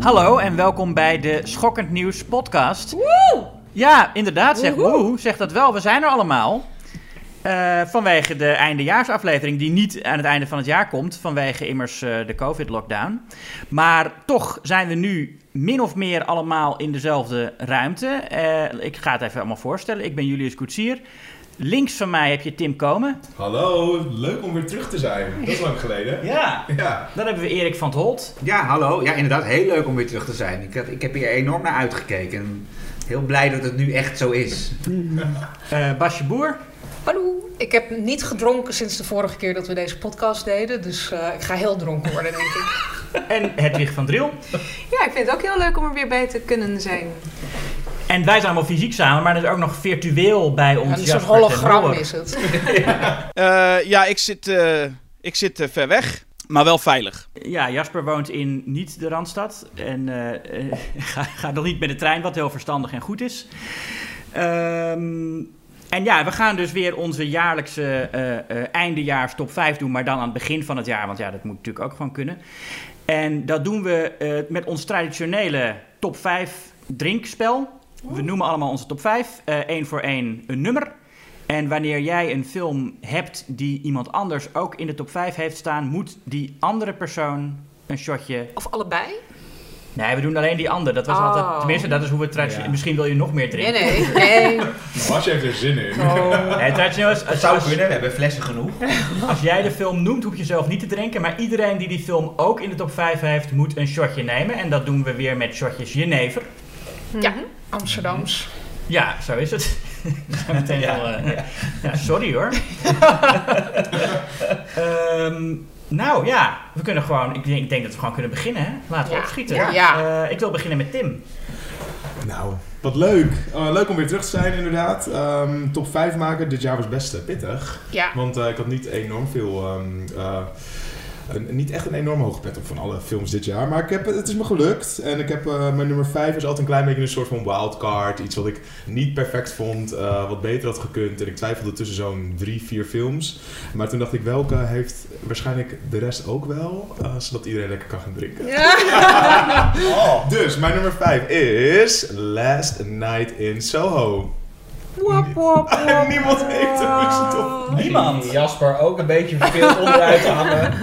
Hallo en welkom bij de Schokkend Nieuws podcast. Woe! Ja, inderdaad, zeg woe, zeg dat wel. We zijn er allemaal. Eh, vanwege de eindejaarsaflevering die niet aan het einde van het jaar komt, vanwege immers eh, de COVID-lockdown. Maar toch zijn we nu min of meer allemaal in dezelfde ruimte. Eh, ik ga het even allemaal voorstellen. Ik ben Julius Koetsier. Links van mij heb je Tim Komen. Hallo, leuk om weer terug te zijn. Dat is lang geleden. Ja. Ja. Dan hebben we Erik van het Holt. Ja, hallo. Ja, inderdaad, heel leuk om weer terug te zijn. Ik, had, ik heb hier enorm naar uitgekeken. Heel blij dat het nu echt zo is. Eh, Basje Boer. Hallo. Ik heb niet gedronken sinds de vorige keer dat we deze podcast deden. Dus eh, ik ga heel dronken worden, denk ik. En Hedwig van Driel. Ja, ik vind het ook heel leuk om er weer bij te kunnen zijn. En wij zijn allemaal fysiek samen, maar er is ook nog virtueel bij ons. Ja, een soort Jasper ten hologram is het. Eh, ja, ik zit, eh, ik zit eh, ver weg, maar wel veilig. Ja, Jasper woont in niet de Randstad. En gaat ga nog niet met de trein, wat heel verstandig en goed is. Ehm, en ja, we gaan dus weer onze jaarlijkse eh eh eindejaars top 5 doen, maar dan aan het begin van het jaar. Want ja, dat moet natuurlijk ook gewoon kunnen. En dat doen we eh, met ons traditionele top 5 drinkspel. We noemen allemaal onze top 5. Eén voor één een nummer. En wanneer jij een film hebt die iemand anders ook in de top 5 heeft staan, moet die andere persoon een shotje. Of allebei? Nee, we doen alleen die andere. Dat was Oh. altijd. Tenminste, dat is hoe we het traditioneel. Ja. Misschien wil je nog meer Nee, drinken. nee, nee. Nou, als je heeft er zin in. Nee, traditioneel is. Het Als, zou als, kunnen, we hebben flessen genoeg. als jij de film noemt, hoef je zelf niet te drinken. Maar iedereen die die film ook in de top 5 heeft, moet een shotje nemen. En dat doen we weer met shotjes Jenever. Ja, Amsterdams. Ja, zo is het. Meteen Ja. wel, eh, ja, sorry hoor. Ehm, nou ja, we kunnen gewoon. Ik denk, ik denk dat we gewoon kunnen beginnen. Hè? Laten we opschieten. Ja. Eh, ik wil beginnen met Tim. Nou, wat leuk. Eh, leuk om weer terug te zijn, inderdaad. Ehm, top 5 maken dit jaar was best eh, pittig. Ja. Want eh, ik had niet enorm veel. ehm, eh, een, niet echt een enorm hoge pet op van alle films dit jaar. Maar ik heb, het is me gelukt. En ik heb eh, mijn nummer 5 is altijd een klein beetje een soort van wildcard. Iets wat ik niet perfect vond, eh, wat beter had gekund. En ik twijfelde tussen zo'n drie, vier films. Maar toen dacht ik, welke heeft waarschijnlijk de rest ook wel? eh, zodat iedereen lekker kan gaan drinken. Dus mijn nummer 5 is Last Night in Soho. Wop, wop, wop. Niemand heeft hem zijn top. Niemand. Jasper ook een beetje verveeld onderuit hangen.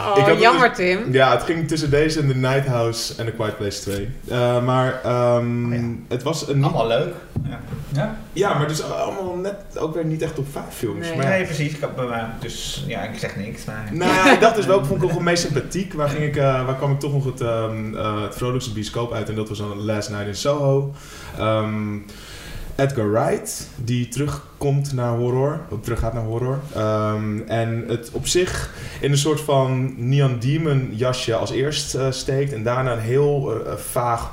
Oh, Ik had het jammer, dus- Tim. Ja, het ging tussen deze en The Night House en The Quiet Place 2. Eh, maar ehm, Oh ja. het was een... Allemaal leuk. Ja, ja? Ja, maar dus allemaal net ook weer niet echt op 5 films. Nee. Maar ja. Nee, precies. Ik had bij mij- dus ja, ik zeg niks. Maar... Nou, ja, ik dacht dus welke vond ik ook het meest sympathiek. Waar, ging ik, eh, waar kwam ik toch nog het, ehm, eh, het vrolijkste bioscoop uit. En dat was dan Last Night in Soho. Ehm, Edgar Wright, die terugkomt naar horror. Ook teruggaat naar horror. Ehm, en het op zich in een soort van Neon Demon jasje als eerst eh, steekt. En daarna een heel eh, vaag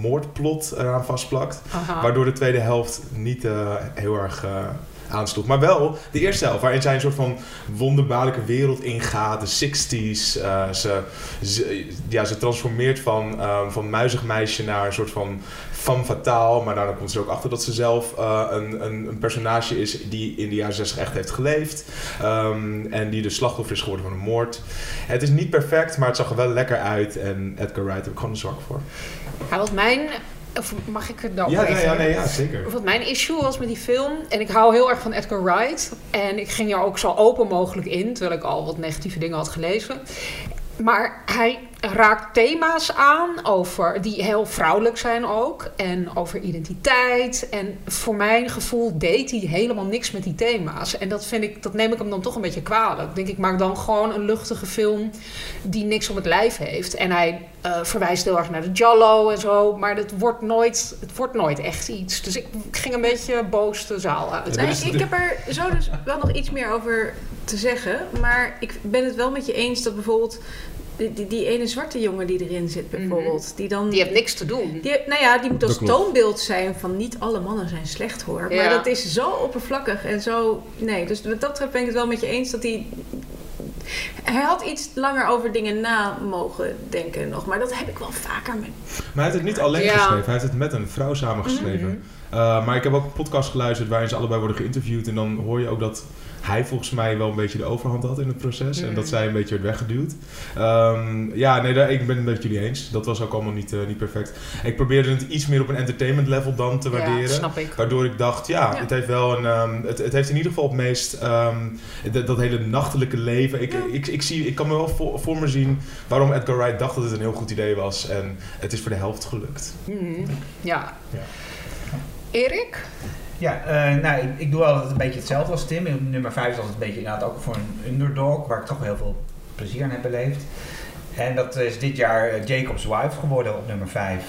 moordplot eraan vastplakt. Aha. Waardoor de tweede helft niet eh, heel erg eh, aansloeg. Maar wel de eerste helft, waarin zij een soort van wonderbaarlijke wereld ingaat. De 60s. eh, ze, ze, ja, ze transformeert van, eh, van muizig meisje naar een soort van femme fatale. Maar daarna komt ze er ook achter dat ze zelf eh, een, een, een personage is die in de jaren 60 echt heeft geleefd. Ehm, en die de slachtoffer is geworden van een moord. Het is niet perfect, maar het zag er wel lekker uit. En Edgar Wright heb ik gewoon een zwak voor. Wat mijn... Of mag ik het nou Ja, even? ja, nee, ja, zeker. Wat mijn issue was met die film, en ik hou heel erg van Edgar Wright, en ik ging er ook zo open mogelijk in, terwijl ik al wat negatieve dingen had gelezen. Maar hij raakt thema's aan over, die heel vrouwelijk zijn ook. En over identiteit. En voor mijn gevoel deed hij helemaal niks met die thema's. En dat, vind ik, dat neem ik hem dan toch een beetje kwalijk. Ik denk, ik maak dan gewoon een luchtige film die niks op het lijf heeft. En hij eh, verwijst heel erg naar de Jallo en zo. Maar het wordt nooit, het wordt nooit echt iets. Dus ik, ging een beetje boos de zaal uit. Nee, ik heb er zo dus wel nog iets meer over te zeggen. Maar ik ben het wel met je eens dat bijvoorbeeld die, die, die ene zwarte jongen die erin zit bijvoorbeeld. Die dan... Die heeft niks te doen. Die, nou ja, die moet als toonbeeld zijn van niet alle mannen zijn slecht hoor. Ja. Maar dat is zo oppervlakkig en zo... Nee, dus wat dat betreft ben ik het wel met je eens dat hij... Hij had iets langer over dingen na mogen denken nog. Maar dat heb ik wel vaker met... Maar hij heeft het niet alleen Ja. geschreven, hij heeft het met een vrouw samengeschreven. Mhm. Uh, maar ik heb ook een podcast geluisterd waarin ze allebei worden geïnterviewd. En dan hoor je ook dat hij volgens mij wel een beetje de overhand had in het proces. En dat zij een beetje werd weggeduwd. Ehm, ja, nee, daar, ik ben het met jullie eens. Dat was ook allemaal niet, eh, niet perfect. Ik probeerde het iets meer op een entertainment level dan te Ja, waarderen. snap ik. Waardoor ik dacht, ja, Ja. het heeft wel een. ehm, het, het heeft in ieder geval het meest. ehm, dat, dat hele nachtelijke leven. Ik, ik, ik, zie, ik kan me wel voor, voor me zien waarom Edgar Wright dacht dat het een heel goed idee was. En het is voor de helft gelukt. Mhm. Ja. Ja. Erik? Ja, eh, nou, ik, ik doe altijd een beetje hetzelfde als Tim. In nummer 5 is altijd een beetje inderdaad ook voor een underdog, waar ik toch heel veel plezier aan heb beleefd. En dat is dit jaar eh, Jacob's Wife geworden op nummer 5.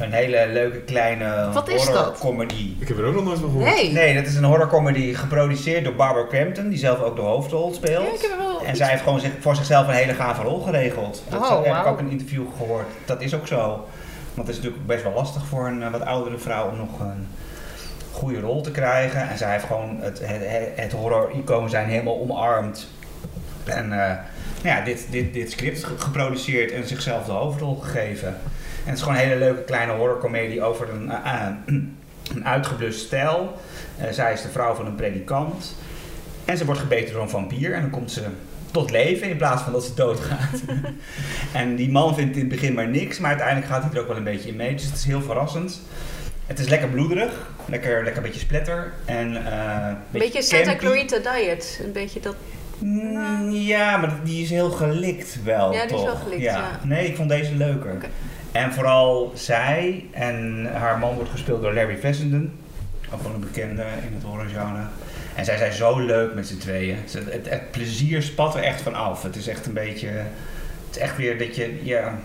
Een hele leuke kleine Wat is dat? horrorcomedy. Ik heb er ook nog nooit van gehoord. Nee. Nee, dat is een horrorcomedy geproduceerd door Barbara Crampton, die zelf ook de hoofdrol speelt. Ja, ik heb er wel En iets- zij heeft gewoon zich, voor zichzelf een hele gave rol geregeld. Dat Oh, heb ik ook in een interview gehoord. Dat is ook zo. Want het is natuurlijk best wel lastig voor een eh, wat oudere vrouw om nog een goede rol te krijgen. En zij heeft gewoon het, het, het horror-icoon zijn helemaal omarmd. En eh, nou ja, dit, dit, dit script ge- geproduceerd en zichzelf de hoofdrol gegeven. En het is gewoon een hele leuke kleine horrorcomedie over een, eh, een uitgeblust stijl. Zij is de vrouw van een predikant. En ze wordt gebeten door een vampier. En dan komt ze tot leven in plaats van dat ze doodgaat. en die man vindt in het begin maar niks. Maar uiteindelijk gaat hij er ook wel een beetje in mee. Dus het is heel verrassend. Het is lekker bloederig. Lekker, lekker een beetje splatter. En, eh, Een beetje Santa campy. Clarita Diet. Een beetje dat... Mm, ja, maar die is heel gelikt wel. Ja, die is wel gelikt, ja. Nee, ik vond deze leuker. En vooral zij en haar man wordt gespeeld door Larry Fessenden. Ook wel een bekende in het horrorgenre. En zij zijn zo leuk met z'n tweeën. Ze- Het, het plezier spat er echt van af. Het is echt een beetje... Het is echt weer dat je... Ja,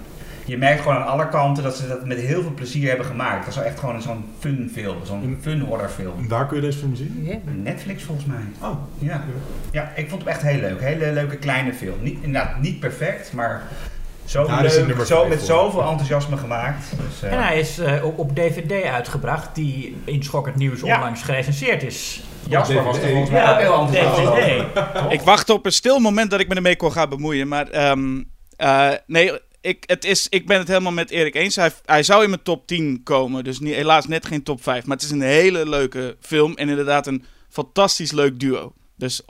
je merkt gewoon aan alle kanten dat ze dat met heel veel plezier hebben gemaakt. Dat is echt gewoon zo'n fun film. Zo'n fun horrorfilm. Waar kun je deze film zien? Ja. Netflix volgens mij. Oh, Ja. ja, ik vond hem echt heel leuk. Hele leuke kleine film. Niet, inderdaad, niet perfect, maar zo Daar leuk, zo, met voor. zoveel enthousiasme gemaakt. Dus, eh, En hij is eh, op, op DVD uitgebracht, die in Schokkend Nieuws Ja. onlangs gerecenseerd is. Jasper was er volgens mij Ja, ook heel enthousiast. Ik wachtte op een stil moment dat ik me ermee kon gaan bemoeien. Maar ehm, eh, nee, ik, het is, ik ben het helemaal met Erik eens. Hij, hij zou in mijn top 10 komen. Dus niet, helaas net geen top 5. Maar het is een hele leuke film. En inderdaad een fantastisch leuk duo. Dus 100%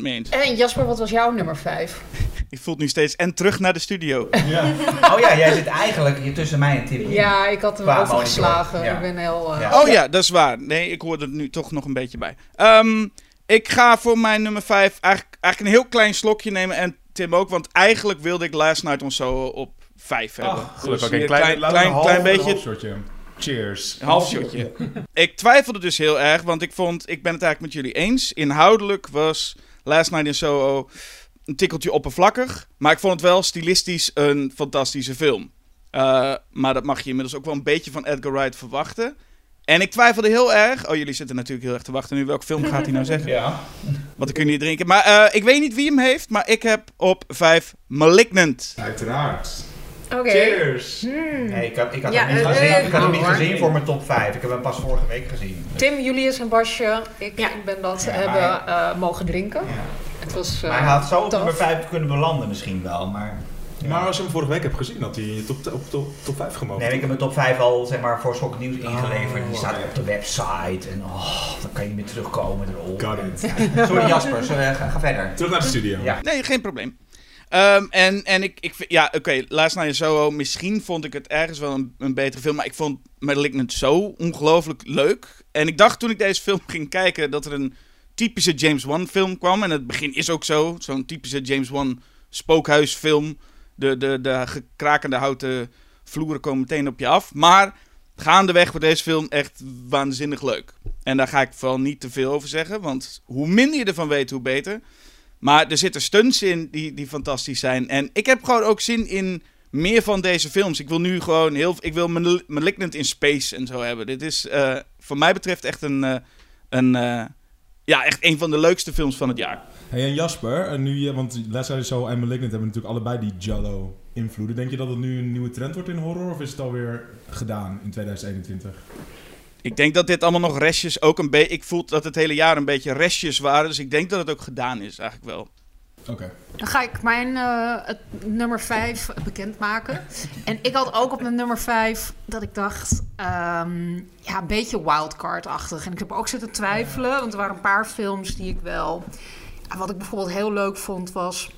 mee eens. En Jasper, wat was jouw nummer 5? Ik voel het nu steeds. En terug naar de studio. ja. Oh ja, jij zit eigenlijk hier tussen mij en Tim. Ja, ik had hem Qua overgeslagen. ja. Ik ben heel... eh, Ja. Oh ja, dat is waar. Nee, ik hoorde er nu toch nog een beetje bij. Ehm, ik ga voor mijn nummer 5 eigenlijk, eigenlijk een heel klein slokje nemen. En Tim ook. Want eigenlijk wilde ik Last Night on Soho op 5 hebben. Gelukkig. Dus Oké, hier klein, klein, klein, klein beetje. Een shotje. Cheers. Een half shotje. Ik twijfelde dus heel erg, want ik vond, ik ben het eigenlijk met jullie eens. Inhoudelijk was Last Night in Soho een tikkeltje oppervlakkig. Maar ik vond het wel stilistisch een fantastische film. Eh, maar dat mag je inmiddels ook wel een beetje van Edgar Wright verwachten. En ik twijfelde heel erg. Oh, jullie zitten natuurlijk heel erg te wachten nu. Welke film gaat hij nou zeggen? Ja. Want ik kun niet drinken. Maar eh, ik weet niet wie hem heeft, maar ik heb op 5 Malignant. Uiteraard. Oké. Cheers. Hmm. Nee, ik had, ik had Ja, hem niet eh, gezien, ik had hem niet gezien voor mijn top 5. Ik heb hem pas vorige week gezien. Tim, Julius en Basje, ik Ja. ben dat Ja, hebben maar- eh, mogen drinken. Ja. Het was eh, maar hij had zo op nummer 5 kunnen belanden misschien wel, maar... Ja. Maar als je hem vorige week hebt gezien, had hij in je top, op top, top 5 gemogen. Nee, ik heb mijn top 5 al zeg maar, voor Schokkend Nieuws ingeleverd. Oh, Die staat op de website. En oh, dan kan je niet meer terugkomen erop. Got it. Sorry Jasper, sorry, ga, ga verder. Terug naar de studio. Ja. Nee, geen probleem. Ehm, en, en ik, ik ja, oké, Night in Soho, misschien vond ik het ergens wel een, een betere film, maar ik vond Malignant zo ongelooflijk leuk. En ik dacht toen ik deze film ging kijken dat er een typische James Wan film kwam. En het begin is ook zo, zo'n typische James Wan spookhuisfilm. De, de, de gekrakende houten vloeren komen meteen op je af. Maar gaandeweg wordt deze film echt waanzinnig leuk. En daar ga ik vooral niet te veel over zeggen, want hoe minder je ervan weet, hoe beter. Maar er zitten stunts in die, die fantastisch zijn. En ik heb gewoon ook zin in meer van deze films. Ik wil nu gewoon heel... Ik wil Mal- Malignant in Space en zo hebben. Dit is eh voor mij betreft echt een... eh, een eh, ja, echt een van de leukste films van het jaar. Hey, en Jasper, en nu, want Last Soho en Malignant hebben natuurlijk allebei die Jello-invloeden. Denk je dat het nu een nieuwe trend wordt in horror, of is het alweer gedaan in 2021? Ik denk dat dit allemaal nog restjes ook een beetje... Ik voel dat het hele jaar een beetje restjes waren. Dus ik denk dat het ook gedaan is eigenlijk wel. Oké. Dan ga ik mijn eh, het nummer 5 bekendmaken. En ik had ook op mijn nummer 5 dat ik dacht, ehm, ja, een beetje wildcard-achtig. En ik heb ook zitten twijfelen, want er waren een paar films die ik wel... Ja, wat ik bijvoorbeeld heel leuk vond was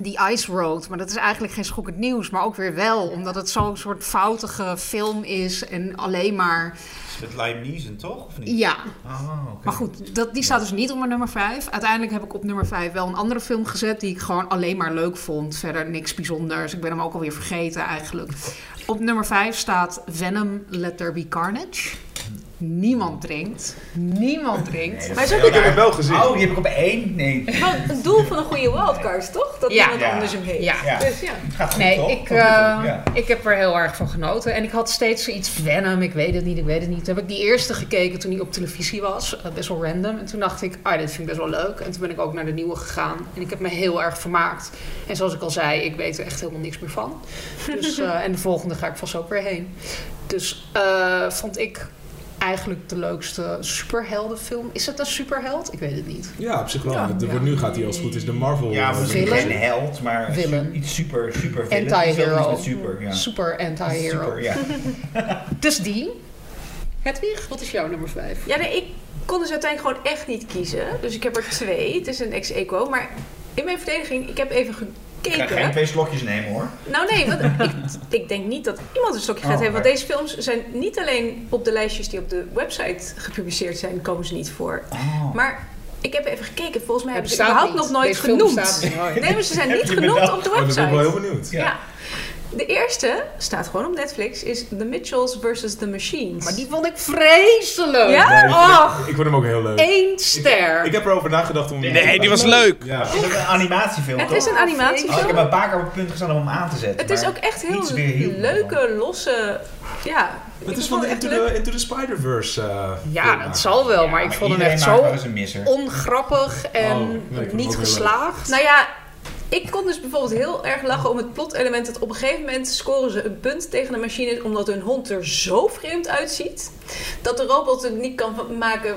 die Ice Road. Maar dat is eigenlijk geen schokkend nieuws, maar ook weer wel. Omdat het zo'n soort foutige film is en alleen maar... Met Liam Neeson, toch? Of niet? Ja, Oh, oké. maar goed, dat, die staat dus niet op mijn nummer 5. Uiteindelijk heb ik op nummer 5 wel een andere film gezet die ik gewoon alleen maar leuk vond. Verder niks bijzonders. Ik ben hem ook alweer vergeten eigenlijk. Op nummer 5 staat Venom Let There Be Carnage. Niemand drinkt. Niemand drinkt. Maar zo Ik heb hem wel gezien. Oh, die heb ik op één? Nee. Het doel van een goede wildcard, toch? Dat Ja. iemand Ja. anders hem heeft. Ja. Ja. Dus ja. Gaat goed, Nee, toch? ik, eh, ja. ik heb er heel erg van genoten. En ik had steeds zoiets Venom, ik weet het niet, ik weet het niet. Toen heb ik die eerste gekeken toen die op televisie was. eh, best wel random. En toen dacht ik, ah, dit vind ik best wel leuk. En toen ben ik ook naar de nieuwe gegaan. En ik heb me heel erg vermaakt. En zoals ik al zei, ik weet er echt helemaal niks meer van. Dus, eh, en de volgende ga ik vast ook weer heen. Dus eh, vond ik eigenlijk de leukste superheldenfilm. Is het een superheld? Ik weet het niet. Ja, op zich wel. Ja. De- Ja. Nu gaat hij als het goed is de Marvel. Ja, misschien Villain. geen held, maar Villain. iets super, super. Anti-hero. Super, ja. Super anti-hero. Super, ja. Dus die. Hedwig, wat is jouw nummer 5? Ja, nee, ik kon dus uiteindelijk gewoon echt niet kiezen. Dus ik heb er twee. Het is een ex-equo. Maar in mijn verdediging, ik heb even Ik ga gekeken. geen twee slokjes nemen hoor. Nou nee, want ik, ik denk niet dat iemand een stokje gaat Oh, hebben. Want deze films zijn niet alleen op de lijstjes die op de website gepubliceerd zijn, komen ze niet voor. Oh. Maar ik heb even gekeken. Volgens mij hebben ze überhaupt niet. nog nooit Deze genoemd. Nee, maar ze zijn niet genoemd op de Oh, ben ik wel heel website. benieuwd. Ja. De eerste staat gewoon op Netflix, is The Mitchells vs. The Machines. Maar die vond ik vreselijk. Ja? Nee, ik, ik, ik vond hem ook heel leuk. Eén ster. Ik heb erover nagedacht om... Nee, die was leuk. Ja. Is een animatiefilm Het toch? is een animatiefilm. Oh, ik heb een paar keer op het punt gestaan om hem aan te zetten. Het is ook echt heel heel leuke, losse... Ja, Het ik is van de Into the, Into the Spider-Verse eh, ja, dat zal wel, Ja, maar ik vond hem echt zo ongrappig en Oh, nee, ik niet geslaagd. Nou ja, ik kon dus bijvoorbeeld heel erg lachen om het plotelement dat op een gegeven moment scoren ze een punt tegen de machine omdat hun hond er zo vreemd uitziet dat de robot het niet kan maken,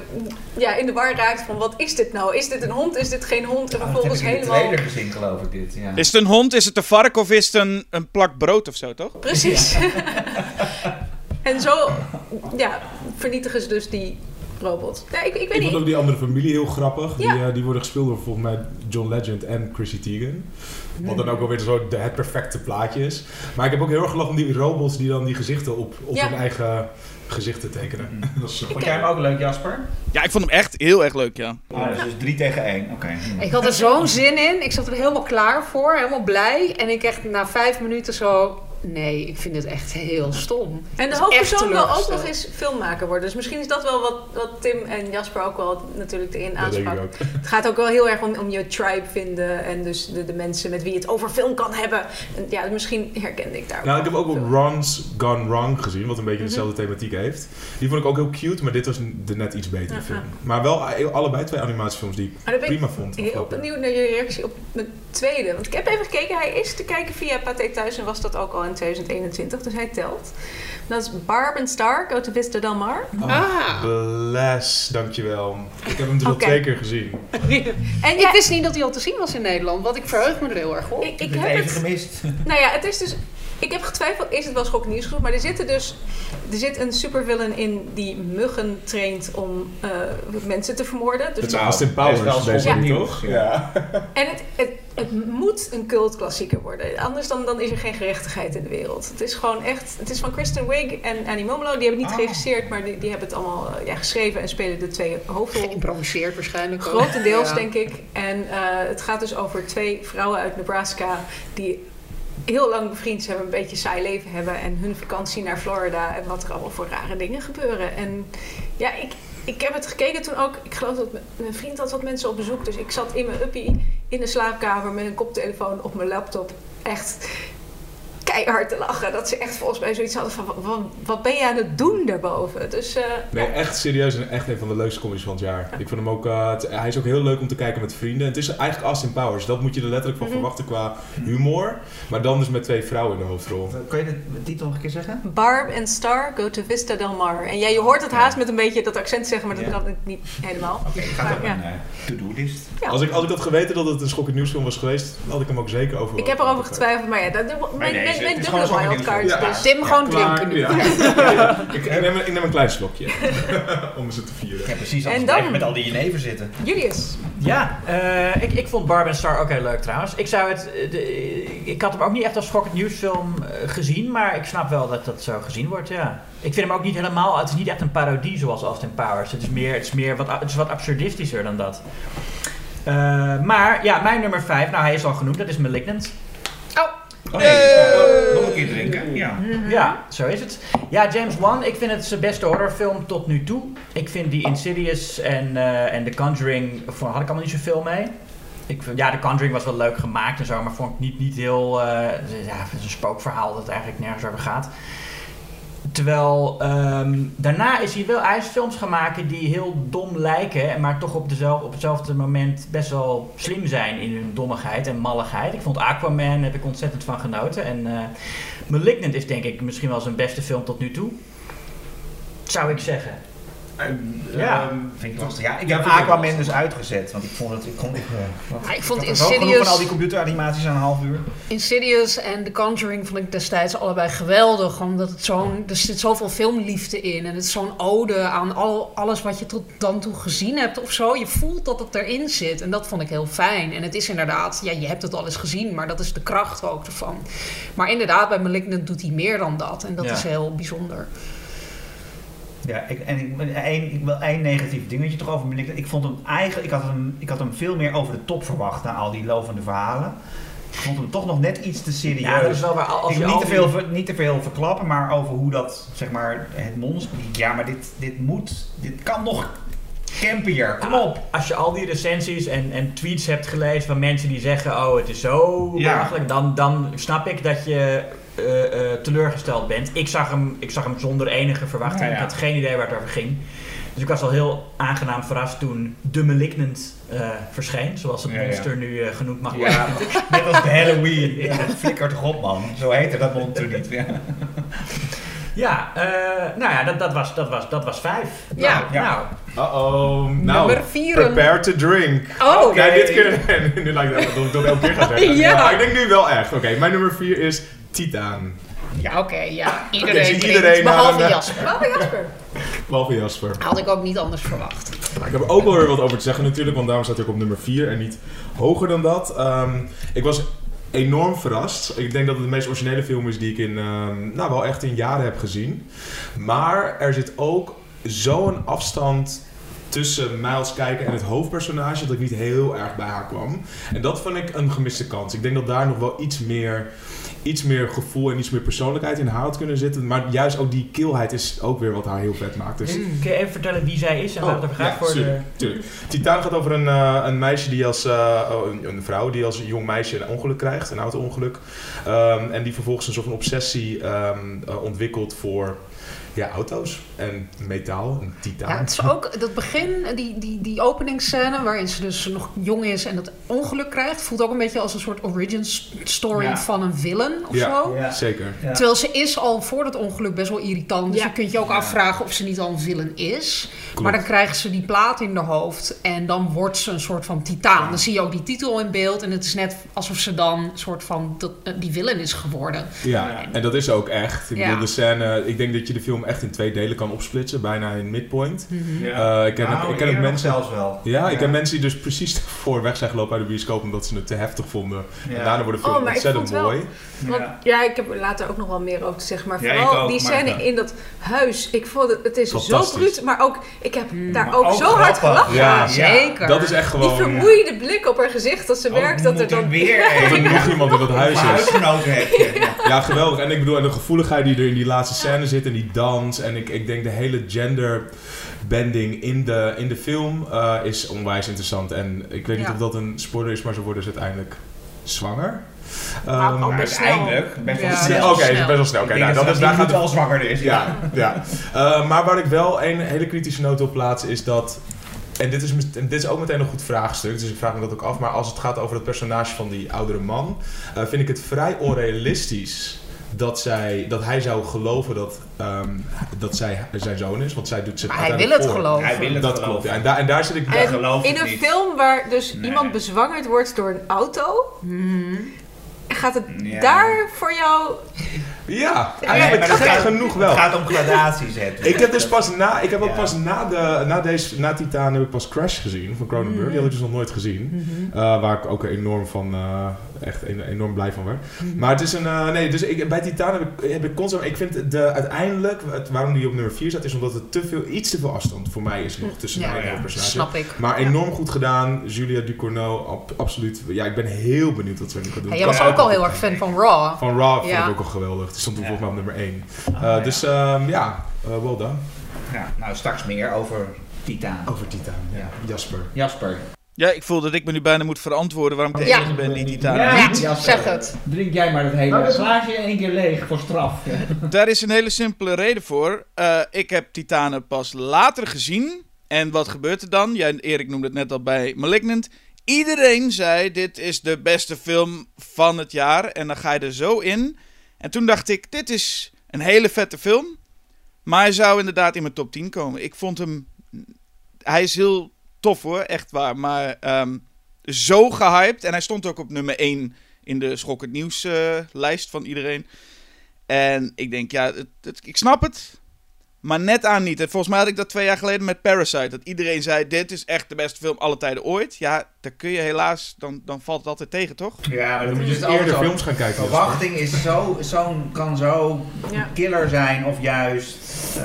ja, in de war raakt van wat is dit nou? Is dit een hond? Is dit geen hond? En Oh, dat heb vervolgens ik in de helemaal... gezien geloof ik dit. Ja. Is het een hond, is het een vark of is het een, een plak brood of zo, toch? Precies. en zo, ja, vernietigen ze dus die robot. Ja, ik, ik weet Ik vond ook die andere familie heel grappig. Ja. Die, eh, die worden gespeeld door volgens mij John Legend en Chrissy Teigen. Wat dan ook alweer zo de, het perfecte plaatje is. Maar ik heb ook heel erg gelachen om die robots die dan die gezichten op, op Ja. hun eigen gezichten tekenen. Dat is Vond jij hem ook leuk, Jasper? Ja, ik vond hem echt heel erg leuk, ja. Is dus 3 tegen 1. Oké. Ik had er zo'n zin in. Ik zat er helemaal klaar voor, helemaal blij. En ik echt na vijf minuten zo... Nee, ik vind het echt heel stom. En de hoofdpersoon wil ook nog eens filmmaker worden. Dus misschien is dat wel wat, wat Tim en Jasper ook wel natuurlijk erin ik aansprak. Het gaat ook wel heel erg om, om je tribe vinden. En dus de, de mensen met wie je het over film kan hebben. En ja, misschien herkende ik daar ook Nou, ik heb ook wel. Ron's Gone Wrong gezien, wat een beetje Mhm. dezelfde thematiek heeft. Die vond ik ook heel cute, maar dit was de net iets betere film. Maar wel allebei twee animatiefilms die ik ben ik prima vond. heel afgelopen. benieuwd naar je reactie op mijn tweede. Want ik heb even gekeken. Hij is te kijken via Pathé Thuis. En was dat ook al in 2021. Dus hij telt. Dat is Barb and Star, Go to Vista Del Mar. Ah. Bless, dankjewel. Ik heb hem dus al twee keer gezien. En Ik ja, wist niet dat hij al te zien was in Nederland, want ik verheug me er heel erg op. ik, Ik ik heb het heb even het gemist. Nou ja, het is dus. Ik heb getwijfeld, is het wel schokkend nieuws genoeg? Maar er zitten dus. Er zit een supervillain in die muggen traint om eh, mensen te vermoorden. Dus Dat is Nou, Austin dat is wel Powers, nieuws, toch? ja. En het, het, het moet een cultklassieker worden. Anders dan, dan is er geen gerechtigheid in de wereld. Het is gewoon echt. Het is van Kristen Wiig en Annie Momolo. Die hebben niet Oh. geregisseerd, maar die, die hebben het allemaal eh, ja, geschreven en spelen de twee hoofdrollen. Geïmproviseerd waarschijnlijk ook. Grotendeels, Ja. denk ik. En eh, het gaat dus over twee vrouwen uit Nebraska die heel lang bevriend zijn, een beetje saai leven hebben en hun vakantie naar Florida en wat er allemaal voor rare dingen gebeuren. En ja, ik, ik heb het gekeken toen ook. Ik geloof dat mijn- vriend had wat mensen op bezoek, dus ik zat in mijn uppie in de slaapkamer met een koptelefoon op mijn laptop. Echt keihard te lachen. Dat ze echt volgens mij zoiets hadden van, wat, ben je aan het doen daarboven? Dus eh, Nee, echt serieus en echt een van de leukste comedies van het jaar. Ik vind hem ook, eh, hij is ook heel leuk om te kijken met vrienden. Het is eigenlijk Austin Powers, dat moet je er letterlijk van Mhm. verwachten qua humor. Maar dan dus met twee vrouwen in de hoofdrol. Kun je de titel nog een keer zeggen? Barb en Star go to Vista Del Mar. En ja, je hoort het haast met een beetje dat accent zeggen, maar dat Ja. kan ik niet helemaal. Oké, ik ga op ja. een eh, to-do-list. Ja. Als, ik, als ik had geweten dat het een schokkend nieuwsfilm was geweest, had ik hem ook zeker over. Ik heb erover getwijfeld, maar ja, dat, mijn, nee, mijn, is dubbele gewoon een wildcard. Ja. Dus. Tim gewoon Klaar, drinken nu. ik, ik, neem, ik neem een klein slokje om ze te vieren. Ja, precies. En dan? met al die jenever zitten. Julius. Ja, eh, ik, ik vond Barb en Star ook heel leuk trouwens. Ik, zou het, eh, de, ik had hem ook niet echt als schokkend nieuwsfilm eh, gezien, maar ik snap wel dat dat zo gezien wordt, ja. Ik vind hem ook niet helemaal, het is niet echt een parodie zoals Austin Powers. Het is, meer, het is, meer wat, het is wat absurdistischer dan dat. Eh, maar ja, mijn nummer 5, nou hij is al genoemd, dat is Malignant. Oh nee, eh, nog een keer drinken. Ja. Ja, zo is het. Ja, James Wan, ik vind het zijn beste horrorfilm tot nu toe. Ik vind die Insidious en, eh, en The Conjuring, vond- had ik allemaal niet zoveel mee. Ik vind, ja, The Conjuring was wel leuk gemaakt en zo, maar vond ik niet, niet heel... eh, ja, het is een spookverhaal dat eigenlijk nergens over gaat. Terwijl ehm, daarna is hij wel hij is films gaan maken die heel dom lijken, maar toch op, dezelfde, op hetzelfde moment best wel slim zijn in hun dommigheid en malligheid. Ik vond Aquaman, heb ik ontzettend van genoten. En eh, Malignant is denk ik misschien wel zijn beste film tot nu toe. Zou ik zeggen. Ja. Ehm, Vind ik lastig. Ja, ik Ja, heb ik Aquaman lastig. dus uitgezet, want ik vond het... Ik, kon, ik, Maar ik vond genoeg Insidious- van al die computeranimaties aan een half uur. Insidious en The Conjuring vond ik destijds allebei geweldig. Omdat het zo'n, er zit zoveel filmliefde in. En het is zo'n ode aan al, alles wat je tot dan toe gezien hebt of zo. Je voelt dat het erin zit. En dat vond ik heel fijn. En het is inderdaad, ja, je hebt het al eens gezien. Maar dat is de kracht ook ervan. Maar inderdaad, bij Malignant doet hij meer dan dat. En dat Ja. is heel bijzonder. Ja, ik, en ik, één, ik wil één negatief dingetje toch over Malignant. Ik vond hem eigenlijk, ik had hem, ik had hem veel meer over de top verwacht na al die lovende verhalen. Ik vond hem toch nog net iets te serieus. Ja, dat is wel waar. Als ik je wil niet te, veel, ver- niet te veel verklappen, maar over hoe dat, zeg maar, het monster... Ja, maar dit, dit moet, dit kan nog campier, kom op. Als je al die recensies en, en tweets hebt gelezen van mensen die zeggen: Oh, het is zo Ja. belachelijk, dan, dan snap ik dat je eh, eh, teleurgesteld bent. Ik zag, hem, ik zag hem zonder enige verwachting. Ja, ja. Ik had geen idee waar het over ging. Dus ik was al heel aangenaam verrast toen The Malignant eh, verscheen, zoals het Ja, ja. monster nu eh, genoemd mag worden. Ja, net als de Halloween. Ja, flikker toch op, man. Zo heette dat monster niet. Ja. Ja, eh, nou ja, dat, dat, was, dat, was, dat was vijf. Ja. Nou, nou, Uh-oh. Nou, Nummer vier. prepare to drink. Oh, Nee, dit keer. nu lijkt het dat ik dat elke keer ga zeggen. Ja. Maar ik denk nu wel echt. Oké, mijn nummer 4 is Titaan. Ja, oké, ja. Iedereen, iedereen behalve een- Jasper. Oh, Jasper. Behalve Jasper. Had ik ook niet anders verwacht. Nou, ik heb er ook wel weer wat over te zeggen natuurlijk, want daarom staat hij ook op nummer 4 en niet hoger dan dat. Ehm, ik was enorm verrast. Ik denk dat het de meest originele film is die ik in, ehm, nou wel echt in jaren heb gezien. Maar er zit ook zo'n afstand tussen mij als kijker en het hoofdpersonage dat ik niet heel erg bij haar kwam. En dat vond ik een gemiste kans. Ik denk dat daar nog wel iets meer, iets meer gevoel en iets meer persoonlijkheid in haar had kunnen zitten. Maar juist ook die kilheid is ook weer wat haar heel vet maakt. Dus kun je even vertellen wie zij is en waar gaat? Oh, ja, voor de... tuurlijk, tuurlijk. Titaan gaat over een, eh, een meisje die als eh, oh, een, een vrouw die als jong meisje een ongeluk krijgt, een auto-ongeluk. Ehm, en die vervolgens een soort van obsessie ehm, eh, ontwikkelt voor ja, auto's en metaal, een titaan. Ja, het is ook dat begin, die, die, die openingsscène waarin ze dus nog jong is en dat ongeluk krijgt, voelt ook een beetje als een soort origin story Ja. van een villain of Ja. zo. Ja. Zeker. Ja. Terwijl ze is al voor dat ongeluk best wel irritant. Dus Ja. je kunt je ook Ja. afvragen of ze niet al een villain is. Klopt. Maar dan krijgt ze die plaat in haar hoofd en dan wordt ze een soort van titaan. Ja. Dan zie je ook die titel in beeld en het is net alsof ze dan een soort van dat, eh, die villain is geworden. Ja, en dat is ook echt. Ik Ja. bedoel, de scène, ik denk dat je de film echt in twee delen kan opsplitsen, bijna in midpoint. Ja. Eh, ik ken, Nou, ik ken ook mensen... zelfs wel. Ja, ik ken mensen die dus precies voor weg zijn gelopen uit de bioscoop omdat ze het te heftig vonden. Ja. En daarna wordt de film Oh, maar ik ontzettend wel- mooi. Want, Ja. ja. ik heb er later ook nog wel meer over te zeggen. Maar vooral ook, die scène ja. in dat huis. Ik vond het, het is zo Fantastisch. bruut. Maar ook, ik heb daar Maar ook, ook zo hard gelachen. Ja, Zeker. Dat is echt Die gewoon... vermoeide blik op haar gezicht als ze Oh, werkt. Dat er dan... weer Dat er nog iemand in dat huis is. huisgenoten heb je. Ja. Ja, geweldig. En ik bedoel, en de gevoeligheid die er in die laatste scène zit en die dans. En ik, ik denk de hele gender bending in de, in de film eh, is onwijs interessant. En ik weet niet of dat een spoiler is, maar zo worden ze uiteindelijk zwanger. Al Maar best uiteindelijk best wel Ja, snel. best Oké, wel snel. best wel snel. Oké, nou, dat is, daar gaat nu al zwanger is. Ja, ja. Eh, maar waar ik wel een hele kritische noot op plaats is dat. En dit is, en dit is ook meteen een goed vraagstuk, dus ik vraag me dat ook af. Maar als het gaat over het personage van die oudere man, eh, vind ik het vrij onrealistisch dat, zij, dat hij zou geloven dat, ehm, dat zij zijn zoon is. Want zij doet zich Maar hij wil het voor. geloven. Hij wil het Dat geloven. klopt. Ja. En, daar, en daar zit ik. En geloof in het een niet. film waar dus Nee. iemand bezwangerd wordt door een auto, gaat het Ja. daar voor jou... Ja, Nee, eigenlijk gek gaat- genoeg wel. Het gaat om gradaties. Hè. Ik heb dus pas na, ik heb ook Ja. pas na, de, na, deze, na Titan heb ik pas Crash gezien van Cronenberg. Die had ik dus nog nooit gezien. Eh, waar ik ook enorm van, eh, echt en- enorm blij van werd. Maar het is een, eh, nee, dus ik, bij Titan heb ik, heb ik constant, ik vind de, uiteindelijk, het, waarom die op nummer 4 staat, is omdat het te veel, iets te veel afstand voor mij is nog tussen Ja, mij en ja. Snap ik. Maar enorm goed gedaan, Julia Ducournau, ab- absoluut. Ja, ik ben heel benieuwd wat ze nu gaan doen. Ja, jij was ook al heel erg fan van Raw. Van Raw vond ik ook al geweldig. Die stond toen Ja. volgens mij op nummer 1. Oh, ja. Dus ehm, ja, eh, well done. Ja, nou, straks meer over Titaan. Over Titan, ja. Ja. Jasper. Jasper. Ja, ik voel dat ik me nu bijna moet verantwoorden waarom ik de Ja. enige ben die Titan Ja. niet. Ja, zeg het. Drink jij maar het hele glaasje in één keer leeg voor straf. Daar is een hele simpele reden voor. Eh, ik heb Titanen pas later gezien. En wat gebeurt er dan? Jij, Erik noemde het net al bij Malignant. Iedereen zei: Dit is de beste film van het jaar. En dan ga je er zo in. En toen dacht ik: Dit is een hele vette film. Maar hij zou inderdaad in mijn top 10 komen. Ik vond hem. Hij is heel tof hoor, echt waar. Maar ehm, zo gehyped. En hij stond ook op nummer 1 in de Schokkend Nieuws eh, van iedereen. En ik denk, ja, het, het- ik snap het. Maar net aan niet. En volgens mij had ik dat twee jaar geleden met Parasite. Dat iedereen zei, dit is echt de beste film alle tijden ooit. Ja, dan kun je helaas, dan, dan valt het altijd tegen, toch? Ja, maar Dan moet je dus altijd eerder zo. films gaan kijken. Jasper. Verwachting is zo, zo, kan zo Ja. killer zijn of juist... eh,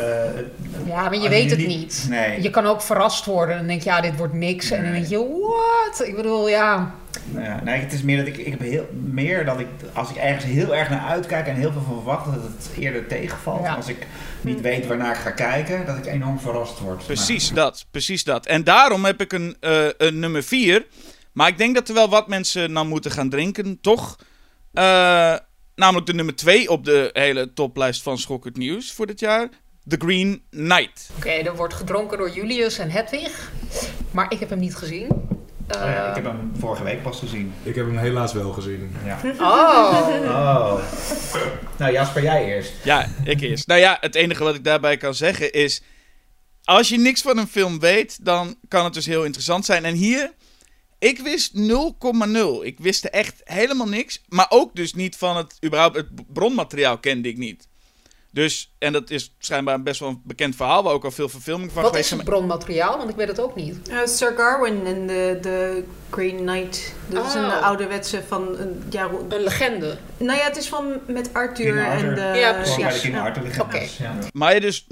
Ja, maar je weet het niet- niet. Nee. Je kan ook verrast worden en dan denk je, ja, dit wordt niks. En dan denk je, what? Ik bedoel, ja. Ja, nee, het is meer dat ik, ik heb heel, meer dat ik, als ik ergens heel erg naar uitkijk en heel veel van verwacht, dat het eerder tegenvalt. Ja. Als ik niet weet waarnaar ik ga kijken, dat ik enorm verrast word. Precies dat, precies dat. En daarom heb ik een, eh, een nummer 4. Maar ik denk dat er wel wat mensen nou moeten gaan drinken, toch? Eh, namelijk de nummer 2 op de hele toplijst van Schokkend Nieuws voor dit jaar. The Green Knight. Oké, er wordt gedronken door Julius en Hedwig. Maar ik heb hem niet gezien. Maar, oh ja, Eh, ik heb hem vorige week pas gezien. Ik heb hem helaas wel gezien. Ja. Oh. Oh. nou Jasper, jij eerst. Ja, ik eerst. Nou ja, het enige wat ik daarbij kan zeggen is... Als je niks van een film weet, dan kan het dus heel interessant zijn. En hier, ik wist 0,0. Ik wist er echt helemaal niks. Maar ook dus niet van het... überhaupt het bronmateriaal kende ik niet. Dus, en dat is schijnbaar best wel een bekend verhaal... waar ook al veel verfilming van Wat geweest is het zijn. bronmateriaal? Want ik weet het ook niet. Eh, Sir Garwin en de, de Green Knight. Dat is een Oh. ouderwetse van... Een, ja, Een legende. nou ja, het is van met Arthur, en de... Ja, precies. de King Ja. Arthur legendes. Ja. Maar je dus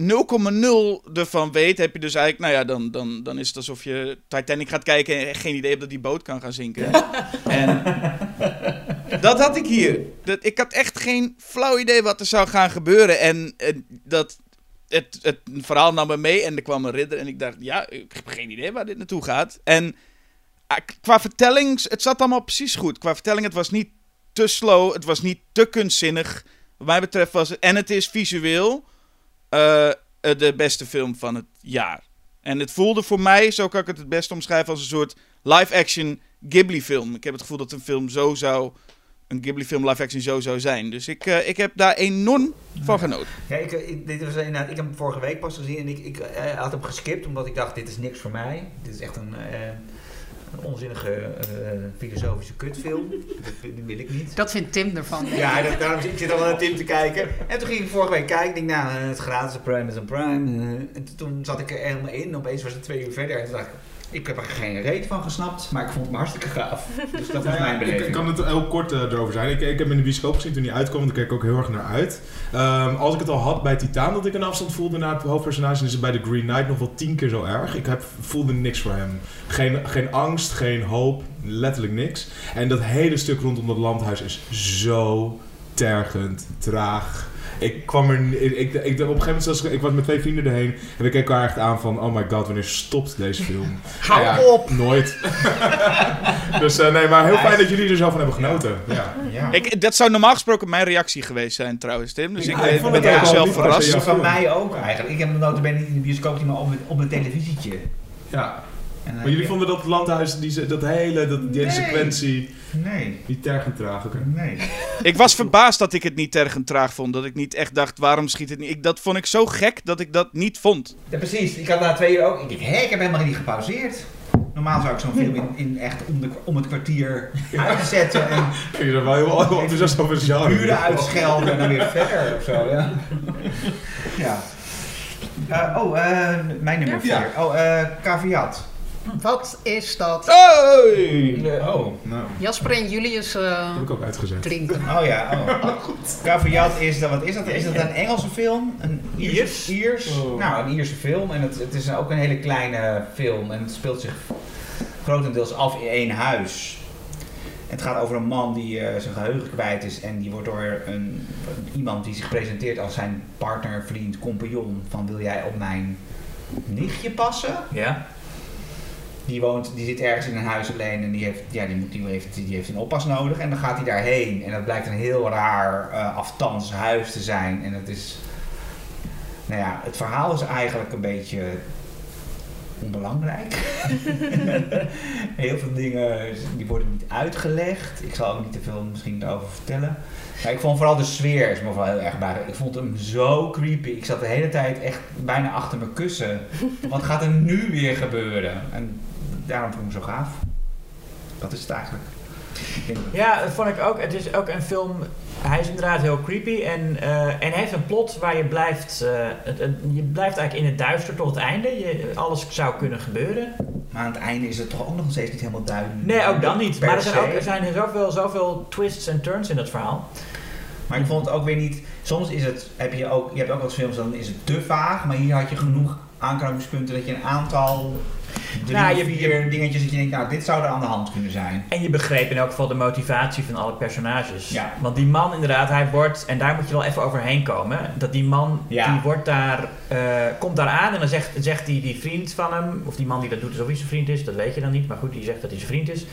0,0 ervan weet, heb je dus eigenlijk... Nou ja, dan, dan, dan is het alsof je Titanic gaat kijken... en geen idee hebt dat die boot kan gaan zinken. en dat had ik hier. Dat, ik had echt geen flauw idee wat er zou gaan gebeuren. En eh, dat... Het, het verhaal nam me mee en er kwam een ridder. En ik dacht, ja, ik heb geen idee waar dit naartoe gaat. En ah, qua vertelling, het zat allemaal precies goed. Qua vertelling, het was niet te slow. Het was niet te kunstzinnig. Wat mij betreft was het... En het is visueel eh, eh, de beste film van het jaar. En het voelde voor mij, zo kan ik het het best omschrijven, als een soort live-action Ghibli-film. Ik heb het gevoel dat een film zo zou... Een Ghibli-film live-action zo zou zijn. Dus ik, eh, ik heb daar enorm van genoten. Ja, ik, ik, dit was inderdaad, ik heb hem vorige week pas gezien en ik, ik eh, had hem geskipt omdat ik dacht, dit is niks voor mij. Dit is echt een, eh, een onzinnige eh, filosofische kutfilm. Dat, die wil ik niet. Dat vindt Tim ervan. Ja, dat, daarom zit ik zit al naar Tim te kijken. En toen ging ik vorige week kijken. Ik denk, nou, eh, het gratis Prime is een Prime. eh, en toen zat ik er helemaal in. Opeens was het twee uur verder. En toen dacht ik, ik heb er geen reet van gesnapt. Maar ik vond het me hartstikke gaaf. Dus dat was ja, mijn ik, beleving. ik kan het heel kort eh, erover zijn. Ik, ik heb in de bioscoop gezien toen hij uitkwam. Daar keek ik ook heel erg naar uit. Ehm, als ik het al had bij Titaan dat ik een afstand voelde naar het hoofdpersonage, is het bij The Green Knight nog wel tien keer zo erg. Ik heb, voelde niks voor hem. Geen, geen angst, geen hoop, letterlijk niks. En dat hele stuk rondom dat landhuis is zo tergend, traag. Ik kwam er... Ik, ik, ik, op een gegeven moment, was ik, ik was met twee vrienden erheen en we keken elkaar echt aan van... Oh my god, wanneer stopt deze film? Hou Nou ja, op! Nooit. dus eh, nee, maar heel fijn dat jullie er zo van hebben genoten. Ja. Ja. Ik, dat zou normaal gesproken mijn reactie geweest zijn trouwens, Tim. Dus ik, Ja, ik ben- vond ben het ook zelf verrast. van mij ook eigenlijk. Ik heb hem notabene niet in de bioscoop maar op, op een televisietje. ja. En, Maar jullie vonden dat het landhuis, die, dat hele, dat, die Nee. sequentie, Nee, niet tergend traag. oké. nee. Ik was verbaasd dat ik het niet tergend traag vond. Dat ik niet echt dacht, waarom schiet het niet? Ik, dat vond ik zo gek dat ik dat niet vond. Ja, precies. Ik had na twee uur ook. Ik dacht, hé, ik heb helemaal niet gepauzeerd. Normaal zou ik zo'n film in, in echt om, de, om het kwartier uitzetten en Ik ben wel heel, enthousiast over genre. buren uitschelden en dan weer verder of zo. Ja. ja. Eh, oh, eh, mijn nummer Ja. 4. Oh, eh Caveat. Wat is dat? Hey! Oh, nou, Jasper en Julius eh, dat heb ik ook uitgezet. drinken. Oh ja, oh. Caveat is dat, wat is dat? Is dat een Engelse film? Een Iers. Iers? Oh. Nou, een Ierse film. En het, het is ook een hele kleine film. En het speelt zich grotendeels af in één huis. Het gaat over een man die eh, zijn geheugen kwijt is. En die wordt door een, iemand die zich presenteert als zijn partner, vriend, compagnon. Van wil jij op mijn nichtje passen? Ja. Die, woont, die zit ergens in een huis alleen en die heeft, ja, die, moet, die, heeft, die heeft een oppas nodig. En dan gaat hij daarheen. En dat blijkt een heel raar uh, huis te zijn. En het is... Nou ja, het verhaal is eigenlijk een beetje onbelangrijk. heel veel dingen die worden niet uitgelegd. Ik zal ook niet te veel misschien daarover vertellen. Maar ik vond vooral de sfeer is me wel heel erg bij. Ik vond hem zo creepy. Ik zat de hele tijd echt bijna achter mijn kussen. Wat gaat er nu weer gebeuren? En daarom vond ik hem zo gaaf. Dat is het eigenlijk. Ja, dat vond ik ook. Het is ook een film. Hij is inderdaad heel creepy en, eh, en heeft een plot waar je blijft. eh, het, het- je blijft eigenlijk in het duister tot het einde. Je, alles zou kunnen gebeuren. Maar aan het einde is het toch ook nog steeds niet helemaal duidelijk. Nee, ook dan niet. Maar er zijn, ook, er zijn zoveel, zoveel twists en turns in dat verhaal. Maar ik vond het ook weer niet. Soms is het, heb je ook, je hebt ook wat films, dan is het te vaag. Maar hier had je genoeg aanknopingspunten dat je een aantal, drie, Nou, je- vier dingetjes dat je denkt, nou, dit zou er aan de hand kunnen zijn. En je begreep in elk geval de motivatie van alle personages. Ja. Want die man inderdaad, hij wordt, en daar moet je wel even overheen komen, dat die man, Ja. die wordt daar, eh, komt daar aan en dan zegt, zegt die, die vriend van hem, of die man die dat doet, alsof hij zijn vriend is, dat weet je dan niet, maar goed, die zegt dat hij zijn vriend is.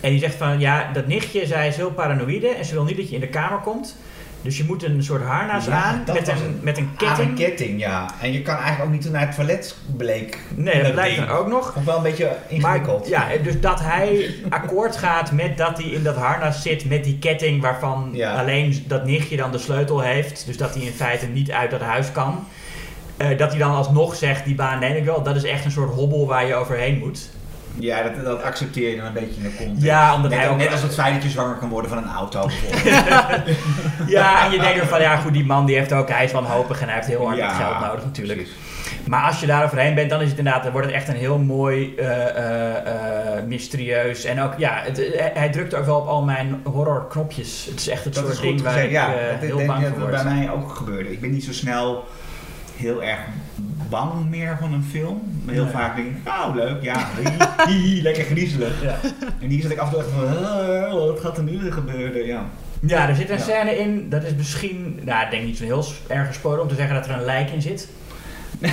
En die zegt van, ja, dat nichtje, zij is heel paranoïde en ze wil niet dat je in de kamer komt. Dus je moet een soort harnas Ja, aan met een, met een Aan ketting. een ketting, ja. En je kan eigenlijk ook niet naar het toilet bleek. nee, dat blijkt dan ook nog. Ik wel een beetje ingewikkeld. Maar, ja, dus dat hij akkoord gaat met dat hij in dat harnas zit met die ketting waarvan Ja. alleen dat nichtje dan de sleutel heeft. Dus dat hij in feite niet uit dat huis kan. Eh, dat hij dan alsnog zegt, die baan neem ik wel. Dat is echt een soort hobbel waar je overheen moet. Ja, dat, dat accepteer je dan een beetje in de context. Ja, omdat net, hij ook... net als het feit dat je zwanger kan worden van een auto bijvoorbeeld. Ja, en je denkt er van, ja goed, die man die heeft ook, hij is wanhopig en hij heeft heel hard Ja, geld nodig natuurlijk. precies. Maar als je daar overheen bent, dan is het inderdaad, dan wordt het echt een heel mooi, eh, eh, eh, mysterieus. En ook, ja, het, hij drukt ook wel op al mijn horror knopjes. Het is echt het Dat soort ding waar ik ja. heel denk bang dat voor word. bij mij ook gebeurde. Ik ben niet zo snel heel erg bang meer van een film. Maar heel Nee. vaak denk ik, nou leuk, ja, hi, hi, lekker griezelig. Ja. En hier zit ik af en toe echt van, "Ah, wat gaat er nu weer gebeuren? Ja. Ja, er zit een Ja. scène in, dat is misschien, nou ik denk niet zo heel erg gesproken om te zeggen dat er een lijk in zit.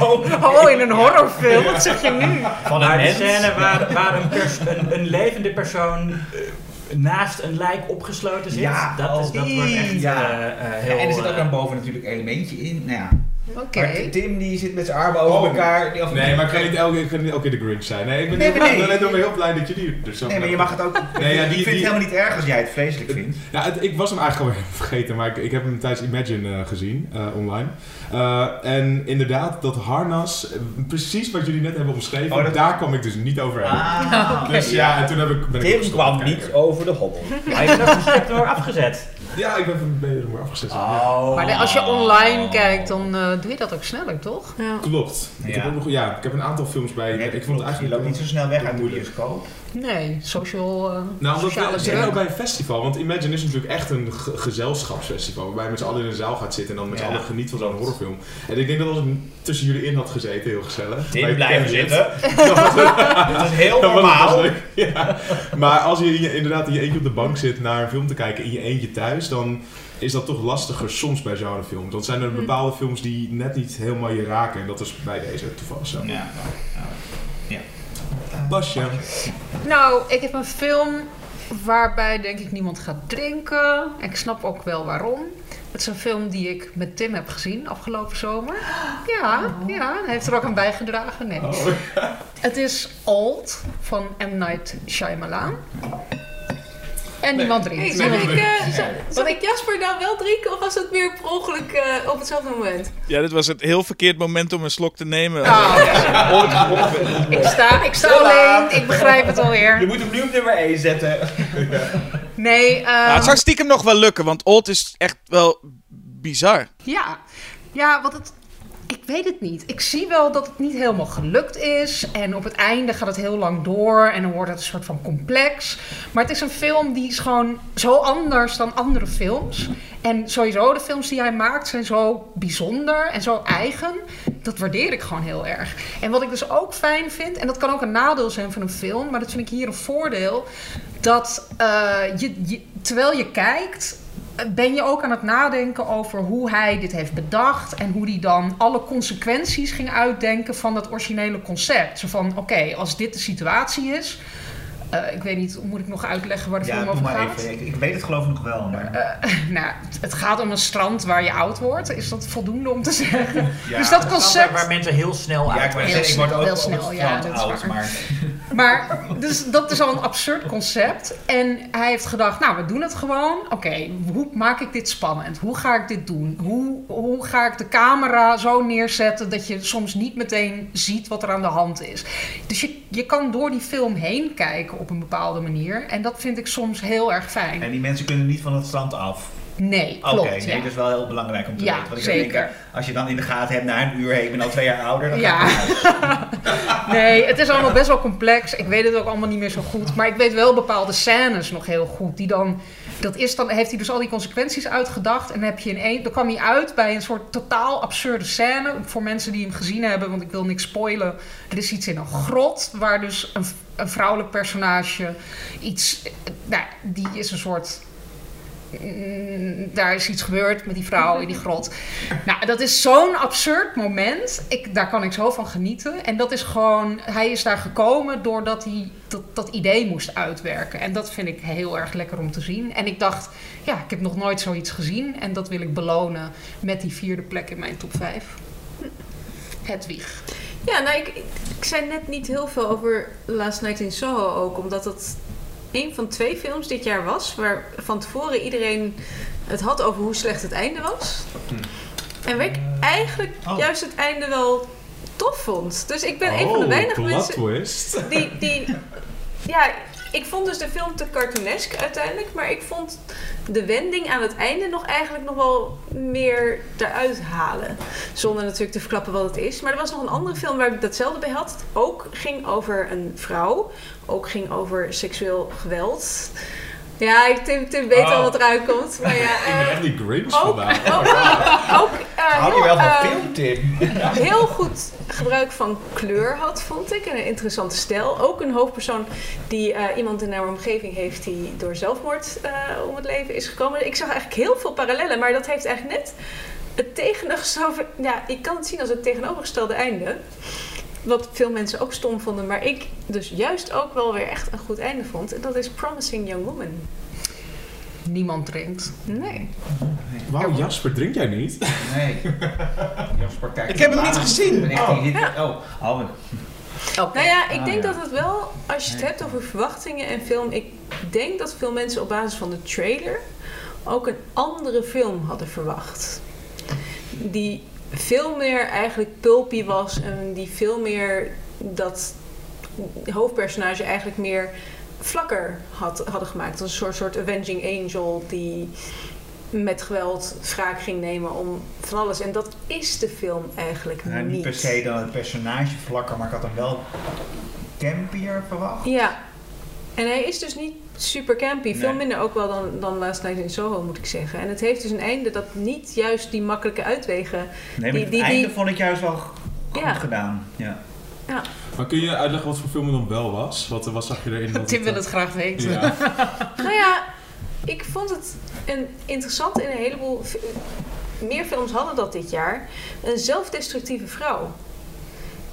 Oh, in een horrorfilm, wat zeg je nu? Van maar een de mens. scène waar, waar een, pers- een, een levende persoon eh, naast een lijk opgesloten zit, Ja, dat, is, dat wordt echt ja. eh, eh, heel... Ja, en er zit ook dan boven natuurlijk een elementje in. Nou ja. Oké. Maar Tim die zit met zijn armen over Oh. elkaar. Die- of- Nee, maar ik kan niet elke, ik kan niet elke keer de Grinch zijn. Nee, ik ben, Nee, heel, ik nee. net heel blij dat jullie er zo Nee, maar je mag het ook. Nee, ja, ik die- vind die- het helemaal niet erg als jij het vreselijk vindt. Ja, het- ik was hem eigenlijk al even vergeten, maar ik, ik heb hem tijdens Imagine eh, gezien, eh, online. Eh, en inderdaad, dat harnas, precies wat jullie net hebben omschreven, Oh, dat- daar kwam ik dus niet overheen. Ah, Dus ja, en toen heb ik, ben ik Tim gestopt kwam niet over de hobbel. Je bent ook verstrikt door afgezet. Ja, ik ben van er maar afgezet. ja. Oh. Maar als je online kijkt, dan eh, doe je dat ook sneller, toch? Ja. Klopt. Ik, Ja. heb ook nog, ja, ik heb een aantal films bij. Nee, ik vond het je eigenlijk loopt niet zo snel weg uit de moeilijk. bioscoop. Nee, social, eh, Nou, omdat sociale we zeker ook bij een festival. Want Imagine is natuurlijk echt een ge- gezelschapsfestival. Waarbij je met z'n allen in een zaal gaat zitten en dan met z'n Ja. allen geniet van zo'n horrorfilm. En ik denk dat als ik tussen jullie in had gezeten, heel gezellig. In blijven Kevin, zitten. Dat is heel dan was normaal. Ja. Maar als je in je- inderdaad in je eentje op de bank zit naar een film te kijken in je eentje thuis, dan is dat toch lastiger soms bij genrefilms. Want zijn er bepaalde films die net niet helemaal je raken. En dat is bij deze toevallig zo. Ja. Basje. Nou, ik heb een film waarbij denk ik niemand gaat drinken. En ik snap ook wel waarom. Het is een film die ik met Tim heb gezien afgelopen zomer. Ja, ja, hij heeft er ook aan bijgedragen. Nee. Oh. Het is Old van M. Night Shyamalan. En niemand drinkt. Hey, ik, eh, zag ik Jasper nou wel drinken of was het meer per ongeluk eh, op hetzelfde moment? Ja, dit was het heel verkeerd moment om een slok te nemen. Ah, ik sta, ik sta alleen, ik begrijp het Je alweer. moet hem nu op nummer 1 zetten. Nee, Nou, het zou stiekem nog wel lukken, want Old is echt wel bizar. Ja, ja, wat het. Ik weet het niet. Ik zie wel dat het niet helemaal gelukt is. En op het einde gaat het heel lang door. En dan wordt het een soort van complex. Maar het is een film die is gewoon zo anders dan andere films. En sowieso, de films die hij maakt zijn zo bijzonder en zo eigen. Dat waardeer ik gewoon heel erg. En wat ik dus ook fijn vind, en dat kan ook een nadeel zijn van een film, maar dat vind ik hier een voordeel. Dat eh, je, terwijl je kijkt, ben je ook aan het nadenken over hoe hij dit heeft bedacht en hoe hij dan alle consequenties ging uitdenken van dat originele concept. Zo van, oké, als dit de situatie is, eh, ik weet niet, moet ik nog uitleggen waar de Ja, film over maar gaat? even. Ik, ik weet het geloof ik nog wel. Maar... Nou, het- gaat om een strand waar je oud wordt. Is dat voldoende om te zeggen? Ja. dus dat Waar, concept. waar mensen heel snel ja, uit zeggen, ik word snel, ook heel snel, ja, dat oud, waar. maar... Maar dus dat is al een absurd concept. En hij heeft gedacht, nou, we doen het gewoon. Oké, hoe maak ik dit spannend? Hoe ga ik dit doen? Hoe, hoe ga ik de camera zo neerzetten dat je soms niet meteen ziet wat er aan de hand is? Dus je, je kan door die film heen kijken op een bepaalde manier. En dat vind ik soms heel erg fijn. En die mensen kunnen niet van het strand af. Nee, Oké, klopt. nee, ja. dat is wel heel belangrijk om te Ja, weten. Want ik zeker. als je dan in de gaten hebt na een uur, hey, ik ben al twee jaar ouder, dan Ja. gaat het. Nee, het is allemaal best wel complex. Ik weet het ook allemaal niet meer zo goed. Maar ik weet wel bepaalde scènes nog heel goed. Die dan, dat is dan, heeft hij dus al die consequenties uitgedacht. En dan, heb je in één, dan kwam hij uit bij een soort totaal absurde scène. Voor mensen die hem gezien hebben, want ik wil niks spoilen. Er is iets in een grot waar dus een, een vrouwelijk personage iets... Nou, die is een soort... Mm, daar is iets gebeurd met die vrouw in die grot. Nou, dat is zo'n absurd moment. Ik, daar kan ik zo van genieten. En dat is gewoon, hij is daar gekomen doordat hij dat, dat idee moest uitwerken. En dat vind ik heel erg lekker om te zien. En ik dacht, ja, ik heb nog nooit zoiets gezien. En dat wil ik belonen met die vierde plek in mijn top 5. Hedwig. Ja, nou, ik, ik zei net niet heel veel over Last Night in Soho ook, omdat het een van twee films dit jaar was, waar van tevoren iedereen het had over hoe slecht het einde was. En waar ik eigenlijk Oh. juist het einde wel tof vond. Dus ik ben een van de Oh, weinige mensen twist. die, die... Ja, ik vond dus de film te cartoonesk uiteindelijk. Maar ik vond de wending aan het einde nog eigenlijk nog wel meer eruit halen. Zonder natuurlijk te verklappen wat het is. Maar er was nog een andere film waar ik datzelfde bij had. Ook ging over een vrouw. Ook ging over seksueel geweld. Ja, ik Tim, Tim weet al Oh. wat eruit komt. Maar ja, Ik ben eh, echt die Grinch ook, vandaag. ook, ook eh, Hou je heel, wel van film, Tim? heel goed gebruik van kleur had, vond ik. En een interessante stijl. Ook een hoofdpersoon die eh, iemand in haar omgeving heeft die door zelfmoord eh, om het leven is gekomen. Ik zag eigenlijk heel veel parallellen, maar dat heeft eigenlijk net het tegenovergestelde. Ja, ik kan het zien als het tegenovergestelde einde. Wat veel mensen ook stom vonden, maar ik dus juist ook wel weer echt een goed einde vond. En dat is Promising Young Woman. Niemand drinkt. Nee. Wauw, Jasper, drink jij niet? Nee. Jasper kijkt Ik heb hem niet gezien. Richting Hitler. Oh, oh. Oké. Nou ja, ik Ah, denk ja. dat het wel, als je het Nee. hebt over verwachtingen en film, ik denk dat veel mensen op basis van de trailer ook een andere film hadden verwacht. Die veel meer eigenlijk pulpy was en die veel meer dat hoofdpersonage eigenlijk meer vlakker had, hadden gemaakt. Als een soort, soort avenging angel die met geweld wraak ging nemen om van alles. En dat is de film eigenlijk Nou, niet niet. per se dan het personage vlakker, maar ik had hem wel campier verwacht. Ja, En hij is dus niet super campy. Veel Nee. minder ook wel dan, dan Last Night in Soho, moet ik zeggen. En het heeft dus een einde dat niet juist die makkelijke uitwegen... Nee, maar Die- het die- einde die- vond ik juist wel goed Ja. gedaan. Ja. Maar kun je uitleggen wat voor film het dan wel was? Wat, wat zag je erin? Tim wil het graag weten. Ja. Nou ja, ik vond het een interessant in een heleboel... Meer films hadden dat dit jaar. Een zelfdestructieve vrouw.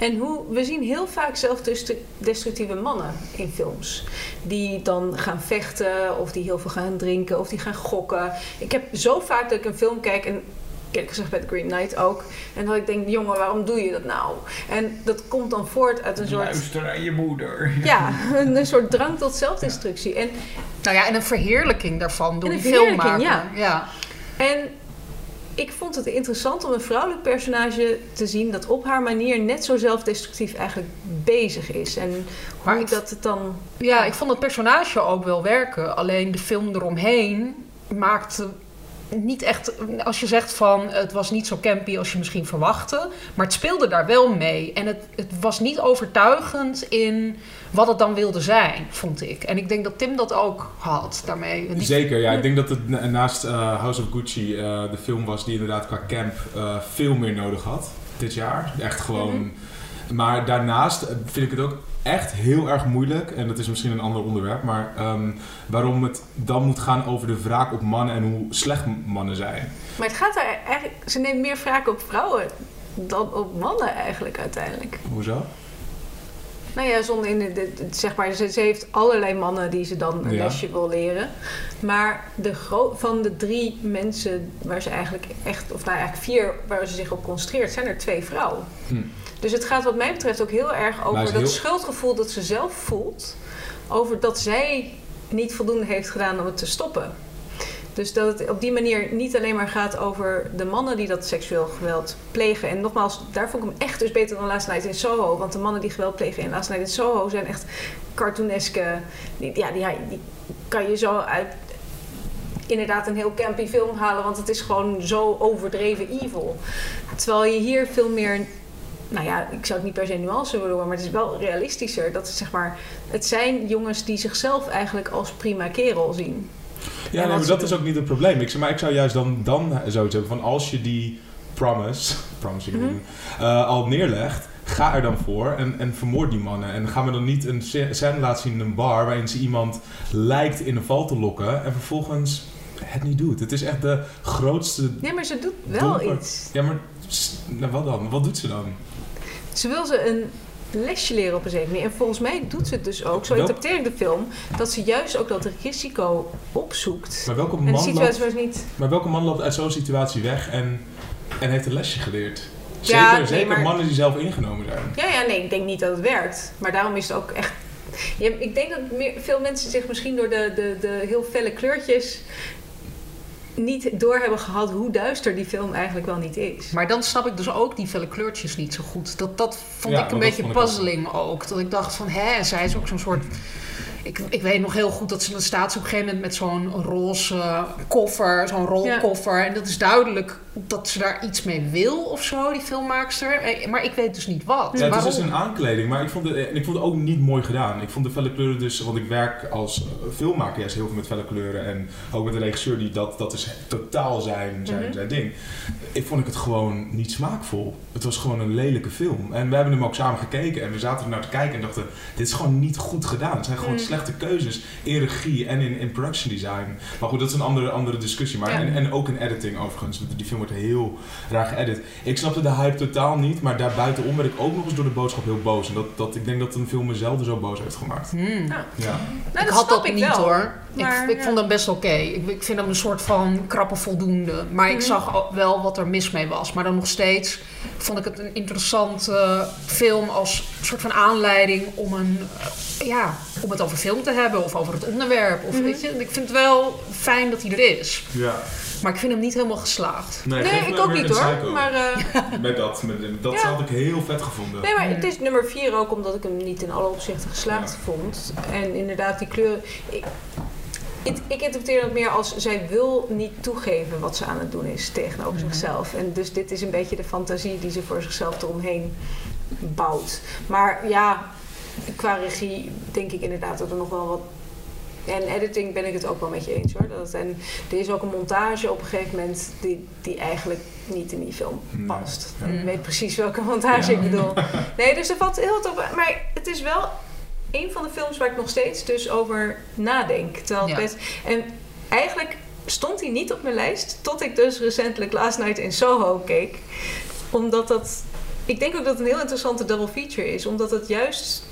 En hoe, we zien heel vaak zelfdestructieve mannen in films. Die dan gaan vechten, of die heel veel gaan drinken, of die gaan gokken. Ik heb zo vaak dat ik een film kijk en eerlijk gezegd bij The Green Knight ook. En dat ik denk, jongen, waarom doe je dat nou? En dat komt dan voort uit een soort... Luister naar je moeder. Ja, een, een soort drang tot zelfdestructie. En Nou ja, en een verheerlijking daarvan door die filmmaker. verheerlijking, ja. En ik vond het interessant om een vrouwelijk personage te zien dat op haar manier net zo zelfdestructief eigenlijk bezig is. En hoe ik- dat het dan. Ja, ik vond het personage ook wel werken. Alleen de film eromheen maakte niet echt... Als je zegt van het was niet zo campy als je misschien verwachtte. Maar het speelde daar wel mee. En het, het was niet overtuigend in wat het dan wilde zijn, vond ik. En ik denk dat Tim dat ook had daarmee. Die- Zeker, ja. Ik denk dat het na- naast eh, House of Gucci eh, de film was die inderdaad qua camp eh, veel meer nodig had dit jaar. Echt gewoon. Maar daarnaast vind ik het ook echt heel erg moeilijk, en dat is misschien een ander onderwerp, maar ehm, waarom het dan moet gaan over de wraak op mannen en hoe slecht mannen zijn. Maar het gaat daar eigenlijk. Ze neemt meer wraak op vrouwen dan op mannen eigenlijk uiteindelijk. Hoezo? Nou ja, zonder in de, zeg maar, ze, ze heeft allerlei mannen die ze dan een Ja. lesje wil leren. Maar de van de drie mensen waar ze eigenlijk echt, of nou eigenlijk vier waar ze zich op concentreert, zijn er twee vrouwen. Hm. Dus het gaat wat mij betreft ook heel erg over dat schuldgevoel dat ze zelf voelt. Over dat zij niet voldoende heeft gedaan om het te stoppen. Dus dat het op die manier niet alleen maar gaat over de mannen die dat seksueel geweld plegen. En nogmaals, daar vond ik hem echt dus beter dan Last Night in Soho. Want de mannen die geweld plegen in Last Night in Soho zijn echt cartooneske. Die, ja, die, die kan je zo uit inderdaad een heel campy film halen. Want het is gewoon zo overdreven evil. Terwijl je hier veel meer nou ja, ik zou het niet per se nuance willen doen, maar het is wel realistischer. Dat het, zeg maar, het zijn jongens die zichzelf eigenlijk als prima kerel zien. Ja, nee, maar ze dat doen. is ook niet het probleem. Ik, zeg, maar ik zou juist dan, dan zoiets hebben van als je die promise, promise ik bedoel, eh, al neerlegt, ga er dan voor en, en vermoord die mannen. En ga me dan niet een sc- scène laten zien in een bar waarin ze iemand lijkt in een val te lokken en vervolgens het niet doet. Het is echt de grootste... Nee, maar ze doet wel iets. Ja, maar nou, wat dan? Wat doet ze dan? Ze wil ze een lesje leren op een zekere manier. En volgens mij doet ze het dus ook, zo interpreteer ik de film, dat ze juist ook dat risico opzoekt. Maar welke man, loopt, niet... maar welke man loopt uit zo'n situatie weg en, en heeft een lesje geleerd? Ja, Zeker, nee, zeker maar- mannen die zelf ingenomen zijn. Ja, ja, nee, ik denk niet dat het werkt. Maar daarom is het ook echt... Ja, ik denk dat meer, veel mensen zich misschien door de, de, de heel felle kleurtjes niet door hebben gehad hoe duister die film eigenlijk wel niet is. Maar dan snap ik dus ook die felle kleurtjes niet zo goed. Dat, dat vond Ja, ik een beetje ik ook. puzzling ook. Dat ik dacht van, hè, en zij is ook zo'n soort... Ik, ik weet nog heel goed dat ze dan staat ze op een gegeven moment met zo'n roze koffer, zo'n rolkoffer. En dat is duidelijk dat ze daar iets mee wil of zo, die filmmaakster. Eh, Maar ik weet dus niet wat. Ja, het is dus een aankleding, maar ik vond, het, en ik vond het ook niet mooi gedaan. Ik vond de felle kleuren dus, want ik werk als eh, filmmaker juist heel veel met felle kleuren. En ook met de regisseur, die dat, dat is totaal zijn, zijn, Mhm. zijn ding. Ik vond ik het gewoon niet smaakvol. Het was gewoon een lelijke film. En we hebben hem ook samen gekeken en we zaten er naar te kijken en dachten, dit is gewoon niet goed gedaan. Het zijn gewoon Mhm. Slechte keuzes in regie en in, in production design. Maar goed, dat is een andere, andere discussie. Maar Ja. en, en ook in editing overigens. want Die film wordt heel raar geëdit. Ik snapte de hype totaal niet, maar daarbuitenom werd ik ook nog eens door de boodschap heel boos. En dat, dat, ik denk dat een film me zelden zo boos heeft gemaakt. Hmm. Ja. Nou, ik dat had dat ik niet wel. hoor. Maar, ik ik ja. vond hem best oké. Ik, ik vind hem een soort van krappe voldoende. Maar ik Mhm. zag wel wat er mis mee was. Maar dan nog steeds vond ik het een interessante eh, film als soort van aanleiding om, een, eh, ja, om het over film te hebben of over het onderwerp. Of, Mhm. weet je, ik vind het wel fijn dat hij er is. ja. Maar ik vind hem niet helemaal geslaagd. Nee, ik ook niet hoor. Psycho. Maar, eh, Met dat, met, dat Ja. had ik heel vet gevonden. nee, maar het is nummer vier ook omdat ik hem niet in alle opzichten geslaagd Ja. vond. En inderdaad, die kleuren. Ik, ik, ik interpreteer het meer als zij wil niet toegeven wat ze aan het doen is tegenover Mhm. zichzelf. En dus dit is een beetje de fantasie die ze voor zichzelf eromheen bouwt. Maar ja, qua regie denk ik inderdaad dat er nog wel wat. En editing ben ik het ook wel met je eens hoor. Dat, en er is ook een montage op een gegeven moment die, die eigenlijk niet in die film past. Nee. Ik weet precies welke montage Ja. ik bedoel. Nee, dus er valt heel wat op. Maar het is wel een van de films waar ik nog steeds dus over nadenk. Terwijl het Ja. best, en eigenlijk stond hij niet op mijn lijst tot ik dus recentelijk Last Night in Soho keek. Omdat dat... Ik denk ook dat het een heel interessante double feature is. Omdat het juist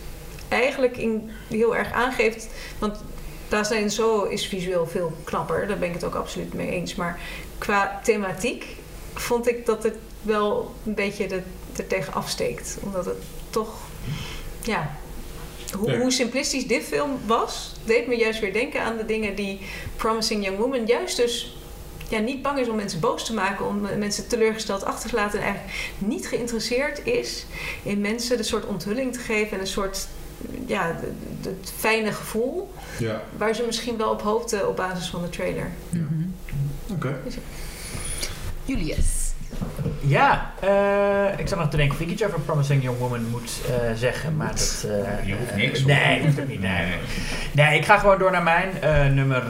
eigenlijk in, heel erg aangeeft... Want Night in Soho is visueel veel knapper. Daar ben ik het ook absoluut mee eens. Maar qua thematiek vond ik dat het wel een beetje er, er tegen afsteekt. Omdat het toch... Ja, hoe, simplistisch dit film was, deed me juist weer denken aan de dingen die Promising Young Woman juist dus ja, niet bang is om mensen boos te maken, om mensen teleurgesteld achter te laten en eigenlijk niet geïnteresseerd is in mensen de soort onthulling te geven en een soort ja, het- het fijne gevoel Ja, waar ze misschien wel op hoopten op basis van de trailer. Mhm. oké. Julius. Ja, eh, ik zat nog te denken of ik iets over Promising Young Woman moet eh, zeggen, maar dat... eh, Je hoeft niks, Nee, hoor. hoeft ook niet. Nee, nee, ik ga gewoon door naar mijn eh, nummer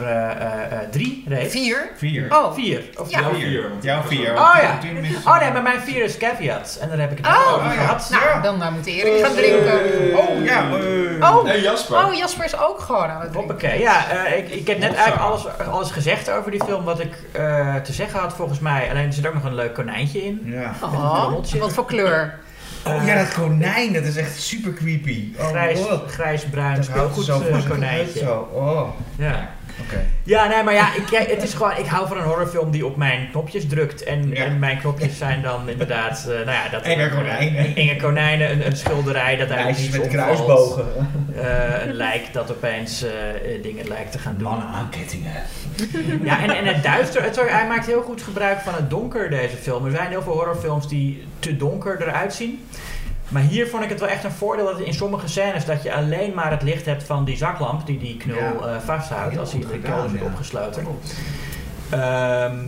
3 reeds. Vier. Vier. Oh. Vier. Of Ja. jouw vier. Jouw vier. Oh ja. Oh nee, maar mijn vier is caveat. En daar heb ik het Oh, over oh ja. gehad. Nou, dan maar moet Erik gaan drinken. Oh ja. Oh. Hey Jasper. Oh, Jasper is ook gewoon aan het drinken. Hoppakee. Ja, eh, ik, ik heb net eigenlijk alles, alles gezegd over die film wat ik eh, te zeggen had volgens mij. Alleen er zit ook nog een leuk konijntje in. Ja. Oh, wat voor kleur? Oh ja, dat konijn, dat is echt super creepy. Oh, Grijs, oh. grijs-bruin Dat houdt speelgoed zo eh, zijn konijntje. Zo, oh. Ja. Ja, nee, maar ja, ik, ja, het is gewoon, ik hou van een horrorfilm die op mijn knopjes drukt. En, Ja. en mijn knopjes zijn dan inderdaad, eh, nou ja, dat Enge konijnen. enge konijnen, een, een schilderij dat eigenlijk Meisjes met opvalt. kruisbogen. Eh, een lijk dat opeens eh, eh, dingen lijkt te gaan doen. Mannen aankettingen. Ja, en, en het duister, het, hij maakt heel goed gebruik van het donker, deze film. Er zijn heel veel horrorfilms die te donker eruit zien. Maar hier vond ik het wel echt een voordeel dat in sommige scènes dat je alleen maar het licht hebt van die zaklamp die die knul Ja. eh, vasthoudt als hij zit ja. opgesloten. Ehm,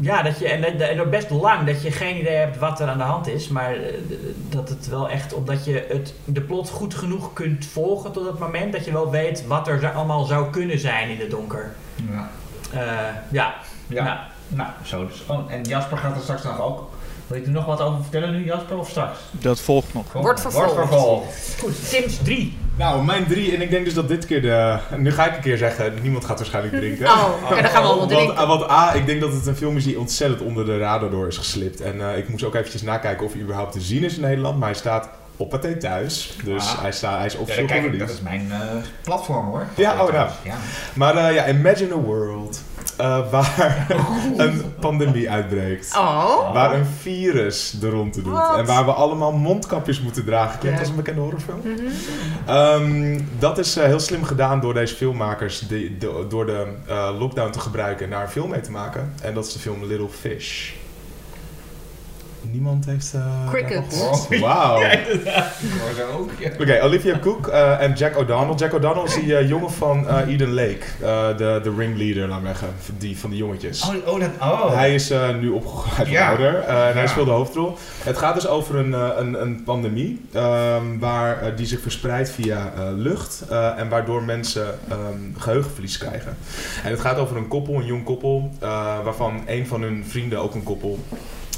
ja, dat je, en, en ook best lang dat je geen idee hebt wat er aan de hand is. Maar eh, dat het wel echt, omdat je het, de plot goed genoeg kunt volgen tot het moment dat je wel weet wat er allemaal zou kunnen zijn in het donker. Ja. Eh, ja, Ja. ja. Nou, zo dus. Oh, en Jasper gaat er straks nog ook. Wil je er nog wat over vertellen nu, Jasper, of straks? Dat volgt nog. Wordt vervolgd. Wordt vervolgd. Goed, Sims 3. Nou, mijn drie. En ik denk dus dat dit keer de... Nu ga ik een keer zeggen, niemand gaat waarschijnlijk drinken. Oh, en dan gaan we allemaal Want, drinken. ah, want A, ik denk dat het een film is die ontzettend onder de radar door is geslipt. En eh, ik moest ook eventjes nakijken of hij überhaupt te zien is in Nederland. Maar hij staat Thuis. Dus Ah. hij, staat, hij is Ja, officieel dan kijk dat is mijn eh, platform hoor. Ja, oh, nou. Ja. Maar eh, ja, imagine a world eh, waar een pandemie uitbreekt. Oh. Waar een virus de ronde doet. En waar we allemaal mondkapjes moeten dragen. Klinkt Ja. als een bekende horrorfilm. Ehm, dat is eh, heel slim gedaan door deze filmmakers. Die, de- door de eh, lockdown te gebruiken en daar een film mee te maken. En dat is de film Little Fish. Niemand heeft. eh Cricket. Oh, Wauw. Oké, Olivia Cook eh, en Jack O'Donnell. Jack O'Donnell is die eh, jongen van eh, Eden Lake. eh, de, de ringleader, laat maar zeggen. van Die, van die jongetjes. Oh, oh, dat, oh. Hij is eh, nu opgegroeid, Ja. ouder eh, en hij speelt de hoofdrol. Het gaat dus over een, eh, een, een pandemie ehm, waar, die zich verspreidt via eh, lucht eh, en waardoor mensen ehm, geheugenverlies krijgen. En het gaat over een koppel, een jong koppel, eh, waarvan een van hun vrienden ook een koppel.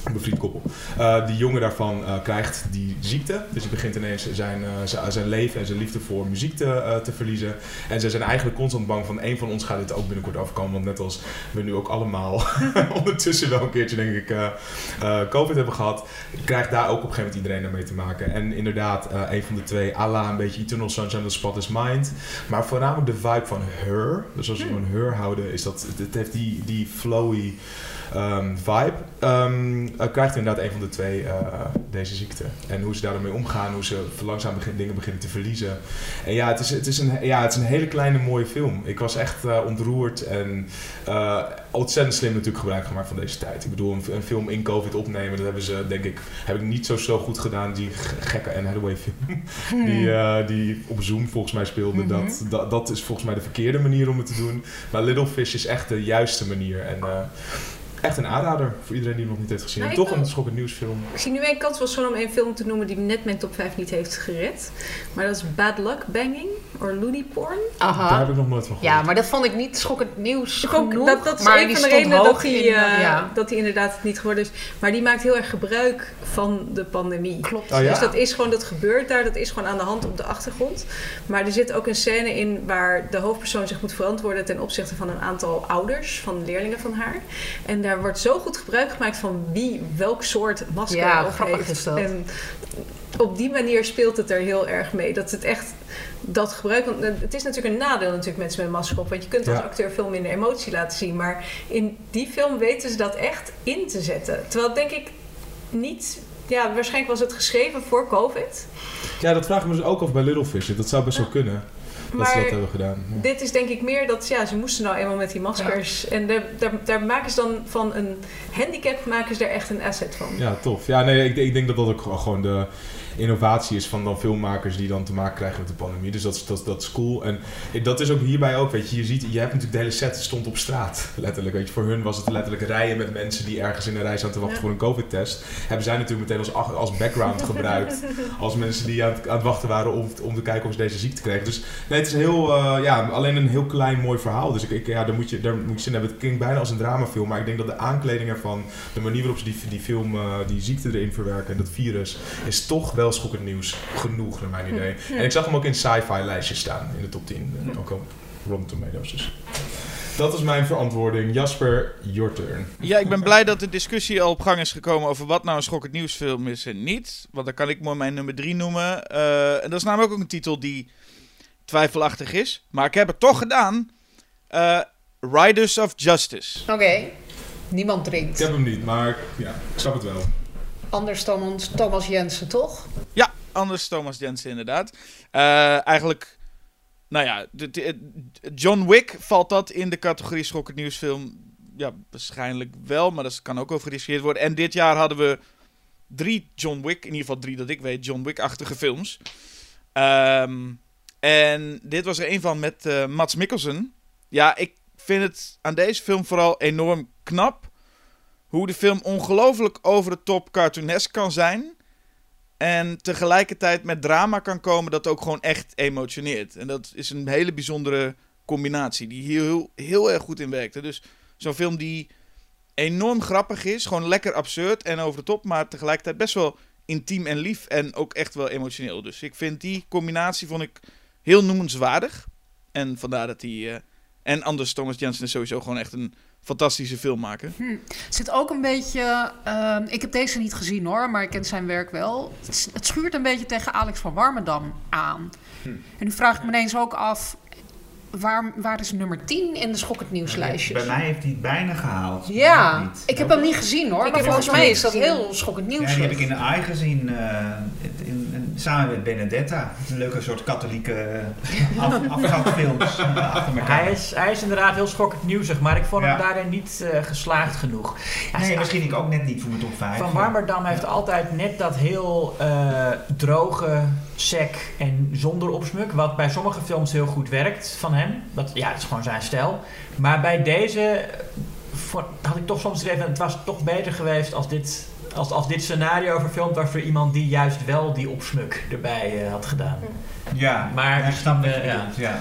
Een bevriend koppel. Eh, die jongen daarvan eh, krijgt die ziekte. Dus hij begint ineens zijn, eh, zijn- leven en zijn liefde voor muziek te, te verliezen. En ze zijn eigenlijk constant bang van één van ons gaat dit ook binnenkort overkomen. Want net als we nu ook allemaal ondertussen wel een keertje, denk ik, COVID hebben gehad, krijgt daar ook op een gegeven moment iedereen mee te maken. En inderdaad, een van de twee, à la een beetje Eternal Sunshine of the Spotless Mind. Maar voornamelijk de vibe van Her. Dus als we van Her houden, is dat, het heeft die, die flowy ehm, vibe. Ehm, eh, krijgt inderdaad een van de twee eh, deze ziekte. En hoe ze daarmee omgaan, hoe ze langzaam begin, dingen beginnen te verliezen. En ja, het is, het, is een, ja, het is een hele kleine mooie film. Ik was echt eh, ontroerd en ontzettend slim natuurlijk gebruik gemaakt van deze tijd. Ik bedoel, een, een film in COVID opnemen, dat hebben ze denk ik, heb ik niet zo, zo goed gedaan. Die ge- gekke Anne Hathaway film, die, eh, die op Zoom volgens mij speelde. Mhm. dat, dat, dat is volgens mij de verkeerde manier om het te doen. Maar Little Fish is echt de juiste manier. En Echt een aanrader voor iedereen die hem nog niet heeft gezien. Nou, toch een schokkend nieuwsfilm. Ik zie nu één kans wel gewoon om één film te noemen die net mijn top 5 niet heeft gered. Maar dat is Bad Luck Banging, or Looney Porn. Daar Aha. heb ik nog nooit van gehoord. Ja, maar dat vond ik niet schokkend nieuws Ik ook, genoeg. dat, dat is maar een van de redenen dat hij, in, eh, ja. dat hij inderdaad het niet geworden is. Maar die maakt heel erg gebruik van de pandemie. Klopt. Oh ja? Dus dat is gewoon, dat gebeurt daar, dat is gewoon aan de hand op de achtergrond. Maar er zit ook een scène in waar de hoofdpersoon zich moet verantwoorden ten opzichte van een aantal ouders, van leerlingen van haar. En daar wordt zo goed gebruik gemaakt van wie welk soort masker Ja, op grappig heeft. is dat. En op die manier speelt het er heel erg mee. Dat het echt dat gebruik. Want het is natuurlijk een nadeel natuurlijk mensen met een masker op. Want je kunt als Ja. acteur veel minder emotie laten zien. Maar in die film weten ze dat echt in te zetten. Terwijl denk ik niet. Ja, waarschijnlijk was het geschreven voor COVID. Ja, dat vragen we dus ook af bij Littlefish. Dat zou best wel kunnen. Dat ze Maar dat hebben gedaan. Ja. dit is denk ik meer dat ja, ze moesten nou eenmaal met die maskers. En daar, daar, daar maken ze dan van een handicap maken ze er echt een asset van. Ja, tof. Ja, nee, ik, ik denk dat dat ook gewoon de innovatie is van dan filmmakers die dan te maken krijgen met de pandemie. Dus dat, is- dat, dat is cool. En dat is ook hierbij ook, weet je, je ziet, je hebt natuurlijk de hele set stond op straat, letterlijk. Weet je, voor hun was het letterlijk rijden met mensen die ergens in een rij staan te wachten Ja. voor een covid-test. Hebben zij natuurlijk meteen als, als background gebruikt. Als mensen die aan het, aan het wachten waren om, om te kijken of ze deze ziekte kregen. Dus nee, het is heel, eh, ja, alleen een heel klein mooi verhaal. Dus ik, ik, ja, daar moet je, daar moet je zin in hebben. Het klinkt bijna als een dramafilm, maar ik denk dat de aankleding ervan, de manier waarop ze die, die film, eh, die ziekte erin verwerken en dat virus, is toch wel schokkend nieuws genoeg, naar mijn idee. En ik zag hem ook in sci-fi lijstjes staan, in de top 10. En ook op Rotten Tomatoes. Dus. Dat is mijn verantwoording. Jasper, your turn. Ja, ik ben blij dat de discussie al op gang is gekomen over wat nou een schokkend nieuwsfilm is en niet. Want dan kan ik mooi mijn nummer 3 noemen. Eh, en dat is namelijk ook een titel die twijfelachtig is. Maar ik heb het toch gedaan. Eh, Riders of Justice. Oké. Niemand Ik drinkt. heb hem niet, maar ik- ja, ik snap het wel. Anders Thomas, Thomas Jensen, toch? Ja, anders Thomas Jensen inderdaad. Eh, eigenlijk, nou ja, de- de- John Wick valt dat in de categorie schokkend nieuwsfilm. Ja, waarschijnlijk wel, maar dat kan ook over gediscussieerd worden. En dit jaar hadden we drie John Wick, in ieder geval drie dat ik weet, John Wick-achtige films. Ehm, en dit was er een van met eh, Mats Mikkelsen. Ja, ik vind het aan deze film vooral enorm knap. Hoe de film ongelooflijk over de top cartoonesk kan zijn. En tegelijkertijd met drama kan komen dat ook gewoon echt emotioneert. En dat is een hele bijzondere combinatie die hier heel, heel erg goed in werkte. Dus zo'n film die enorm grappig is, gewoon lekker absurd en over de top, maar tegelijkertijd best wel intiem en lief en ook echt wel emotioneel. Dus ik vind die combinatie vond ik heel noemenswaardig. En vandaar dat hij... eh, en anders Thomas Jensen is sowieso gewoon echt een fantastische filmmaker. Het zit ook een beetje. ehm, ik heb deze niet gezien hoor, maar ik ken zijn werk wel. Het, schuurt een beetje tegen Alex van Warmerdam aan. En nu vraag ik me ineens ook af. Waar, waar is nummer 10 in de schokkend nieuwslijstjes? Bij mij heeft hij het bijna gehaald. Ja, Niet. ik heb hem niet gezien hoor. Ik maar volgens mij is dat heel schokkend nieuws. Ja, die heb ik in de AI gezien. eh, in, in- samen met Benedetta. Een leuke soort katholieke af, afgangsfilms eh, achter elkaar. Hij is, hij is inderdaad heel schokkend nieuwsig, maar ik vond hem Ja. daarin niet eh, geslaagd genoeg. Hij Nee, is- misschien ik ook net niet voor mijn top 5. Van Warmerdam heeft altijd net dat heel eh, droge sec en zonder opsmuk, wat bij sommige films heel goed werkt van hem. Dat, ja, het is gewoon zijn stijl. Maar bij deze eh, voor- had ik toch soms het idee van, het was toch beter geweest als dit, als, als dit scenario verfilmd was voor iemand die juist wel die opsmuk erbij eh, had gedaan. Ja, Maar ja, ik snap eh. Ja, ja,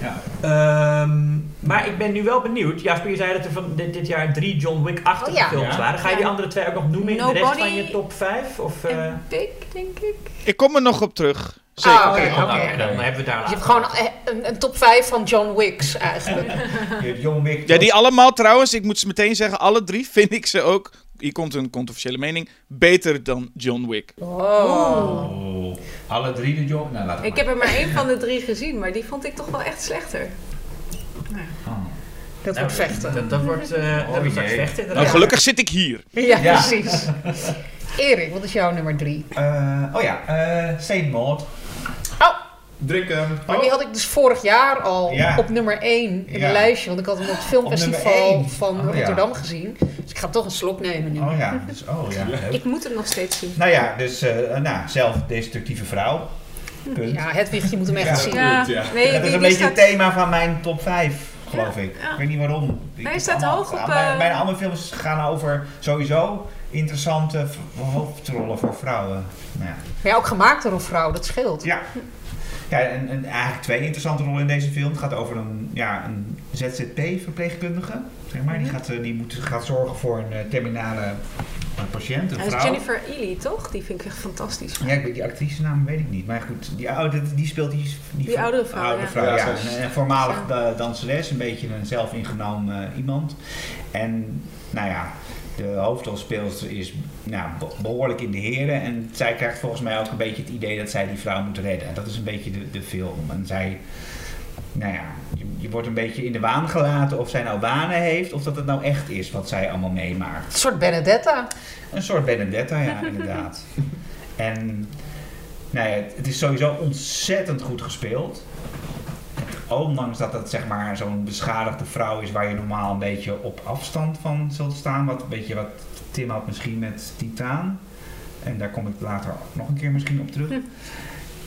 ja. Ehm, maar ik ben nu wel benieuwd. Jasper, je zei dat er van dit, dit jaar drie John Wick-achtige Oh ja. films Ja. waren. Ga je die andere twee ook nog noemen in de rest van je top 5? Of, eh, En Big, denk ik. Ik kom er nog op terug. Zeker. Ah, Oh, oké, dan hebben we daar Je hebt gewoon eh, een, een top 5 van John Wicks eigenlijk. Je hebt John Wick. Ja, die allemaal trouwens, ik moet ze meteen zeggen, alle drie vind ik ze ook, hier komt een controversiële mening, beter dan John Wick. Oh. Oh. Alle drie de John. Nou, laat Ik maar. heb er maar één van de drie gezien, maar die vond ik toch wel echt slechter. Oh. Dat Nou, wordt vechten. Dat, dat wordt, eh dat wordt vechten Nou, gelukkig zit ik hier. Ja, Ja. precies. Erik, wat is jouw nummer 3? Eh, oh ja, eh Saint Maud. Drink hem. Maar die had ik dus vorig jaar al Ja. op nummer 1 in Ja. een lijstje. Want ik had hem op het filmfestival van Oh, ja. Rotterdam gezien. Dus ik ga toch een slok nemen nu. Oh ja, dus, oh ja. Ik moet hem nog steeds zien. Nou ja, dus eh nou, zelfdestructieve vrouw. Punt. Ja, Hedwig, je moet hem echt Ja. zien. Ja. Ja. nee, dat is een beetje het staat... thema van mijn top 5 geloof ik. ja. Ik weet niet waarom. Ik heb staat allemaal- hoog op, Bijna, eh, bijna alle films gaan over sowieso interessante hoofdrollen voor vrouwen. Nou ja. Maar ja, ook gemaakt door een vrouw, dat scheelt. Ja. Ja, en, en eigenlijk twee interessante rollen in deze film. Het gaat over een, ja, een ZZP-verpleegkundige. Zeg maar. Die, gaat, eh, die moet, gaat zorgen voor een eh, terminale eh, patiënt, een Hij is vrouw. Jennifer Ely, toch? Die vind ik echt fantastisch. Ja, ik weet die actrice naam weet ik niet. Maar goed, die, oude, die speelt die... Die oudere vrouw, Oudere ja. vrouw, Ja, Een, een voormalig danseres. Een beetje een zelfingenomen eh, iemand. En, nou ja... De hoofdrolspeelster is nou, be- behoorlijk in de heren. En zij krijgt volgens mij ook een beetje het idee dat zij die vrouw moet redden. Dat is een beetje de, de film. En zij... Nou ja, je, je wordt een beetje in de waan gelaten of zij nou banen heeft... of dat het nou echt is wat zij allemaal meemaakt. Een soort Benedetta. Een soort Benedetta, ja, inderdaad. En nou ja, het is sowieso ontzettend goed gespeeld. Ondanks dat het zeg maar zo'n beschadigde vrouw is waar je normaal een beetje op afstand van zult staan. Wat een beetje wat Tim had misschien met Titaan. En daar kom ik later nog een keer misschien op terug.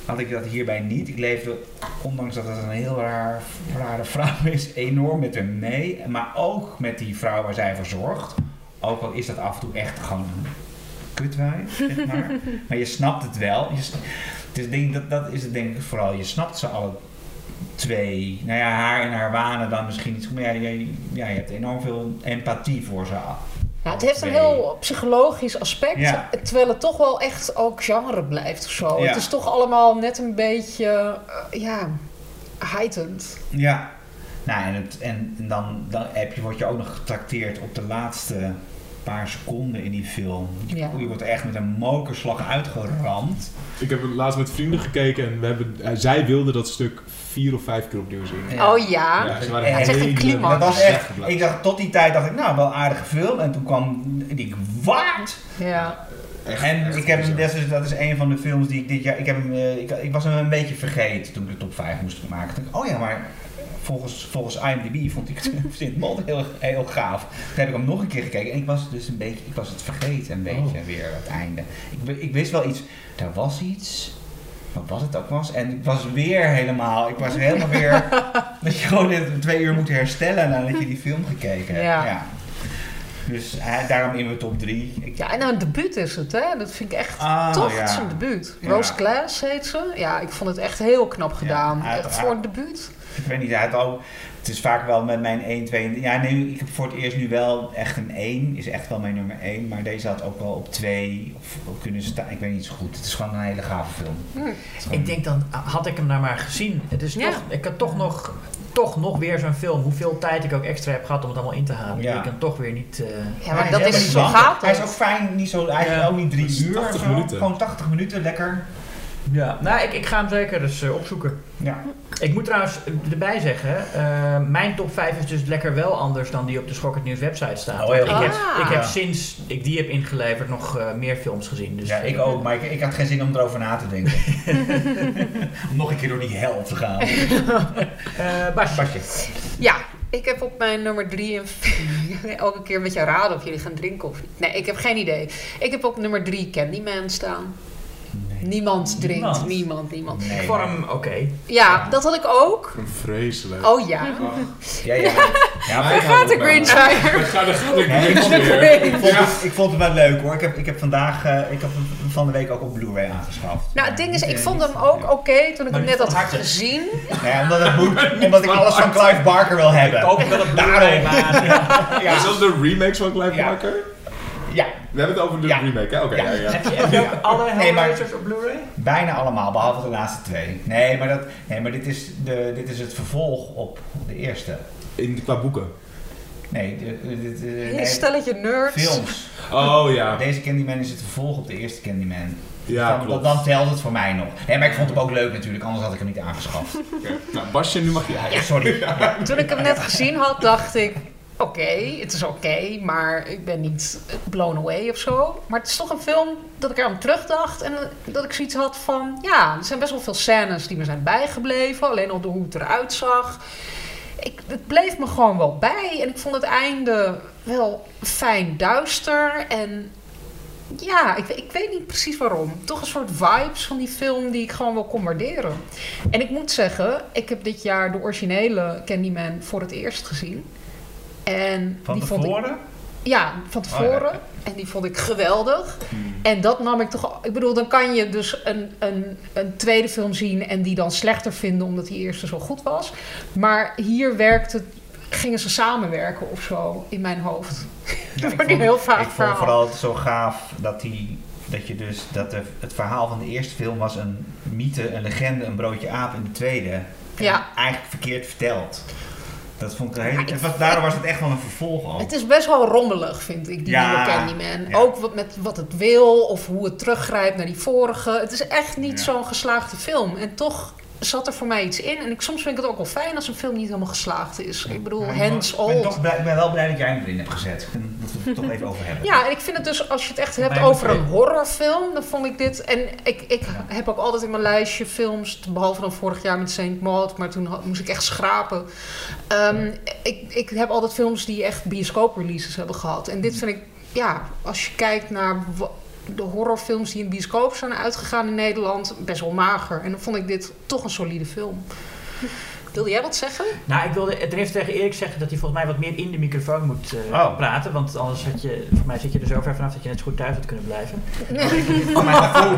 Had ik dat hierbij niet. Ik leefde, ondanks dat het een heel raar, rare vrouw is, enorm met hem mee. Maar ook met die vrouw waar zij voor zorgt. Ook al is dat af en toe echt gewoon een kutwijf, zeg maar. maar je snapt het wel. Je, dus denk, dat, dat is het denk ik vooral. Je snapt ze alle twee. Nou ja, haar en haar wanen dan misschien niet. Maar ja, je, ja, je hebt enorm veel empathie voor ze. Ja, het heeft een heel psychologisch aspect, Ja. terwijl het toch wel echt ook genre blijft of zo. Ja. Het is toch allemaal net een beetje, eh, ja, heightened. Ja. Nou, en, het, en, en dan, dan heb je, word je ook nog getrakteerd op de laatste paar seconden in die film. Ja. Je wordt echt met een mokerslag uitgeramd. Ik heb het laatst met vrienden gekeken en we hebben, eh, zij wilden dat stuk vier of vijf keer opnieuw zien. Ja. Oh ja. Ja, ze waren het is echt een helemaal climax. Dat was echt, ik dacht tot die tijd dacht ik, nou, wel aardige film. En toen kwam, ik wat? ja. Echt- En echt ik heb dat is, dat is een van de films die ik dit jaar, ik, heb hem, eh, ik, ik was hem een beetje vergeten toen ik de top 5 moest maken. Ik dacht, oh ja, maar volgens, volgens IMDb vond ik het, het heel, heel gaaf. Toen heb ik hem nog een keer gekeken en ik was dus een beetje, ik was het vergeten een beetje weer, het einde. Ik, ik wist wel iets, er was iets, wat was het ook was. En ik was weer helemaal, ik was helemaal weer, dat je gewoon in twee uur moet herstellen nadat je die film gekeken hebt. Ja. Dus eh, daarom in mijn top 3. Ik, ja, en nou, een debuut is het, hè? Dat vind ik echt Ah, ja. het is een debuut. Ja. Rose Glass heet ze. Ja, ik vond het echt heel knap gedaan. Echt voor een debuut. Ik weet niet, hij had ook, het is vaak wel met mijn 1, 2. Ja, nee, ik heb voor het eerst nu wel echt een 1, is echt wel mijn nummer 1. Maar deze had ook wel op 2 of, of kunnen staan. Ik weet niet zo goed. Het is gewoon een hele gave film. Hm. Het is gewoon- Ik denk dan, had ik hem daar maar gezien. Het is Ja. toch, ik had toch nog, toch nog weer zo'n film. Hoeveel tijd ik ook extra heb gehad om het allemaal in te halen. Ja. Die ik hem toch weer niet... eh, Ja, maar dat is niet zo gaat Hij is het. ook fijn, niet zo, hij is Ja. ook niet 3 Dat is uur. of 80 zo. minuten. Gewoon 80 minuten, lekker. Ja, nou, ik, ik ga hem zeker eens eh, opzoeken. Ja. Ik moet trouwens erbij zeggen, eh, mijn top 5 is dus lekker wel anders dan die op de Schokkend Nieuws website staat. Oh, heel ik, heb, Ah. ik heb Ja. sinds ik die heb ingeleverd nog eh, meer films gezien. Dus, ja, ik ook, maar ik, ik had geen zin om erover na te denken. om nog een keer door die hel te gaan. Eh, Basje. Basje. Ja, ik heb op mijn nummer drie en vier elke keer met jou raden of jullie gaan drinken of niet. Nee, ik heb geen idee. Ik heb op nummer drie Candyman staan. Niemand drinkt, Niemand? niemand, niemand. Nee, ik vond hem oké. Ja, dat had ik ook. Een vreselijk. Oh ja. Ja, ja. ja maar Daar Gaat de we. Grinch weer. Daar gaat de gaat de Nee, ik, vond het, ik, vond het, ik vond het wel leuk hoor. Ik heb, ik heb vandaag, eh, ik heb hem van de week ook op Blu-ray aangeschaft. Nou, het ding is, ik vond hem ook oké toen ik Maar hem net had gezien. Nee, omdat, het moet, omdat ik alles van Clive Barker wil hebben. Ook wel een Daarom. Blu-ray, maar... ja. Ja, Zoals de remakes van Clive Ja. Barker? We hebben het over de Ja. remake, hè? Oké, Ja. ja, ja. Heb je, heb je ook alle Nee, Hellraisers op Blu-ray? bijna allemaal, behalve de laatste twee. Nee, maar, dat, nee, maar dit, is de, dit is het vervolg op de eerste. In, qua boeken. Nee, de, de, de- de- Een nee, stelletje nerds. films. Oh ja. Deze Candyman is het vervolg op de eerste Candyman. Ja, dan, klopt. dan telt het voor mij nog. Nee, maar ik vond hem ook leuk natuurlijk, anders had ik hem niet aangeschaft. Nou, Basje, nu mag jij. Ja, sorry. Toen ik hem net gezien had, dacht ik... Oké, het is oké, maar ik ben niet blown away of zo. Maar het is toch een film dat ik er aan terugdacht. En dat ik zoiets had van... Ja, er zijn best wel veel scènes die me zijn bijgebleven. Alleen al hoe het eruit zag. Ik, het bleef me gewoon wel bij. En ik vond het einde wel fijn duister. En ja, ik, ik weet niet precies waarom. Toch een soort vibes van die film die ik gewoon wel kon. En ik moet zeggen, ik heb dit jaar de originele Candyman voor het eerst gezien. En Van die vond ik, tevoren? ja, van tevoren. Oh, ja. En die vond ik geweldig. Hmm. En dat nam ik toch... Ik bedoel, dan kan je dus een, een, een tweede film zien... en die dan slechter vinden omdat die eerste zo goed was. Maar hier werkte, gingen ze samenwerken of zo in mijn hoofd. Ja, Dat ik vond- heel vaag Ik vond vooral zo gaaf dat, die, dat je dus dat de, het verhaal van de eerste film was een mythe, een legende, een broodje aap in de tweede. En Ja. Eigenlijk verkeerd verteld. Dat vond ik ik het was, daardoor was het echt wel een vervolg ook. Het is best wel rommelig, vind ik, die Ja, nieuwe Candyman. ja. Ook wat, met wat het wil of hoe het teruggrijpt naar die vorige. Het is echt niet Ja. zo'n geslaagde film. En toch zat er voor mij iets in. En ik, soms vind ik het ook wel fijn als een film niet helemaal geslaagd is. Ik bedoel, Ja, ik hands blij, ik ben wel blij dat jij hem erin hebt gezet. Dat we het toch even over hebben. Ja, en ik vind het dus, als je het echt hebt over een horrorfilm, dan vond ik dit... En ik, ik Ja. heb ook altijd in mijn lijstje films, behalve dan vorig jaar met Saint Maud, maar toen had- moest ik echt schrapen. Ehm, ik, ik heb altijd films die echt bioscoop-releases hebben gehad. En dit vind ik, ja, als je kijkt naar de horrorfilms die in bioscoop zijn uitgegaan in Nederland, best wel mager. En dan vond ik dit toch een solide film. Wilde jij wat zeggen? Nou, ik wilde ten eerste tegen Erik zeggen dat hij volgens mij wat meer in de microfoon moet eh, Oh. praten. Want anders had je, voor mij zit je er zo ver vanaf dat je net zo goed thuis had kunnen blijven. Voor, mijn gevoel,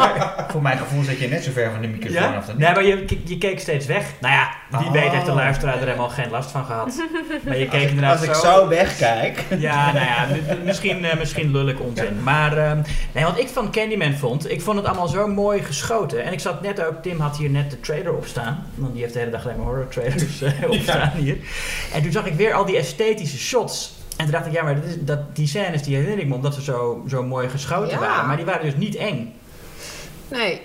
voor mijn gevoel zit je net zo ver van de microfoon af dan Nee, maar je, je keek steeds weg. Nou ja, wie Oh. weet heeft de luisteraar er helemaal geen last van gehad. Maar je keek inderdaad Als ik zo. zo wegkijk. Ja, nou ja, misschien, eh, misschien lul ik onzin. Maar ehm, nee, wat ik van Candyman vond, ik vond het allemaal zo mooi geschoten. En ik zat net ook, Tim had hier net de trailer op staan. Want die heeft de hele dag alleen maar horror trailers eh, op staan hier. En toen zag ik weer al die esthetische shots. En toen dacht ik, ja, maar dat is, dat, die scènes die herinner ik me omdat ze zo, zo mooi geschoten Ja. waren. Maar die waren dus niet eng. Nee.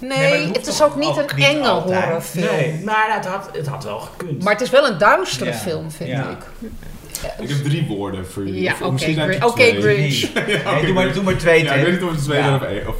Nee, het is ook niet ook een niet enge altijd? horrorfilm. Nee, maar het had, het had wel gekund. Maar het is wel een duistere Ja. film, vind Ja. ik. Ik heb drie woorden voor jullie. Ja, oké, Grinch. doe, maar, doe maar twee, Ja, ik weet Tim. niet of het twee Ja. zijn of één. Of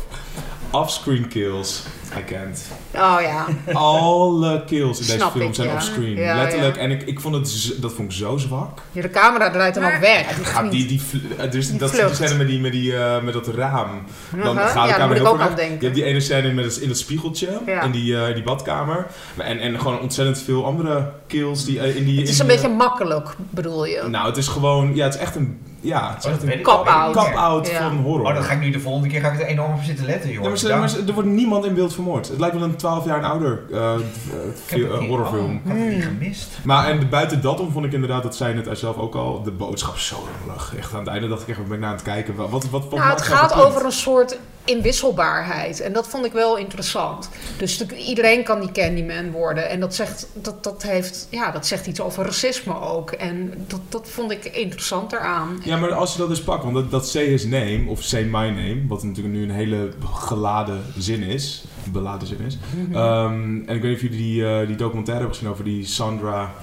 offscreen kills. I can't. Oh ja. Alle kills in deze Snap film ik, zijn ja. offscreen. Ja, Letterlijk. ja. En ik, ik vond het, dat vond ik zo zwak. Ja, De camera draait hem Maar- ook weg. Gaat die, die, vl- eh, dus Die dat vlucht. die scène met, die, met, die, eh, met dat raam. Dan Uh-huh. gaat de camera heel weg. denken. Je hebt die ene scène met het, in het spiegeltje, Ja. in die, eh, die badkamer. En, en gewoon ontzettend veel andere kills die in die... Het is in een die- beetje makkelijk, bedoel je? Nou, het is gewoon... Ja, het is echt een... Ja, het is Oh, echt een. Cop-out. cop-out Ja. van horror. Oh, dat ga ik nu de volgende keer ga ik er enorm op zitten letten, joh. Ja, maar, ze- maar ze- er wordt niemand in beeld vermoord. Het lijkt wel een 12 jaar ouder eh, eh, horrorfilm. oh, ik had het niet gemist. Maar en buiten dat om vond ik inderdaad, dat zei net zelf ook al, de boodschap zo rommelig. Echt aan het einde dacht ik echt, wat ben ik naar aan het kijken? Wat, wat, wat, wat Nou, het nou gaat over een soort inwisselbaarheid. En dat vond ik wel interessant. Dus de- iedereen kan die Candyman worden. En dat zegt, dat, dat heeft, ja, dat zegt iets over racisme ook. En dat, dat vond ik interessant eraan. Ja, maar als je dat dus pakt, want dat, dat say his name, of say my name, wat natuurlijk nu een hele geladen zin is, beladen zin is. Mhm. Ehm, en ik weet niet of jullie die, eh, die documentaire hebben gezien over die Sandra...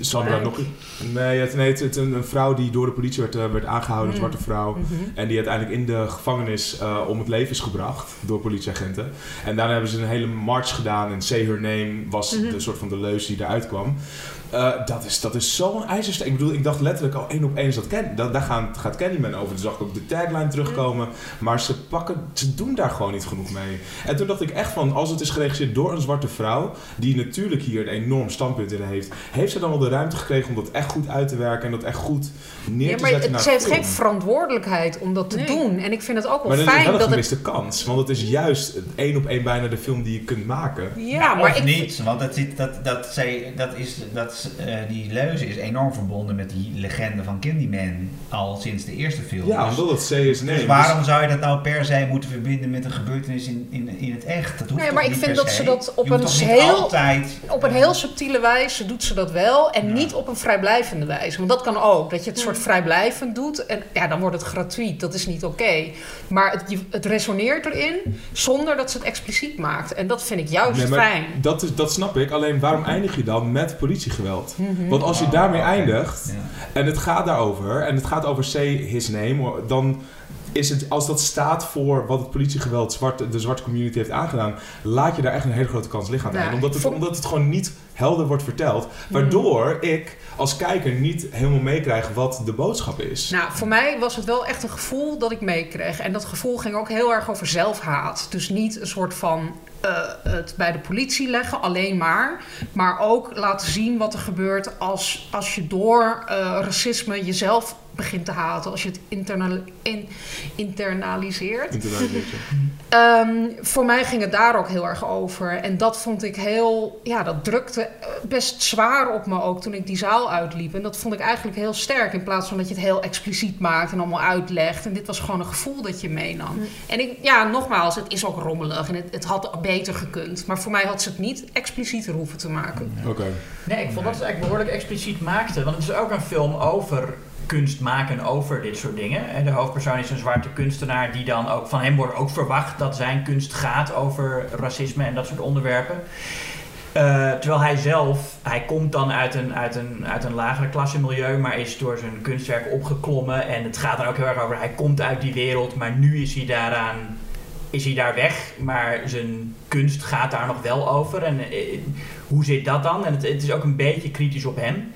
Sandra nog... Nee, het, nee het, het- een, een vrouw die door de politie werd, eh, werd aangehouden, een Mm. zwarte vrouw. Mhm. En die uiteindelijk in de gevangenis eh, om het leven is gebracht door politieagenten. En daarna hebben ze een hele march gedaan en Say Her Name was Mhm. de soort van de leus die eruit kwam. Eh, dat is, dat is zo'n ijzersterk. Ik bedoel, ik dacht letterlijk al één op één is dat Ken, da- daar gaan, gaat Candyman over. Toen zag ik ook de tagline terugkomen. Maar ze pakken, ze doen daar gewoon niet genoeg mee. En toen dacht ik echt van, als het is geregisseerd door een zwarte vrouw, die natuurlijk hier een enorm standpunt in heeft, heeft ze dan wel de ruimte gekregen om dat echt goed uit te werken en dat echt goed neer Ja, te maar zetten het, naar ze heeft film? geen verantwoordelijkheid om dat te Nee. doen. En ik vind het ook wel Maar dat is fijn wel een dat het... gemiste kans. Want het is juist één op één bijna de film die je kunt maken. Ja, Nou, maar of ik... niet, want dat, dat, dat, zij, dat is, dat, eh, die leuze is enorm verbonden met die legende van Candyman al sinds de eerste film. Ja, dus, omdat het C is nee. dus waarom zou je dat nou per se moeten verbinden met een gebeurtenis in, in, in het echt? Dat hoeft Nee, toch maar ik niet vind per dat se? ze dat op een heel- altijd... Op een heel subtiele wijze doet ze dat wel. En Ja. niet op een vrijblijvende wijze. Want dat kan ook. Dat je het soort vrijblijvend doet. En ja, dan wordt het gratuit. Dat is niet oké. Maar het, het resoneert erin zonder dat ze het expliciet maakt. En dat vind ik juist Nee, maar fijn. Dat, is, dat snap ik. Alleen waarom eindig je dan met politiegeweld? Mhm. Want als je Oh, daarmee oké. eindigt Ja. en het gaat daarover en het gaat over say his name, dan is het, als dat staat voor wat het politiegeweld zwart, de zwarte community heeft aangedaan, laat je daar echt een hele grote kans liggen aan Ja. Omdat het, omdat het gewoon niet helder wordt verteld. Waardoor ik als kijker niet helemaal meekrijg wat de boodschap is. Nou, voor mij was het wel echt een gevoel dat ik meekreeg. En dat gevoel ging ook heel erg over zelfhaat. Dus niet een soort van eh, het bij de politie leggen, alleen maar. Maar ook laten zien wat er gebeurt als, als je door eh, racisme jezelf begint te haten. Als je het internal, in, internaliseert. Ehm, voor mij ging het daar ook heel erg over. En dat vond ik heel, ja, dat drukte eh, best zwaar op me ook toen ik die zaal uitliep. En dat vond ik eigenlijk heel sterk. In plaats van dat je het heel expliciet maakt en allemaal uitlegt. En dit was gewoon een gevoel dat je meenam. En ik, ja, nogmaals, het is ook rommelig en het, het had beter gekund. Maar voor mij had ze het niet explicieter hoeven te maken. Oké. Nee, ik vond dat ze eigenlijk behoorlijk expliciet maakte. Want het is ook een film over kunst maken over dit soort dingen. En de hoofdpersoon is een zwarte kunstenaar die dan ook... Van hem wordt ook verwacht dat zijn kunst gaat over racisme en dat soort onderwerpen. Eh, terwijl hij zelf, hij komt dan uit een, uit, een, uit een lagere klasse milieu, maar is door zijn kunstwerk opgeklommen. En het gaat er ook heel erg over, hij komt uit die wereld, maar nu is hij daaraan, is hij daar weg. Maar zijn kunst gaat daar nog wel over. En eh, hoe zit dat dan? En het is ook een beetje kritisch op hem.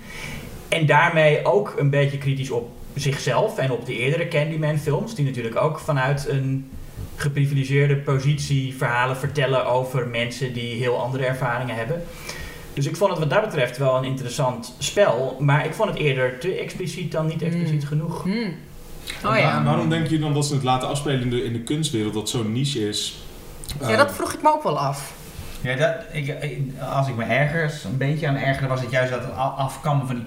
En daarmee ook een beetje kritisch op zichzelf en op de eerdere Candyman films, die natuurlijk ook vanuit een geprivilegeerde positie verhalen vertellen over mensen die heel andere ervaringen hebben. Dus ik vond het wat dat betreft wel een interessant spel, maar ik vond het eerder te expliciet dan niet expliciet Mm. genoeg. En Oh ja. waar- waarom denken jullie dan dat ze het laten afspelen in de, in de kunstwereld, dat zo'n niche is? ja, dat vroeg ik me ook wel af. Ja, dat, ik, als ik me ergens een beetje aan ergerde, was het juist dat het afkammen van die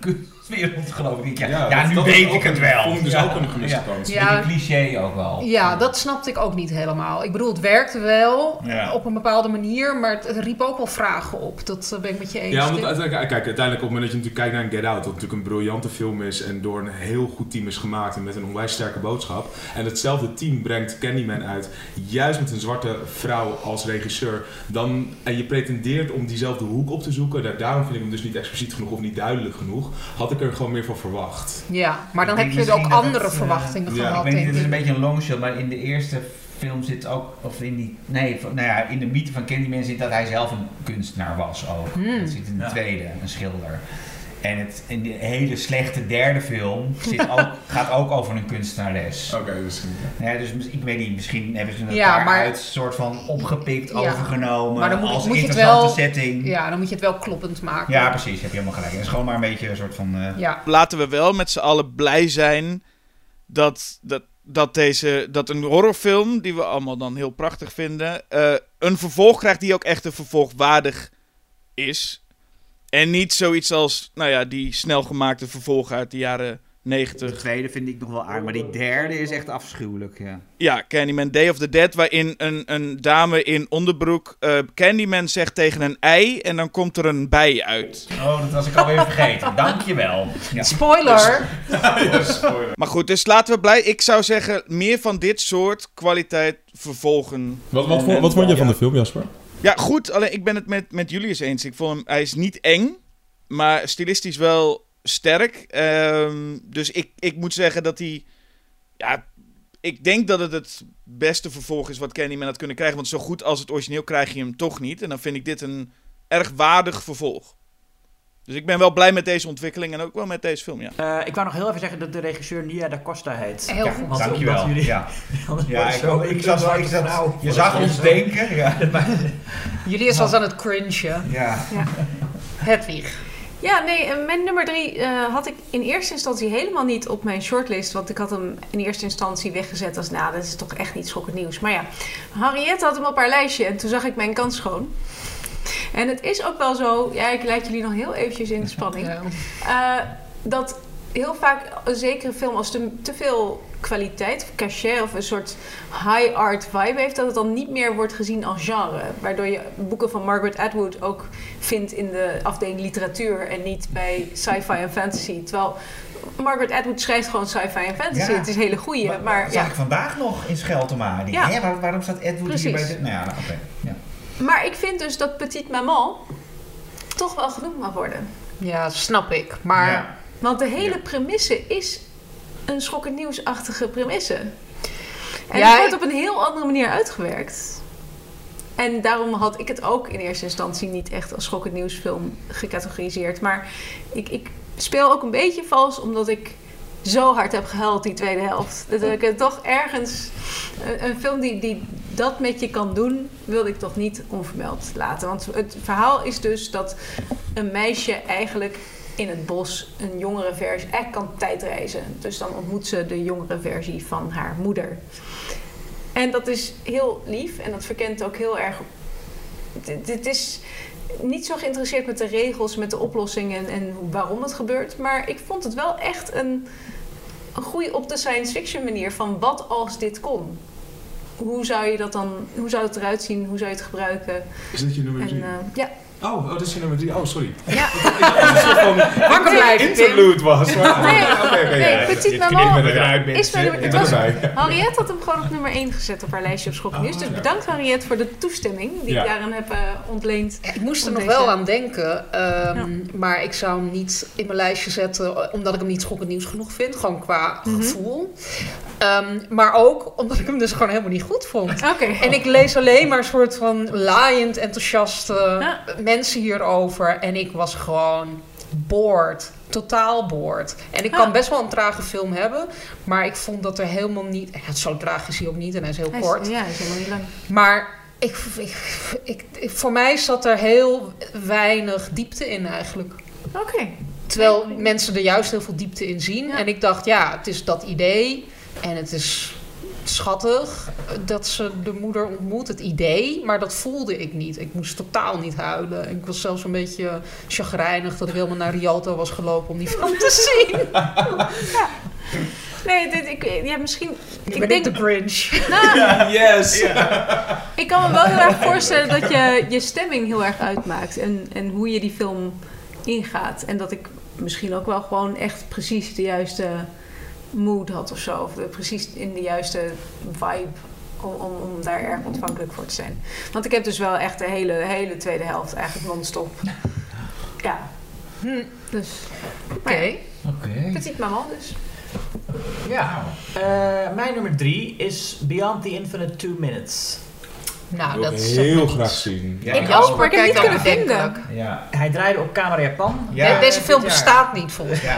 geloof ik. Ja, nu weet ik het een- wel. Vond ik dus ja. ook een gemiste kans. Ja. Beetje cliché ook wel. Ja, dat snapte ik ook niet helemaal. Ik bedoel, het werkte wel Ja. op een bepaalde manier, maar het, riep ook wel vragen op. Dat eh, ben ik met je eens. Ja, want uiteindelijk, kijk, uiteindelijk op het moment dat je natuurlijk kijkt naar een Get Out, dat natuurlijk een briljante film is en door een heel goed team is gemaakt en met een onwijs sterke boodschap. En hetzelfde team brengt Candyman uit, juist met een zwarte vrouw als regisseur. Dan, en je pretendeert om diezelfde hoek op te zoeken, daar, daarom vind ik hem dus niet expliciet genoeg of niet duidelijk genoeg, had ik er gewoon meer van verwacht. Ja, maar dan heb je denk ook misschien dat andere het, eh, verwachtingen ja, gehad, ik weet het is een beetje een long shot, maar in de eerste film zit ook, of in die, nee, van- nou ja, in de mythe van Candyman zit dat hij zelf een kunstenaar was ook. Hmm. Dat zit in de Ja. tweede, een schilder. En het, in de hele slechte derde film zit ook, gaat ook over een kunstenares. Oké, dus Ja, dus ik weet niet, misschien hebben ze het Ja, maar- uit soort van opgepikt, Ja. overgenomen, Maar dan moet- als moet je het interessante wel- setting. Ja. Ja, dan moet je het wel kloppend maken. precies, heb je helemaal gelijk. Het is gewoon maar een beetje een soort van... eh, Ja. laten we wel met z'n allen blij zijn dat, dat, dat, deze, dat een horrorfilm, die we allemaal dan heel prachtig vinden, eh, een vervolg krijgt die ook echt een vervolgwaardig is. En niet zoiets als, nou ja, die snelgemaakte vervolg uit de jaren De 90. tweede vind ik nog wel aardig, maar die derde is echt afschuwelijk. Ja. Ja, Candyman Day of the Dead, waarin een, een dame in onderbroek eh, Candyman zegt tegen een ei en dan komt er een bij uit. Oh, dat was ik alweer vergeten. Dankjewel. Ja. Spoiler! Maar goed, dus laten we blij. Ik zou zeggen, meer van dit soort kwaliteit vervolgen. Wat, wat, vond, wat vond je van de film, Jasper? Ja, goed. Alleen ik ben het met, met jullie eens eens. Ik vond hem, hij is niet eng, maar stilistisch wel sterk. Ehm, dus ik, ik moet zeggen dat hij, ja, ik denk dat het het beste vervolg is wat Candyman had kunnen krijgen. Want zo goed als het origineel krijg je hem toch niet. En dan vind ik dit een erg waardig vervolg. Dus ik ben wel blij met deze ontwikkeling en ook wel met deze film, ja. Eh, ik wou nog heel even zeggen dat de regisseur Nia da Costa heet. Heel Ja, goed. Want Dankjewel. jullie- Ja, ja ik, zo- ik, zat, je zag ons denken. Ja. Jullie is als aan het cringen. Ja. Hedwig. Ja, nee, eh, mijn nummer drie eh, had ik in eerste instantie helemaal niet op mijn shortlist. Want ik had hem in eerste instantie weggezet als, nou, dat is toch echt niet schokkend nieuws. Maar ja, Henriette had hem op haar lijstje en toen zag ik mijn kans schoon. En het is ook wel zo, ja, ik leid jullie nog heel eventjes in de spanning. Ja. Eh, dat heel vaak een zekere film als te, te veel kwaliteit, cachet of een soort high art vibe heeft, dat het dan niet meer wordt gezien als genre. Waardoor je boeken van Margaret Atwood ook vindt in de afdeling literatuur en niet bij sci-fi en fantasy. Terwijl Margaret Atwood schrijft gewoon sci-fi en fantasy. Ja. Het is een hele goeie, Maar, maar dat zag ja. ik vandaag nog in Scheltema. Ja. hè, waar- waarom staat Edward Precies. hier bij de... Nou ja, oké. Ja. Maar ik vind dus dat Petite Maman toch wel genoemd mag worden. ja, snap ik. Maar Want de hele Ja. premisse is een schokkend nieuwsachtige premisse. En Ja, het wordt op een heel andere manier uitgewerkt. En daarom had ik het ook in eerste instantie niet echt als schokkend nieuwsfilm gecategoriseerd. Maar ik, ik speel ook een beetje vals omdat ik zo hard heb gehuild die tweede helft. Dat ik toch ergens... Een, film die, die dat met je kan doen, wilde ik toch niet onvermeld laten. Want het verhaal is dus dat een meisje eigenlijk in het bos een jongere versie... Eigenlijk kan tijdreizen. Dus dan ontmoet ze de jongere versie van haar moeder. En dat is heel lief en dat verkent ook heel erg. Het is niet zo geïnteresseerd met de regels, met de oplossingen en, en waarom het gebeurt. Maar ik vond het wel echt een, een goede op de science fiction manier van wat als dit kon. Hoe zou je dat dan, hoe zou het eruit zien? Hoe zou je het gebruiken? Is dit je nummer En, eh, ja, oh, oh, dat is je nummer drie. Oh, sorry. ja. Wakker blijven, Tim. interlude was. Maar, Nee, oké, oké, nee, ja. Petit Maman is mijn nummer- het was-. Henriette had hem gewoon op nummer 1 gezet op haar lijstje op Schokken Nieuws. Oh, Dus ja. bedankt Henriette voor de toestemming die Ja. ik daarin heb eh, ontleend. Ik moest er nog wel aan denken, ehm, maar ik zou hem niet in mijn lijstje zetten eh, omdat ik hem niet schokkend nieuws genoeg vind, gewoon qua Mhm. gevoel. Ehm, maar ook omdat ik hem dus gewoon helemaal niet goed vond. Oké. En ik lees alleen maar een soort van laaiend enthousiaste Ja. Mensen hierover. En ik was gewoon bored. Totaal bored. En ik kan best wel een trage film hebben. Maar ik vond dat er helemaal niet... Zo traag is hij ook niet en hij is heel Hij is- kort. Ja, hij is helemaal niet lang. Maar ik, ik, ik, ik- voor mij zat er heel weinig diepte in eigenlijk. Oké. Terwijl mensen er juist heel veel diepte in zien. Ja. En ik dacht, ja, het is dat idee. En het is schattig dat ze de moeder ontmoet. Het idee, maar dat voelde ik niet. Ik moest totaal niet huilen. Ik was zelfs een beetje chagrijnig dat ik helemaal naar Rialto was gelopen om die film te zien. Nee, dit, ik, ja, misschien... Ik Ik ben denk, de Grinch. nou, Yes! ik kan me wel heel erg voorstellen dat je je stemming heel erg uitmaakt. En, en hoe je die film ingaat. En dat ik misschien ook wel gewoon echt precies de juiste mood had of zo. Of de- precies in de juiste vibe. Om, om, om daar erg ontvankelijk voor te zijn. Want ik heb dus wel echt de hele, hele tweede helft eigenlijk non-stop. Ja. Hm, Dus, Oké. Oké. petit maman dus. Ja. Eh, mijn nummer drie is Beyond the Infinite Two Minutes. Nou, wil dat ik me heel graag zien. Ja, Ik ook, maar ik heb Kijk niet kunnen vinden. Ja. Hij draaide op Camera Japan. Ja. De- Deze film bestaat niet volgens Ja.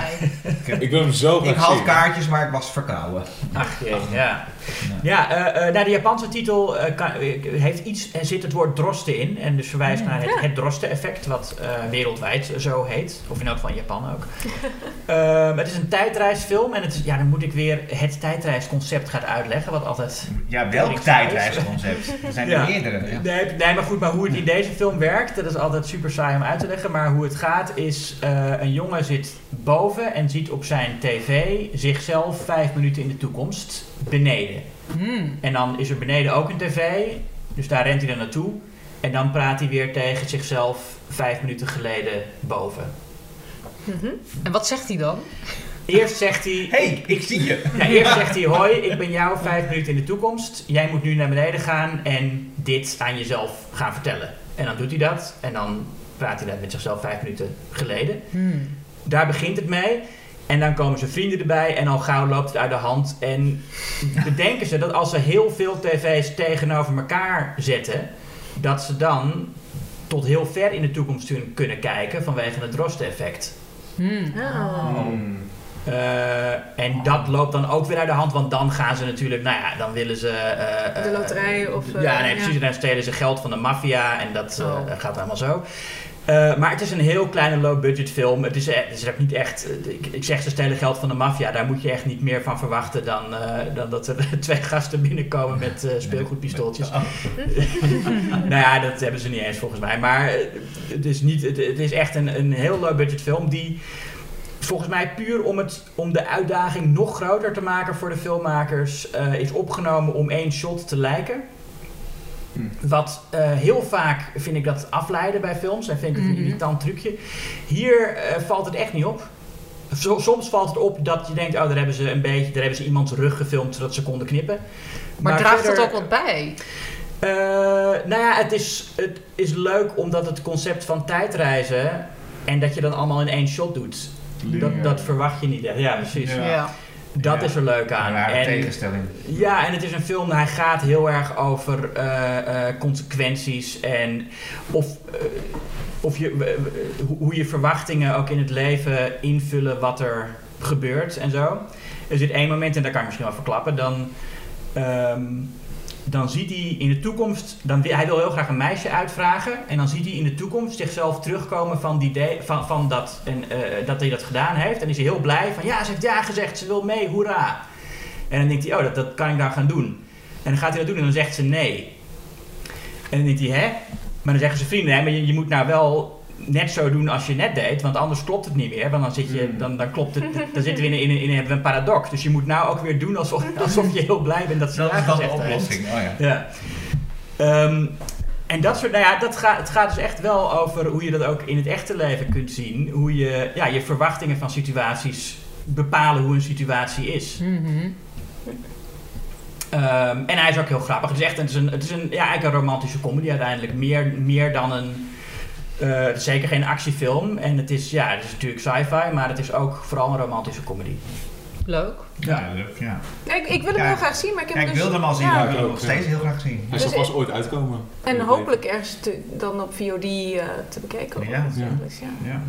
mij. Ik wil hem zo Ik graag had zien. kaartjes, maar ik was verkouden. Ach jee, ja. Ja, eh, eh, nou, de Japanse titel eh, kan- heeft iets, er zit het woord drosten in. En dus verwijst naar het, het drosten-effect, wat eh, wereldwijd zo heet. Of in elk geval in Japan ook. Ehm, het is een tijdreisfilm. En het is, ja, dan moet ik weer het tijdreisconcept gaan uitleggen. Wat altijd Ja, welk tijdreisconcept? Er zijn er Ja. meerdere. Ja. Nee, nee, maar goed, maar hoe het in deze film werkt, dat is altijd super saai om uit te leggen. Maar hoe het gaat is, eh, een jongen zit boven en ziet op zijn tv zichzelf vijf minuten in de toekomst beneden. Hmm. En dan is er beneden ook een tv, dus daar rent hij dan naartoe. En dan praat hij weer tegen zichzelf vijf minuten geleden boven. Mhm. En wat zegt hij dan? Eerst zegt hij... hey, ik zie je. Ja, eerst zegt hij, hoi, ik ben jou vijf minuten in de toekomst. Jij moet nu naar beneden gaan en dit aan jezelf gaan vertellen. En dan doet hij dat en dan praat hij dat met zichzelf vijf minuten geleden. Hmm. Daar begint het mee. En dan komen zijn vrienden erbij en al gauw loopt het uit de hand. En bedenken ze dat als ze heel veel tv's tegenover elkaar zetten, dat ze dan tot heel ver in de toekomst kun- kunnen kijken vanwege het Drosten-effect. Hmm. Hmm. Eh, en dat loopt dan ook weer uit de hand, want dan gaan ze natuurlijk, nou ja, dan willen ze. eh, De eh, loterij of, ja, nee, ja. precies. En dan stelen ze geld van de maffia en dat Oh. gaat allemaal zo. Eh, maar het is een heel kleine low-budget film. Het is, eh, het is ook niet echt. eh, ik, ik zeg ze stelen geld van de maffia. Daar moet je echt niet meer van verwachten dan, dan dat er twee gasten binnenkomen met speelgoedpistooltjes. nou ja, dat hebben ze niet eens volgens mij. Maar het is, niet, het, het is echt een, een heel low-budget film die volgens mij puur om, het, om de uitdaging nog groter te maken voor de filmmakers is opgenomen om één shot te lijken. Hmm. Wat eh, heel vaak vind ik dat afleiden bij films en vind ik het Mhm. een irritant trucje. Hier eh, valt het echt niet op. Zo- soms valt het op dat je denkt, oh, daar hebben ze een beetje, daar hebben ze iemands rug gefilmd zodat ze konden knippen. Maar, draagt verder- het ook wat bij? eh, nou ja, het is, het is leuk omdat het concept van tijdreizen en dat je dan allemaal in één shot doet. Dat, dat verwacht je niet echt. Ja, precies. Ja. Ja. Dat Ja. is er leuk aan. Een En- tegenstelling. Ja, en het is een film, hij gaat heel erg over eh, eh, consequenties en of, eh, of je, hoe- hoe je verwachtingen ook in het leven invullen wat er gebeurt en zo. Er zit één moment, en daar kan ik misschien wel verklappen, dan, ehm, dan ziet hij in de toekomst, dan, hij wil heel graag een meisje uitvragen en dan ziet hij in de toekomst zichzelf terugkomen van, die van, van dat, en, eh, dat hij dat gedaan heeft. En is hij heel blij van ja, ze heeft ja gezegd, ze wil mee, hoera. En dan denkt hij, oh, dat, dat kan ik dan gaan doen. En dan gaat hij dat doen en dan zegt ze nee. En dan denkt hij, hè? Maar dan zeggen ze vrienden, hè, maar je, je moet nou wel net zo doen als je net deed, want anders klopt het niet meer. Want dan, zit je, dan, dan klopt het, dan zitten we in, een- in, een- in een paradox. Dus je moet nou ook weer doen alsof, alsof je heel blij bent dat ze Dat is dan de oplossing. Oh ja. Ja. Ehm, en dat soort, nou ja, dat gaat, het gaat dus echt wel over hoe je dat ook in het echte leven kunt zien. Hoe je ja, je verwachtingen van situaties bepalen hoe een situatie is. Mhm. Ehm, en hij is ook heel grappig. Het is echt het is een, het is een, ja, eigenlijk een romantische comedy uiteindelijk. Meer, meer dan een... eh, het is zeker geen actiefilm. En het is, ja, het is natuurlijk sci-fi, maar het is ook vooral een romantische comedy. Leuk. Ja, leuk. Ja. Ik, ik wil hem Ja. heel graag zien, maar ik heb Ja, ik dus... wilde hem al zien, maar ik wil hem ook, nog steeds heel graag zien. Hij Dus zal vast ooit uitkomen. En hopelijk ergens te- dan op VOD eh, te bekijken. of Ja. Ja.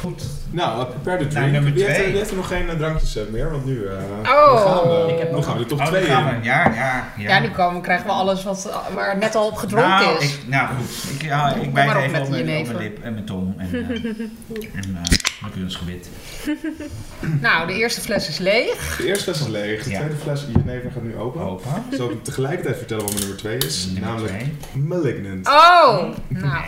Goed. Nou, uh, prepare the Nou, drink. heeft, twee. heeft er nog geen eh, drankjes eh, meer? Want nu, eh Oh. gaan we, Ik heb nog- gaan we de top Oh, 2 dan gaan in. we. Ja, ja, ja. Ja, nu komen, krijgen we alles wat, waar net al op gedronken nou, is. Ik, nou goed, ik, ja, ik bijt even met op die mijn, op jenever. mijn lip en mijn tong en, eh en mijn kunstgebit. Nou, de eerste fles is leeg. De eerste fles is leeg. De Ja. tweede fles, Jenever, gaat nu open. Opa. Zal ik tegelijkertijd vertellen wat mijn nummer 2 is? Nummer namelijk twee. Malignant. Oh! Nou,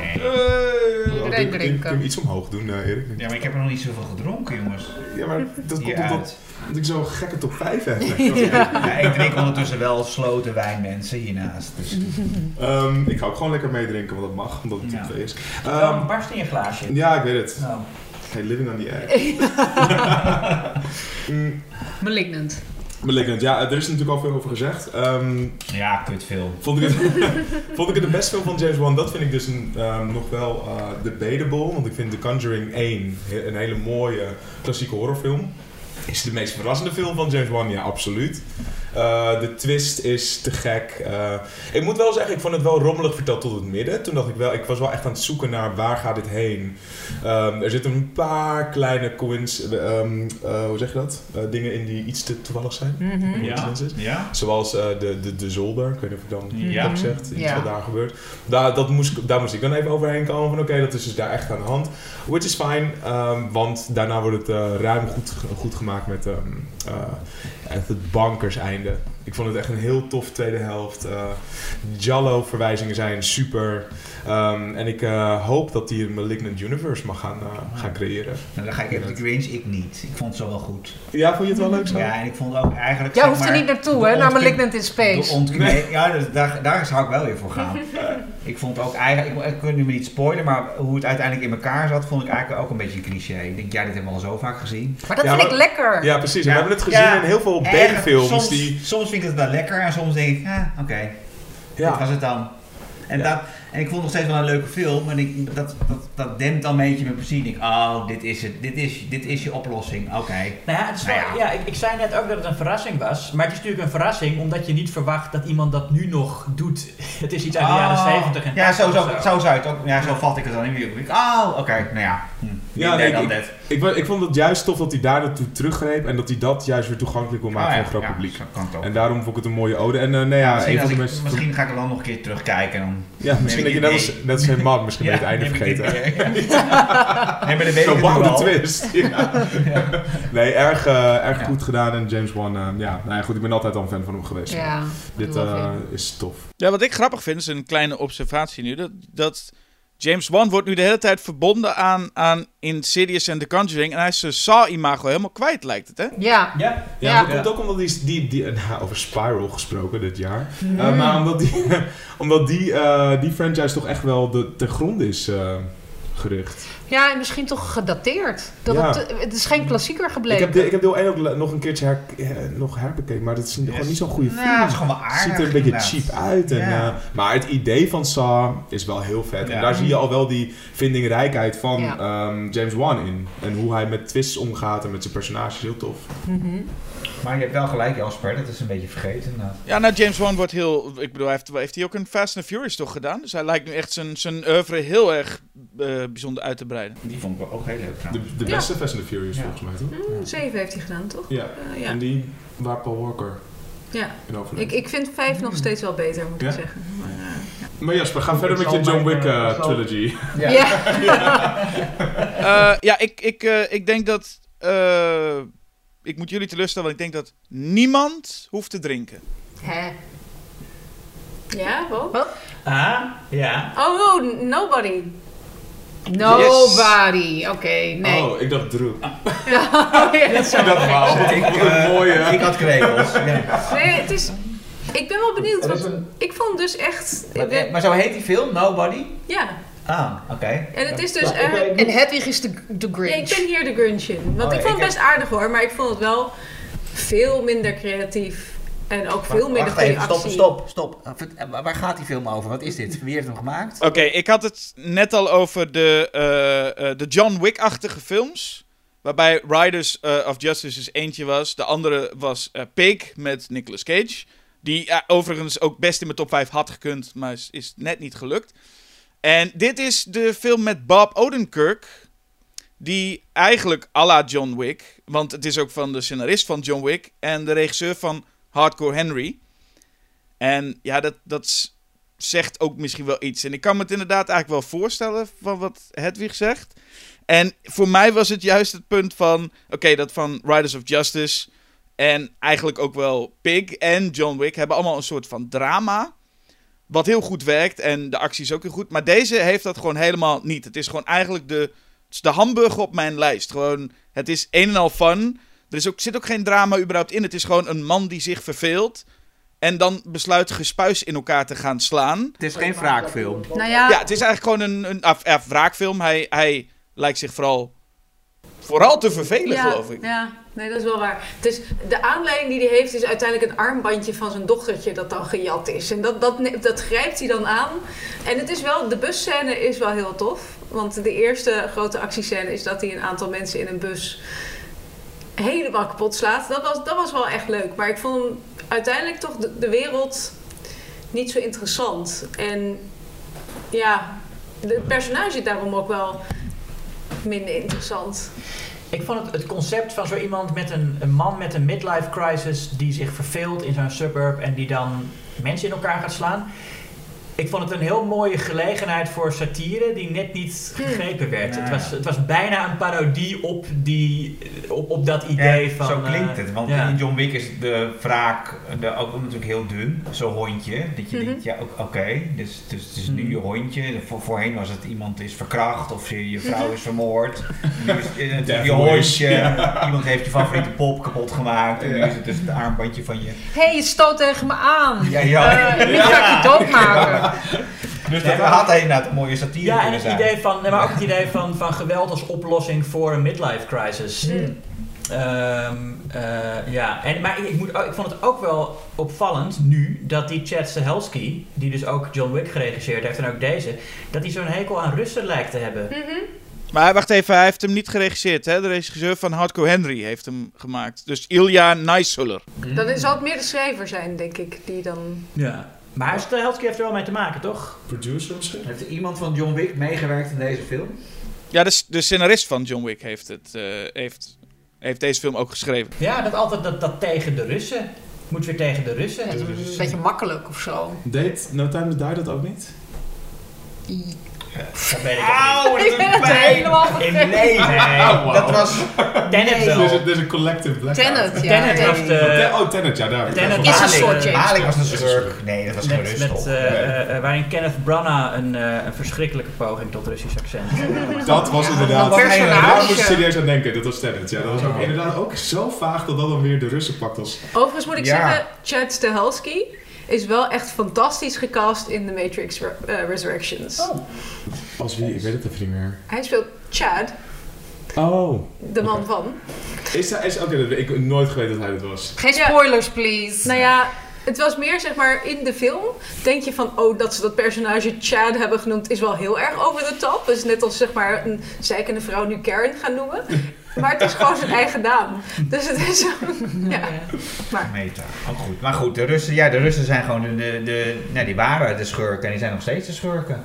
Nee. Kun- kun-. Kun je iets omhoog doen, eh, Erik? Ja, maar ik heb er nog niet zoveel gedronken, jongens. Ja, maar dat komt omdat, omdat ik zo'n gekke top 5 heb. Ja, ik drink ondertussen wel sloten wijn, mensen, hiernaast. Dus, Ehm, ik ga ook gewoon lekker meedrinken, want dat mag, omdat het top 2 is. Um, Ehm, barst in je glaasje. ja, ik weet het. Nou, Hey, living on the edge. Mm, Malignant. Malignant, ja, er is natuurlijk al veel over gezegd. Ehm, ja, kutfilm. Vond ik, het, vond ik het de beste film van James Wan? Dat vind ik dus een, ehm, nog wel eh debatable. Want ik vind The Conjuring 1 he- een hele mooie klassieke horrorfilm. Is het de meest verrassende film van James Wan? Ja, absoluut. Eh, de twist is te gek. Eh, ik moet wel zeggen, ik vond het wel rommelig verteld tot het midden. Toen dacht ik wel, ik was wel echt aan het zoeken naar waar gaat dit heen. Ehm, er zitten een paar kleine coinc- ehm, eh, hoe zeg je dat? Eh, dingen in die iets te toevallig zijn. Mhm. Coincidences. Ja? Zoals eh, de, de, de zolder, ik weet niet of ik dan Ja. dat zegt, iets Ja. wat daar gebeurt. Daar, dat moest, daar moest ik dan even overheen komen van oké, dat is dus daar echt aan de hand. Which is fine, ehm, want daarna wordt het ruim goed, goed gemaakt met ehm, eh, echt het bankers einde. Ik vond het echt een heel tof tweede helft. Eh Jallo-verwijzingen zijn super. Ehm, en ik eh, hoop dat hij een Malignant Universe mag gaan, eh, gaan creëren. Nou, dan ga ik even de cringe. Ik niet. Ik vond het zo wel goed. Ja, vond je het wel leuk zo? Ja, en ik vond ook eigenlijk... Jij hoeft er niet naartoe, hè? Naar Malignant in Space. Ja, dus daar, daar zou ik wel weer voor gaan. ik vond ook eigenlijk... Ik, ik wil nu niet spoilen, maar hoe het uiteindelijk in elkaar zat... vond ik eigenlijk ook een beetje een cliché. Ik denk, ja, dit hebben we al zo vaak gezien. Maar dat Ja, vind maar- ik lekker. Ja, precies. Ja. we hebben het gezien Ja. in heel veel B-films soms, die... soms vind ik het wel lekker en soms denk ik, ah, oké, dit was het dan. En, Ja. dat, en ik vond het nog steeds wel een leuke film, maar ik, dat, dat, dat dempt dan een beetje mijn plezier. Ik denk, oh, dit is het, dit is, dit is je oplossing, oké. Nou ja, het is wel- Nou ja. ik, ik zei net ook dat het een verrassing was. Maar het is natuurlijk een verrassing omdat je niet verwacht dat iemand dat nu nog doet. Het is iets uit de jaren Oh. 70 en Ja, zo, 80 zo, zou het ook, ja, zo vat ik het dan in. Ik, Oh, oké, nou ja. Hm. Ja, Nee, nee, dan ik- dat. Ik, ik vond het juist tof dat hij daar naartoe teruggreep en dat hij dat juist weer toegankelijk wil maken Oh, voor een groot ja, publiek. kan. En daarom vond ik het een mooie ode. En eh nee, ja, misschien, een van als de ik- meest... misschien ga ik er dan nog een keer terugkijken. Dan ja, misschien dat je net als, net als zijn man misschien het einde vergeten. nee, maar dan weet Zo ik het bang nu de al. twist. Ja. Nee, erg, eh, erg Ja. goed gedaan. En James Wan, eh, ja, nou ja, goed, ik ben altijd al een fan van hem geweest. Ja, Dit eh, is tof. Ja, wat ik grappig vind, is een kleine observatie nu. Dat, dat James Wan wordt nu de hele tijd verbonden aan, aan Insidious en The Conjuring. En hij is zijn Saw-imago helemaal kwijt, lijkt het, hè? Ja. Ja, Ja, Ja. dat komt ook omdat die, die, die nou, over Spiral gesproken dit jaar. Mm. Eh, maar omdat die, omdat die, eh, die franchise toch echt wel de, ten gronde is eh, gericht. Ja, en misschien toch gedateerd. Dat Ja. het, het is geen klassieker Ik gebleven. heb, de, ik heb deel 1 ook nog een keertje her, eh, nog herbekeken, maar dat is gewoon niet zo'n goede film. Ja, Dat is gewoon wel Het aardig. ziet er een beetje inderdaad. cheap uit. En, Ja. eh, maar het idee van Saw is wel heel vet. Ja. En daar zie je al wel die vindingrijkheid van Ja. ehm, James Wan in. En hoe hij met twists omgaat en met zijn personages. Heel tof. Mhm. Maar je hebt wel gelijk, Jasper. Dat is een beetje vergeten. inderdaad. Ja, nou, James Wan wordt heel... Ik bedoel, hij heeft, heeft hij ook een Fast and Furious toch gedaan? Dus hij lijkt nu echt zijn, zijn oeuvre heel erg eh, bijzonder uit te breiden. Die vond ik ook heel leuk De, de Ja. beste Fast and the Furious Ja. volgens mij, toch? Mm, zeven heeft hij gedaan, toch? Ja. Eh, ja. En die waar Paul Walker ja. in overleed. Ik, ik vind vijf nog steeds wel beter, moet Ja? ik zeggen. Maar, eh, Maar Jasper, ga verder met je John Wick eh, eh, trilogy. Ja. Ja. Eh, ja, ik, ik, eh, ik denk dat... eh, ik moet jullie teleurstellen, want ik denk dat niemand hoeft te drinken. Hè? ja, wat? Ah, ja. Oh, oh, nobody. Nobody. Oké, nee. Oh, ik dacht Drew. Ja, dat zou Dat wauw. Ik, eh, mooie. ik had krekels. Ja. Nee, het is... Ik ben wel benieuwd, want een- ik vond dus echt... Maar, maar zo heet die film, Nobody? Ja, Ah, oké. en het is dus... Eh, weet En Hedwig is de, de Grinch. ik ben hier de Grinch in. Want Oh, ik vond ik het best aardig hoor, maar ik vond het wel veel minder creatief. En ook veel Wacht even, stop, actie. stop, stop. Eh, eh, Waar gaat die film over? Wat is dit? Wie heeft hem gemaakt? Oké, ik had het net al over de, eh, eh, de John Wick-achtige films. Waarbij Riders of Justice dus eentje was. De andere was eh, Pig met Nicolas Cage. Die overigens ook best in mijn top 5 had gekund, maar is, is net niet gelukt. En dit is de film met Bob Odenkirk. Die eigenlijk à la John Wick. Want het is ook van de scenarist van John Wick. En de regisseur van Hardcore Henry. En ja, dat, dat zegt ook misschien wel iets. En ik kan me het inderdaad eigenlijk wel voorstellen van wat Hedwig zegt. En voor mij was het juist het punt van... Oké, dat van Riders of Justice... En eigenlijk ook wel Pig en John Wick hebben allemaal een soort van drama. Wat heel goed werkt en de actie is ook heel goed. Maar deze heeft dat gewoon helemaal niet. Het is gewoon eigenlijk de, de hamburger op mijn lijst. Gewoon, het is een en al fun. Er is ook, zit ook geen drama überhaupt in. Het is gewoon een man die zich verveelt. En dan besluit gespuis in elkaar te gaan slaan. Het is geen wraakfilm. Nou ja, Ja, het is eigenlijk gewoon een, een af, wraakfilm. Hij, hij lijkt zich vooral, vooral te vervelen, ja, geloof ik. Ja, nee, dat is wel waar. Het is, de aanleiding die hij heeft is uiteindelijk een armbandje van zijn dochtertje dat dan gejat is. En dat, dat, dat grijpt hij dan aan. En het is wel, de busscène is wel heel tof. Want de eerste grote actiescène is dat hij een aantal mensen in een bus helemaal kapot slaat. Dat was, dat was wel echt leuk. Maar ik vond uiteindelijk toch de, wereld niet zo interessant. En ja, het personage daarom ook wel minder interessant. Ik vond het, het concept van zo iemand met een, een man met een midlife crisis die zich verveelt in zo'n suburb en die dan mensen in elkaar gaat slaan. Ik vond het een heel mooie gelegenheid voor satire die net niet gegrepen werd. Ja, het, was, het was bijna een parodie op, die, op, op dat idee Ja, van... zo klinkt eh, het. Want ja. in John Wick is de wraak de, ook natuurlijk heel dun. Zo'n hondje. Dat je Mhm. denkt, ja, ook- oké. dus, dus het is nu Mhm. je hondje. Voor, voorheen was het iemand is verkracht of je, je vrouw is vermoord. Nu is het natuurlijk Death je hondje. Ja. Iemand heeft je favoriete pop kapot gemaakt. En nu is het dus het armbandje van je... Hé, hey, je stoot tegen me aan. Ja, ja. Eh, nu ga ik je doodmaken. Dus dat had hij inderdaad een mooie satire Ja, en het zijn. idee van, nee, maar ook het idee van, van geweld als oplossing voor een midlife crisis. Mm. Ehm, eh, ja, en, maar ik, ik, moet, ik vond het ook wel opvallend nu dat die Chad Stahelski, die dus ook John Wick geregisseerd heeft en ook deze, dat hij zo'n hekel aan Russen lijkt te hebben. Mhm. Maar wacht even, hij heeft hem niet geregisseerd. Hè? De regisseur van Hardcore Henry heeft hem gemaakt. Dus Ilja Naishuller. Dan zal het meer de schrijver zijn, denk ik, die dan... Ja. Maar Stahelski heeft er wel mee te maken, toch? Producer misschien? Heeft er iemand van John Wick meegewerkt in deze film? Ja, de, de scenarist van John Wick heeft, het, eh, heeft, heeft deze film ook geschreven. Ja, dat altijd dat, dat tegen de Russen. Moet weer tegen de Russen. Het is een beetje makkelijk of zo. Deed No Time to Die dat ook niet? Dat weet ik ook Ik ben het helemaal vergeten. Nee, nee. Dat was... Tenet wel. Dit is, een collective blackout. Tenet, ja. Tenet was de... Oh, Tenet, ja, daar. Tenet is een Malik, soort James Malik was een schurk. Nee, dat was geen Met, rust eh, eh, waarin Kenneth Branagh een, eh, een verschrikkelijke poging tot Russisch accent. Dat was inderdaad... Daar moest serieus aan denken. Dat was Tenet, ja. Dat was ook inderdaad ook zo vaag dat dat dan weer de Russen pakt als... Overigens moet ik Ja. zeggen, Chad Stahelski is wel echt fantastisch gecast in The Matrix Re- eh, Resurrections. Als wie? Ik weet het even niet meer. Hij speelt Chad, Oh. de man van. Is hij... Is, Oké, dat- ik heb nooit geweten dat hij dat was. Geen Ja. spoilers, please. Nou ja, het was meer zeg maar in de film. Denk je van, oh, dat ze dat personage Chad hebben genoemd is wel heel erg over de top. Dus net als zeg maar een zeikende vrouw nu Karen gaan noemen. Maar het is gewoon zijn eigen naam. Dus het is. ja. Maar Meta, ook goed. Maar goed, de Russen, ja, de Russen zijn gewoon de, de, de nou, die waren de schurken en die zijn nog steeds de schurken.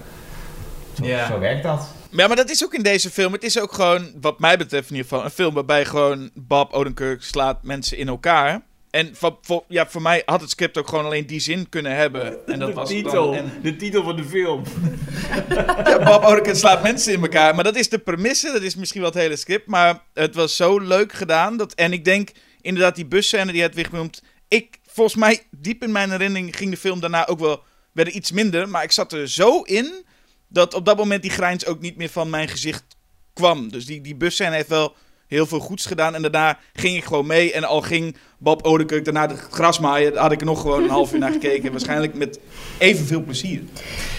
Zo, Ja. zo werkt dat. Ja, maar dat is ook in deze film. Het is ook gewoon, wat mij betreft in ieder geval, een film waarbij gewoon Bob Odenkirk slaat mensen in elkaar. En voor, voor- ja, voor mij had het script ook gewoon alleen die zin kunnen hebben. En dat de was titel. En, De titel van de film. ja, Bob Odenkirk slaat mensen in elkaar. Maar dat is de premisse, dat is misschien wel het hele script. Maar het was zo leuk gedaan. Dat, en ik denk inderdaad die busscène die Hedwig noemt. Ik, volgens mij, diep in mijn herinnering ging de film daarna ook wel werd er iets minder. Maar ik zat er zo in dat op dat moment die grijns ook niet meer van mijn gezicht kwam. Dus die, die busscène heeft wel heel veel goeds gedaan. En daarna ging ik gewoon mee. En al ging Bob Odenkirk daarna de gras maaien, had ik er nog gewoon een half uur naar gekeken. Waarschijnlijk met evenveel plezier.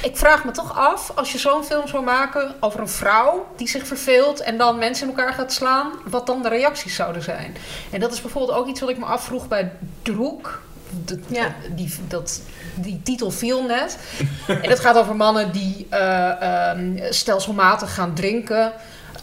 Ik vraag me toch af, als je zo'n film zou maken over een vrouw die zich verveelt en dan mensen in elkaar gaat slaan, wat dan de reacties zouden zijn. En dat is bijvoorbeeld ook iets wat ik me afvroeg bij Droek. Dat, Ja. die, dat, die titel viel net. en het gaat over mannen die eh, ehm, stelselmatig gaan drinken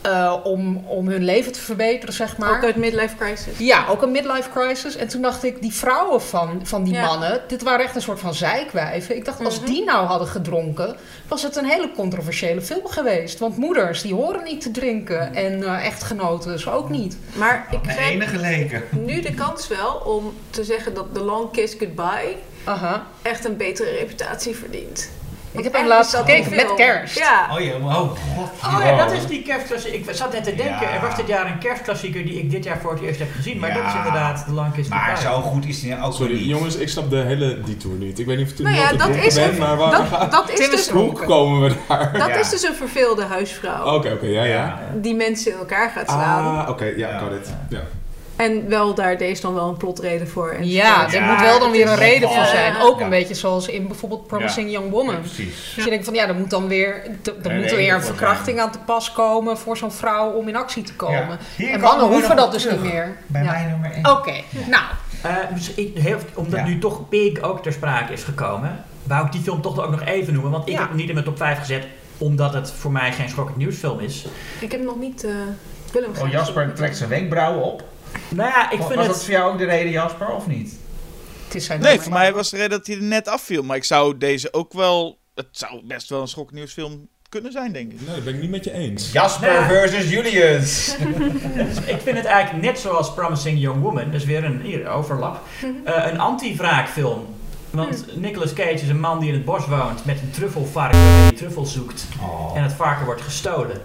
eh, om, om hun leven te verbeteren, zeg maar. ook uit Midlife Crisis. Ja, ook een midlife crisis. En toen dacht ik, die vrouwen van, van die Ja. mannen, dit waren echt een soort van zeikwijven. Ik dacht, als Mhm. die nou hadden gedronken, was het een hele controversiële film geweest. Want moeders, die horen niet te drinken. En eh, echtgenoten dus ook niet. Maar ik enige leken. nu de kans wel om te zeggen dat The Long Kiss Goodbye Aha. echt een betere reputatie verdient. Ik heb hem laatst dat gekeken met kerst. Ja. Oh ja, oh god. Oh ja, dat is die kerstklassieker. Ik zat net te denken, Ja. er was dit jaar een kerstklassieker die ik dit jaar voor het eerst heb gezien. Maar Ja. dit is inderdaad de Kiss Maar zo goed is die ook Sorry, niet. jongens, ik snap de hele detour niet. Ik weet niet of het Nou nu ja, dat is ben, een- maar waar, Dat, dat, is dus, hoe komen we daar? dat Ja. is dus een verveelde huisvrouw. Oké, oké, ja, ja. Die mensen in elkaar gaat slaan. Ah, oké, ja, Ja. got it. Ja. En wel daar deze dan wel een plotreden voor. En Ja, er Ja, moet wel dan weer een reden voor zijn. Ja. Ook Ja. een beetje zoals in bijvoorbeeld Promising Young Woman. precies. Dus je denkt van ja, er moet dan weer, er moet er weer een verkrachting aan te pas komen voor zo'n vrouw om in actie te komen. En mannen hoeven dat dus terug. niet meer. Bij Ja. mij nummer 1. Oké, nou. Eh, dus ik, heel, omdat Ja. nu toch Pig ook ter sprake is gekomen, wou ik die film toch ook nog even noemen. Want ik Ja. heb hem niet in mijn top 5 gezet, omdat het voor mij geen schokkend nieuwsfilm is. Ik heb hem nog niet... eh ik wil hem Oh, Jasper trekt zijn wenkbrauwen op. Nou ja, ik was vind dat het... voor jou ook de reden, Jasper, of niet? Het is zijn Nee, nummer. voor mij was de reden dat hij er net afviel. Maar ik zou deze ook wel... Het zou best wel een schokkenieuwsfilm kunnen zijn, denk ik. Nee, dat ben ik niet met je eens. Jasper Ja. versus Julius. Ik vind het eigenlijk net zoals Promising Young Woman, dus weer een hier, overlap, eh, een anti-wraakfilm. Want Nicolas Cage is een man die in het bos woont met een truffelvarken en die truffel zoekt. Oh. En het varken wordt gestolen.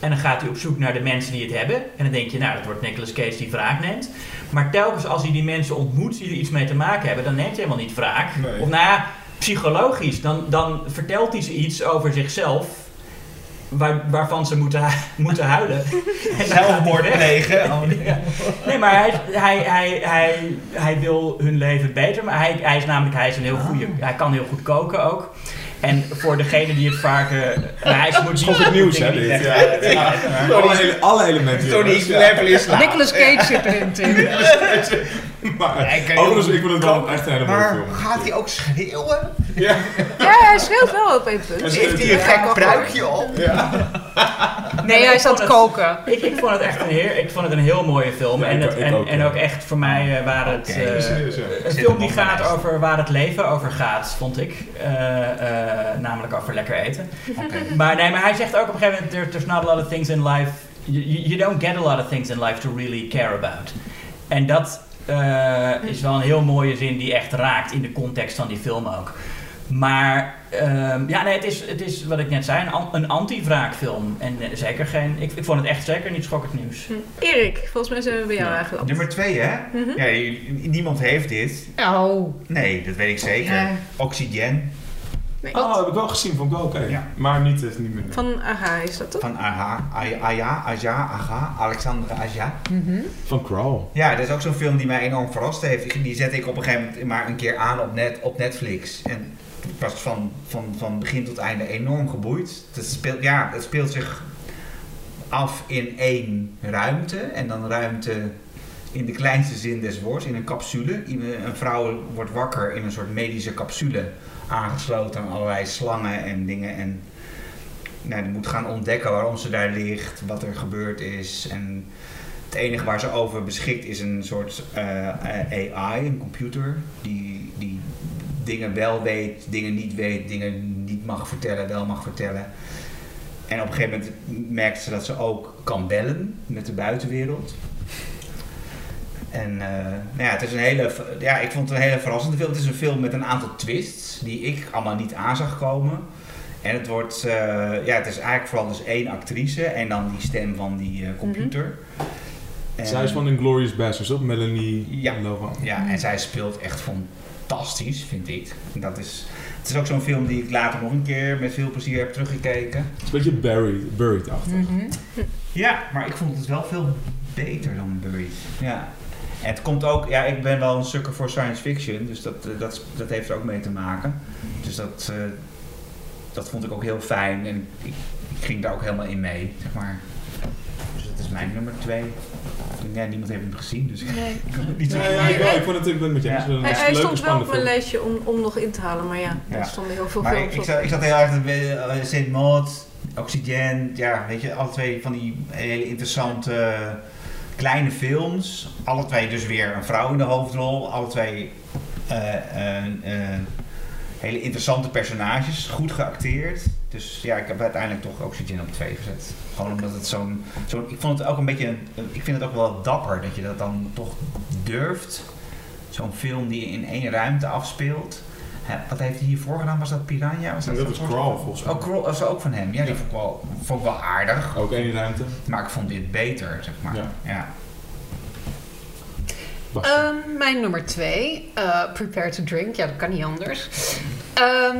En dan gaat hij op zoek naar de mensen die het hebben. En dan denk je, nou, dat wordt Nicolas Cage die wraak neemt. Maar telkens als hij die mensen ontmoet die er iets mee te maken hebben, dan neemt hij helemaal niet wraak. Nee. Of nou ja, psychologisch, dan, dan vertelt hij ze iets over zichzelf. Waar, waarvan ze moeten, hu- moeten huilen. Zelfmoord plegen. Oh, nee. Nee, maar hij, hij, hij, hij, hij wil hun leven beter. Maar hij, hij is namelijk hij is een heel goede. Hij kan heel goed koken ook. En voor degene die het. Nou, hij moet niet- Schokkend nieuws, hè, dit. niet- Ja. Alle, ele- alle elementen. Tony level is. Nicolas Cage zit erin, Tim. Maar, ik vind het wel echt een hele mooie Maar film. gaat hij ook schreeuwen? Ja. Ja, hij schreeuwt wel op een punt. Heeft hij een gek pruikje op? Nee, hij is aan vond het het- koken. Ik, ik vond het echt een heer, ik vond het een heel mooie film. Ja, en, ik- het, ik en, ook, en ook echt voor mij eh, waar het. Eh, serieus, ja. een film die gaat over waar het leven over gaat, vond ik. Eh, eh, namelijk over lekker eten. Maar nee, maar hij zegt ook op een gegeven moment: "There- there's not a lot of things in life. You, you you don't get a lot of things in life to really care about. En dat eh, is wel een heel mooie zin die echt raakt in de context van die film ook. Maar ehm, ja, nee, het is, het is wat ik net zei, een, an- een anti-wraakfilm. En eh, zeker geen. Ik, ik vond het echt zeker niet schokkend nieuws. Erik, volgens mij zijn we bij jou Ja. aangeland. Nummer 2, hè? Mhm. Ja, niemand heeft dit. Oh, Nee, dat weet ik zeker. Ja. Oxygen Nee. Oh, heb ik wel gezien, vond ik wel oké. Ja. Maar niet, eh, niet meer. Van Aha is dat toch? van Aha, Ay- Aya, Aja, Aga, Alexandra Aja. Van Crawl. Ja, dat is ook zo'n film die mij enorm verrast heeft. Die zette ik op een gegeven moment maar een keer aan op, net, op Netflix. En ik was van, van, van begin tot einde enorm geboeid. Het speelt, ja, het speelt zich af in één ruimte. En dan ruimte in de kleinste zin des woords, in een capsule. Een vrouw wordt wakker in een soort medische capsule. Aangesloten aan allerlei slangen en dingen. En nou, die moet gaan ontdekken waarom ze daar ligt, wat er gebeurd is. En het enige waar ze over beschikt is een soort eh, AI, een computer, die, die dingen wel weet, dingen niet weet, dingen niet mag vertellen, wel mag vertellen. En op een gegeven moment merkt ze dat ze ook kan bellen met de buitenwereld. En eh, nou ja, het is een hele, ja, ik vond het een hele verrassende film. Het is een film met een aantal twists die ik allemaal niet aan zag komen. En het wordt, eh, ja, het is eigenlijk vooral dus één actrice en dan die stem van die eh, computer. En- Zij is van Inglourious Basterds, toch? Melanie Ja. Lohan. ja, en zij speelt echt fantastisch, vind ik. En Dat is, het is ook zo'n film die ik later nog een keer met veel plezier heb teruggekeken. Het is een beetje buried, buried-achtig. Mhm. Ja, maar ik vond het wel veel beter dan Buried. Ja. En het komt ook, ja, ik ben wel een sukker voor science fiction, dus dat, eh, dat, dat heeft er ook mee te maken. Dus dat, eh, dat vond ik ook heel fijn en ik, ik ging daar ook helemaal in mee, zeg maar. Dus dat is mijn nummer twee. Ja, niemand heeft hem gezien, dus ik Nee. kan het niet ja, ik, wel, ik vond het ik het met je Ja. Hij, hij leuke, stond wel op mijn lijstje om, om nog in te halen, maar ja, Ja. er stonden heel veel Maar films ik, ik, op. zat, ik zat heel erg bij uh, Saint Maud, Oxygen, ja, weet je, alle twee van die hele interessante eh, kleine films. Alle twee dus weer een vrouw in de hoofdrol. Alle twee eh, eh, eh, hele interessante personages, goed geacteerd. Dus ja, ik heb uiteindelijk toch Oxygen op twee gezet. Gewoon omdat het zo'n, zo'n ik vond het ook een beetje, ik vind het ook wel dapper dat je dat dan toch durft. Zo'n film die in één ruimte afspeelt. Wat heeft hij hiervoor gedaan? Was dat Piranha? Was En dat was van- Crawl volgens mij. Oh, Crawl was ook van hem. Ja, die vond ik wel, vond ik wel aardig. Ook één ruimte. Maar ik vond dit beter, zeg maar. Ja. Ehm, mijn nummer twee, eh, Prepare to Drink. Ja, dat kan niet anders. Ehm,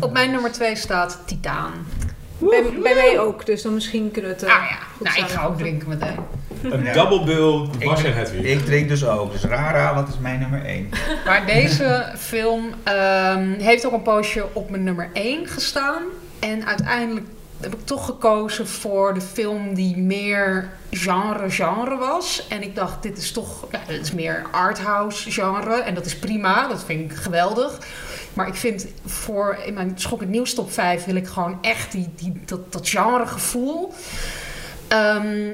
Op mijn nummer twee staat Titaan. Bij, bij mij ook, dus dan misschien kunnen we het... eh, ah ja, goed nou, ik ga ook drinken meteen. Een Ja. double bill, Ik Bas en drink- Hedwig. Ik drink dus ook. Dus Rara, wat is mijn nummer 1? Maar deze film ehm, heeft ook een poosje op mijn nummer 1 gestaan. En uiteindelijk heb ik toch gekozen voor de film die meer genre-genre was. En ik dacht, dit is toch ja, dit is meer arthouse genre. En dat is prima, dat vind ik geweldig. Maar ik vind voor in mijn Schok het Nieuws top 5 wil ik gewoon echt die, die, dat, dat genregevoel. Ehm,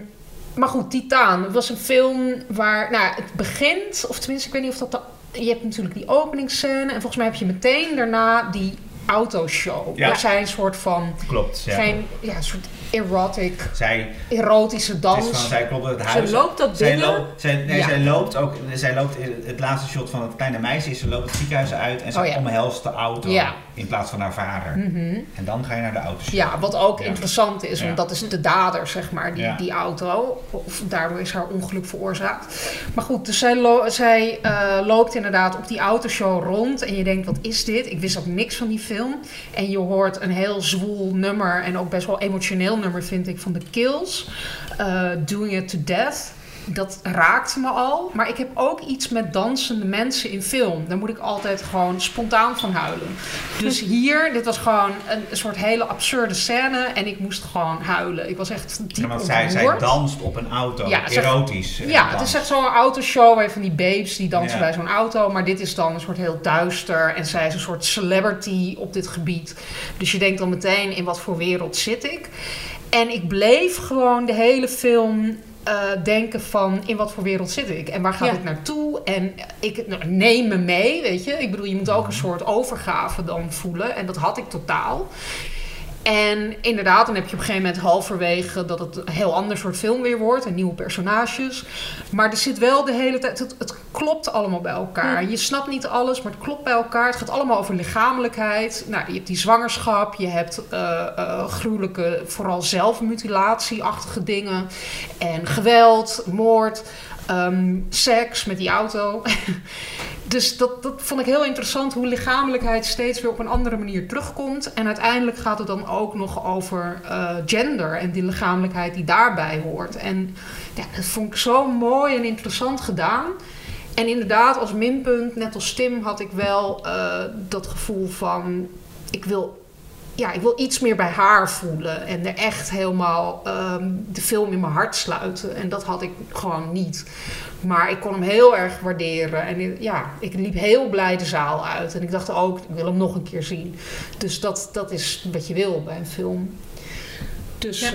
maar goed, Titaan. Het was een film waar, nou, het begint, of tenminste, ik weet niet of dat je hebt natuurlijk die openingsscène en volgens mij heb je meteen daarna die autoshow. Ja. Waar zij een soort van, Klopt. Ja. geen, ja, een soort erotic, Zij, erotische is van, dans. zij klopt het Ze huis. loopt dat Zij, binnen. loopt, zij, nee, Ja. zij loopt ook, zij loopt, het laatste shot van het kleine meisje is, ze loopt het ziekenhuis uit en ze Oh ja. omhelst de auto Ja. in plaats van haar vader. Mhm. En dan ga je naar de auto. Ja, wat ook Ja. interessant is, want Ja. dat is de dader, zeg maar, die, Ja. die auto. Of daardoor is haar ongeluk veroorzaakt. Maar goed, dus zij, lo- zij eh, loopt inderdaad op die autoshow rond. En je denkt, wat is dit? Ik wist ook niks van die film. En je hoort een heel zwoel nummer. En ook best wel emotioneel nummer, vind ik, van de Kills. eh, Doing It to Death. Dat raakte me al. Maar ik heb ook iets met dansende mensen in film. Daar moet ik altijd gewoon spontaan van huilen. Dus hier, dit was gewoon een, soort hele absurde scène. En ik moest gewoon huilen. Ik was echt diep Ja, want zij, zij danst op een auto, Ja, erotisch. eh, Ja, het dans. is echt zo'n autoshow waar je van die babes die dansen Ja. bij zo'n auto. Maar dit is dan een soort heel duister. En zij is een soort celebrity op dit gebied. Dus je denkt dan meteen in wat voor wereld zit ik. En ik bleef gewoon de hele film eh, denken van in wat voor wereld zit ik? En waar gaat Ja. dit naartoe? En ik nou, neem me mee, weet je. Ik bedoel, je moet ook een soort overgave dan voelen. En dat had ik totaal. En inderdaad, dan heb je op een gegeven moment halverwege dat het een heel ander soort film weer wordt en nieuwe personages. Maar er zit wel de hele tijd, het, het klopt allemaal bij elkaar. Je snapt niet alles, maar het klopt bij elkaar. Het gaat allemaal over lichamelijkheid. Nou, je hebt die zwangerschap, je hebt eh, eh, gruwelijke, vooral zelfmutilatieachtige dingen. En geweld, moord, ehm, seks met die auto. Dus dat, dat vond ik heel interessant, hoe lichamelijkheid steeds weer op een andere manier terugkomt. En uiteindelijk gaat het dan ook nog over eh, gender en die lichamelijkheid die daarbij hoort. En ja, dat vond ik zo mooi en interessant gedaan. en inderdaad, als minpunt, net als Tim, had ik wel eh, dat gevoel van... Ik wil, ja, ik wil iets meer bij haar voelen. En er echt helemaal ehm, de film in mijn hart sluiten. En dat had ik gewoon niet. Maar ik kon hem heel erg waarderen. En ik- ja, ik liep heel blij de zaal uit. En ik dacht ook, ik wil hem nog een keer zien. Dus dat, dat is wat je wil bij een film. Dus Ja.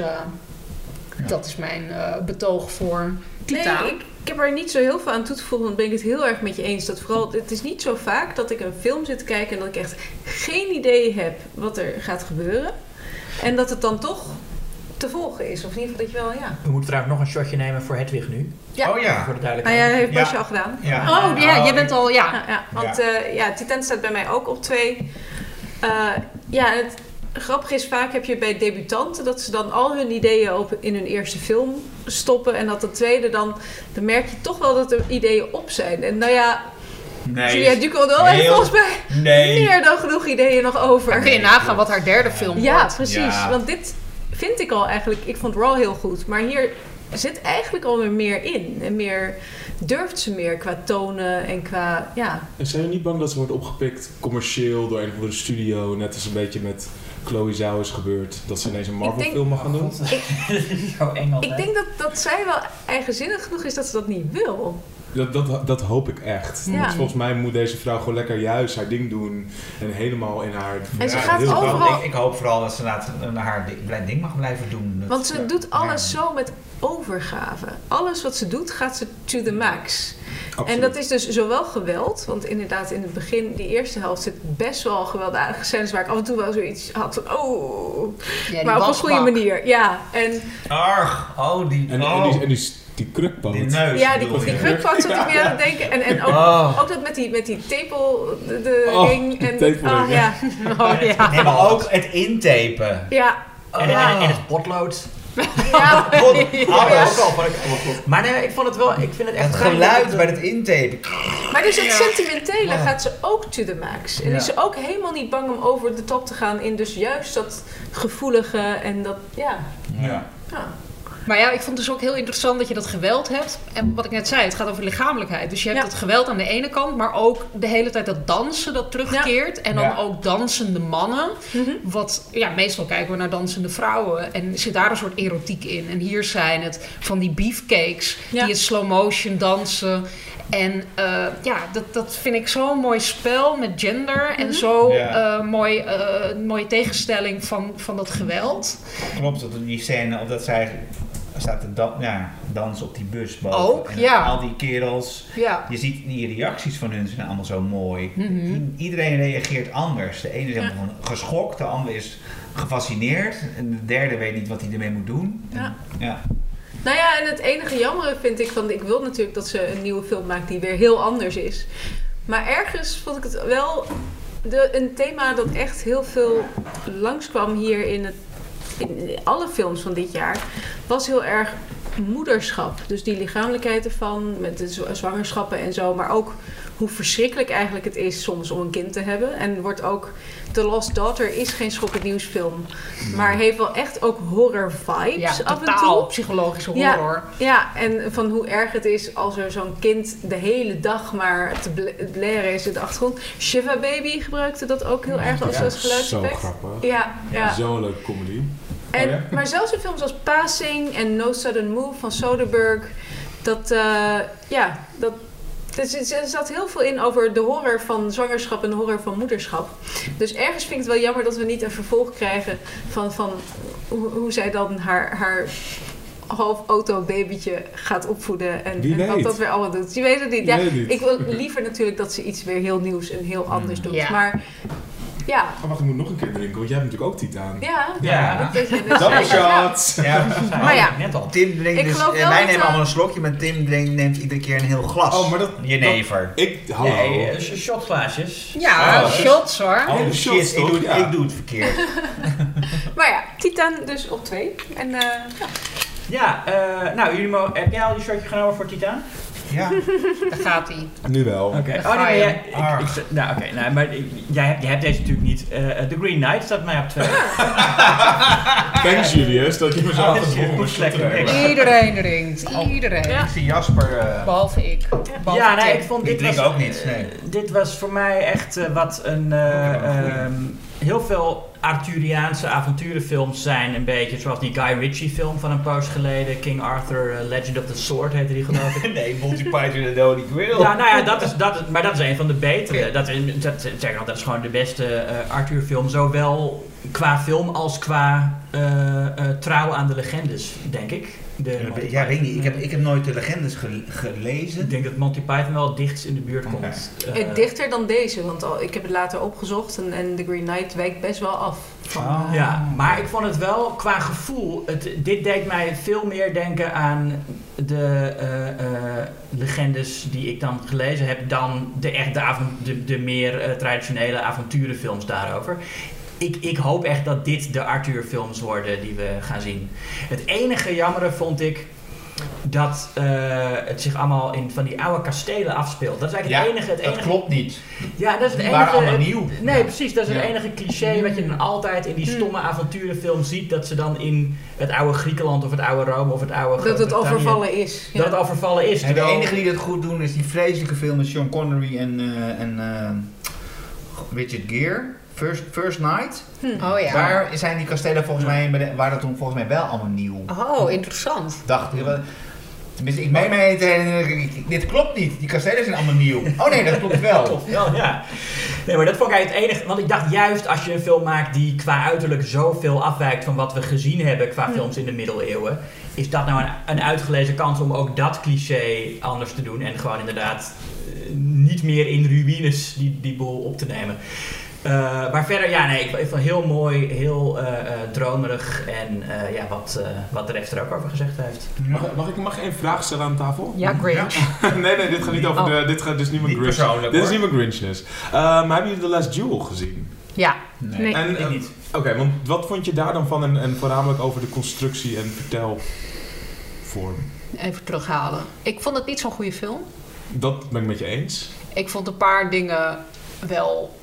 eh, dat is mijn eh, betoog voor Titaan. Nee, ik, ik heb er niet zo heel veel aan toe te voegen, want ben ik het heel erg met je eens. Dat vooral, het is niet zo vaak dat ik een film zit te kijken en dat ik echt geen idee heb wat er gaat gebeuren. En dat het dan toch te volgen is. Of in ieder geval dat je wel, ja. We moeten trouwens nog een shotje nemen voor Hedwig nu. Ja. Oh ja. Voor de ja, duidelijkheid. dat heeft Basje Ja. al gedaan. Ja. Oh ja, jij bent al, ja. Ja, ja, want eh, ja, Titan staat bij mij ook op twee. Eh, ja, het grappige is vaak heb je bij debutanten dat ze dan al hun ideeën op, in hun eerste film stoppen. En dat de tweede dan, dan merk je toch wel dat er ideeën op zijn. En nou ja, Nee. Julia Ducournau heeft volgens mij Nee. meer dan genoeg ideeën nog over. Dan kun je nagaan wat haar derde film Ja, wordt. precies. Ja. Want dit vind ik al eigenlijk... Ik vond Raw heel goed. Maar hier zit eigenlijk alweer meer in. En meer durft ze meer qua tonen en qua... Ja, En zijn jullie niet bang dat ze wordt opgepikt commercieel door een of andere studio, net als een beetje met Chloe Zhao is gebeurd, dat ze ineens een Marvel denk- film mag gaan doen? Zo eng altijd. ik denk dat, dat zij wel eigenzinnig genoeg is dat ze dat niet wil. Dat, dat, dat hoop ik echt. Ja. Want volgens mij moet deze vrouw gewoon lekker juist haar ding doen en helemaal in haar. En ze Ja, gaat heel overal-. Ik, ik hoop vooral dat ze eh, haar ding mag blijven doen. Dat- Want ze doet alles Ja. zo met overgave. Alles wat ze doet, gaat ze to the max. Absoluut. En dat is dus zowel geweld, want inderdaad in het begin, die eerste helft, zit best wel gewelddadige scènes waar ik af en toe wel zoiets had van, oh, Ja, maar op een goede manier. Ja, en Arg, oh die, En, oh, en die, en die, die die neus. ja, die, die zat ik meer aan het denken. En, en ook, Oh. ook dat met die, met die tepel, de, de Oh, ring. En, tepelring, ah, ja. Oh ja. Nee, maar ook het intapen. Ja, En, en, en het potlood. Ja. Alles. goed. Maar nee, ik vond het wel, ik vind het echt Het geluid dat bij het intapen. Maar dus het sentimentele Ja. gaat ze ook to the max. En Ja. is ze ook helemaal niet bang om over de top te gaan in dus juist dat gevoelige en dat, ja. Ja. Maar ja, ik vond dus ook heel interessant dat je dat geweld hebt. En wat ik net zei, het gaat over lichamelijkheid. Dus je hebt Ja. dat geweld aan de ene kant, maar ook de hele tijd dat dansen dat terugkeert. En dan Ja. ook dansende mannen. Mhm. Wat, ja, meestal kijken we naar dansende vrouwen. En zit daar een soort erotiek in. En hier zijn het van die beefcakes Ja. die in slow motion dansen. En eh, ja, dat, dat vind ik zo'n mooi spel met gender. En Mhm. zo Ja. eh, mooi, eh, mooie tegenstelling van, van dat geweld. Klopt, dat die scène, of dat zij staat te dan, ja, dansen op die bus boven. Ook, En ja. Al die kerels, Ja. je ziet die reacties van hun zijn allemaal zo mooi. Mhm. Iedereen reageert anders. De ene is helemaal geschokt, de andere is gefascineerd. En de derde weet niet wat hij ermee moet doen. En- Ja. ja. Nou ja, en het enige jammer vind ik van, ik wil natuurlijk dat ze een nieuwe film maakt die weer heel anders is. Maar ergens vond ik het wel de, een thema dat echt heel veel langskwam hier in, het, in alle films van dit jaar, was heel erg moederschap. Dus die lichamelijkheid ervan, met de zwa- zwangerschappen en zo, maar ook hoe verschrikkelijk eigenlijk het is soms om een kind te hebben. En wordt ook The Lost Daughter is geen schokkend nieuwsfilm, maar heeft wel echt ook horror vibes Ja, af en totaal toe. psychologische Ja. horror. Ja, en van hoe erg het is als er zo'n kind de hele dag maar te bl- blaren is in de achtergrond. Shiva Baby gebruikte dat ook heel erg als, Zo geluidseffect. grappig. Ja, ja. Zo'n leuke comedy. En, Oh ja? Maar zelfs in films als Passing en No Sudden Move van Soderbergh, dat, eh, ja, dat, dus er zat heel veel in over de horror van zwangerschap en de horror van moederschap. Dus ergens vind ik het wel jammer dat we niet een vervolg krijgen van, van hoe, hoe zij dan haar, haar half auto babytje gaat opvoeden en, Wie en wat dat weer allemaal doet. Je weet het niet. Ja, Weet niet. ik wil liever natuurlijk dat ze iets weer heel nieuws en heel anders doet. Ja. Maar ja, Oh, wacht, ik moet nog een keer drinken, want jij hebt natuurlijk ook Titaan. ja. Ja. dat. Dus- Double ja. shot! Ja. Maar ja. Net al. Tim drinkt dus, wij nemen allemaal een slokje, maar Tim drinkt, neemt iedere keer een heel glas. Oh, maar dat... Jenever. Ik, hallo. Nee, eh, sh- shotglaasjes. Ja, Oh. shots hoor. Oh shit, shots, ik doe, ik doe het verkeerd. Maar ja, Titan dus op twee. En eh, ja. Ja, eh, nou, jullie heb jij al je shortje genomen voor Titaan? Ja, Daar gaat hij. Nu wel. Oké. Oh, nee, maar je. jij, ik, ik, nou, oké, nou, maar jij, hebt- jij hebt deze natuurlijk niet. Eh, eh, The Green Knight staat mij op twee. Thanks Julius dat je me zo Oh, had dat niks. Iedereen drinkt. Iedereen. Ja. ik zie Jasper. eh, Behalve ik. Behalve ja, nee, ik vond Ik dit drink was, ook niet, nee. eh, dit was voor mij echt eh, wat een. eh, Heel veel Arthuriaanse avonturenfilms zijn een beetje zoals die Guy Ritchie film van een poos geleden. King Arthur, eh, Legend of the Sword heette die geloof ik. nee, Monty Python en Holy Grail. Ja, nou ja, dat is, dat is, maar dat is een van de betere. Dat, is- dat, zeg dat is gewoon de beste eh Arthur film. Zowel qua film als qua eh, trouw aan de legendes, denk ik. De Ja, Monty Ja, weet niet. Ik heb, ik heb nooit de legendes ge- gelezen. Ik denk dat Monty Python wel het dichtst in de buurt komt. Eh, Eh, dichter dan deze, want al, ik heb het later opgezocht en, en The Green Knight wijkt best wel af. Van, Ah. eh, Ja, maar ik vond het wel qua gevoel. Het, dit deed mij veel meer denken aan de eh, eh, legendes die ik dan gelezen heb. dan de, echt de, de, de meer traditionele avonturenfilms daarover. Ik, ik hoop echt dat dit de Arthur-films worden die we gaan zien. Het enige jammere vond ik dat eh, het zich allemaal in van die oude kastelen afspeelt. Dat is eigenlijk het enige. Het dat enige klopt niet. ja, dat is het Die enige. waren allemaal nieuw. Nee, precies. Dat is het enige cliché wat je dan altijd in die Hmm. stomme avonturenfilm ziet. Dat ze dan in het oude Griekenland of het oude Rome of het oude dat het al Groot-Brittannië- vervallen is. Ja. Dat het al vervallen is. En de terwijl- enige die dat goed doen is die vreselijke film met Sean Connery en, eh, en eh, Richard Gere. First, First Night. Hm. Oh ja. Daar zijn die kastelen volgens mij, waren dat toen volgens mij wel allemaal nieuw. Oh, interessant. Dacht ik. wel- Tenminste, ik meen mij dit klopt niet. Die kastelen zijn allemaal nieuw. Oh nee, dat klopt wel. Wel, ja. Nee, maar dat vond ik eigenlijk het enige. Want ik dacht juist als je een film maakt die qua uiterlijk zoveel afwijkt van wat we gezien hebben qua Hm. films in de middeleeuwen. Is dat nou een, een uitgelezen kans om ook dat cliché anders te doen. En gewoon inderdaad eh, niet meer in ruïnes die, die boel op te nemen. Eh, maar verder, ja, nee, ik, vond het heel mooi, heel eh, eh, dromerig. En eh, ja, wat, eh, wat de rest er ook over gezegd heeft. Mag, mag, ik, mag ik één vraag stellen aan tafel? Ja, Grinch. nee, nee, dit gaat niet over Oh. de. Dit gaat dus niet mijn Niet Grinch. Dit is niet mijn Grinchness. Uh, maar hebben jullie The Last Duel gezien? Ja. Nee. En, Ik niet. Oké, want wat vond je daar dan van en, en voornamelijk over de constructie en vertelvorm? Even terughalen. Ik vond het niet zo'n goede film. Dat ben ik met je eens. Ik vond een paar dingen wel...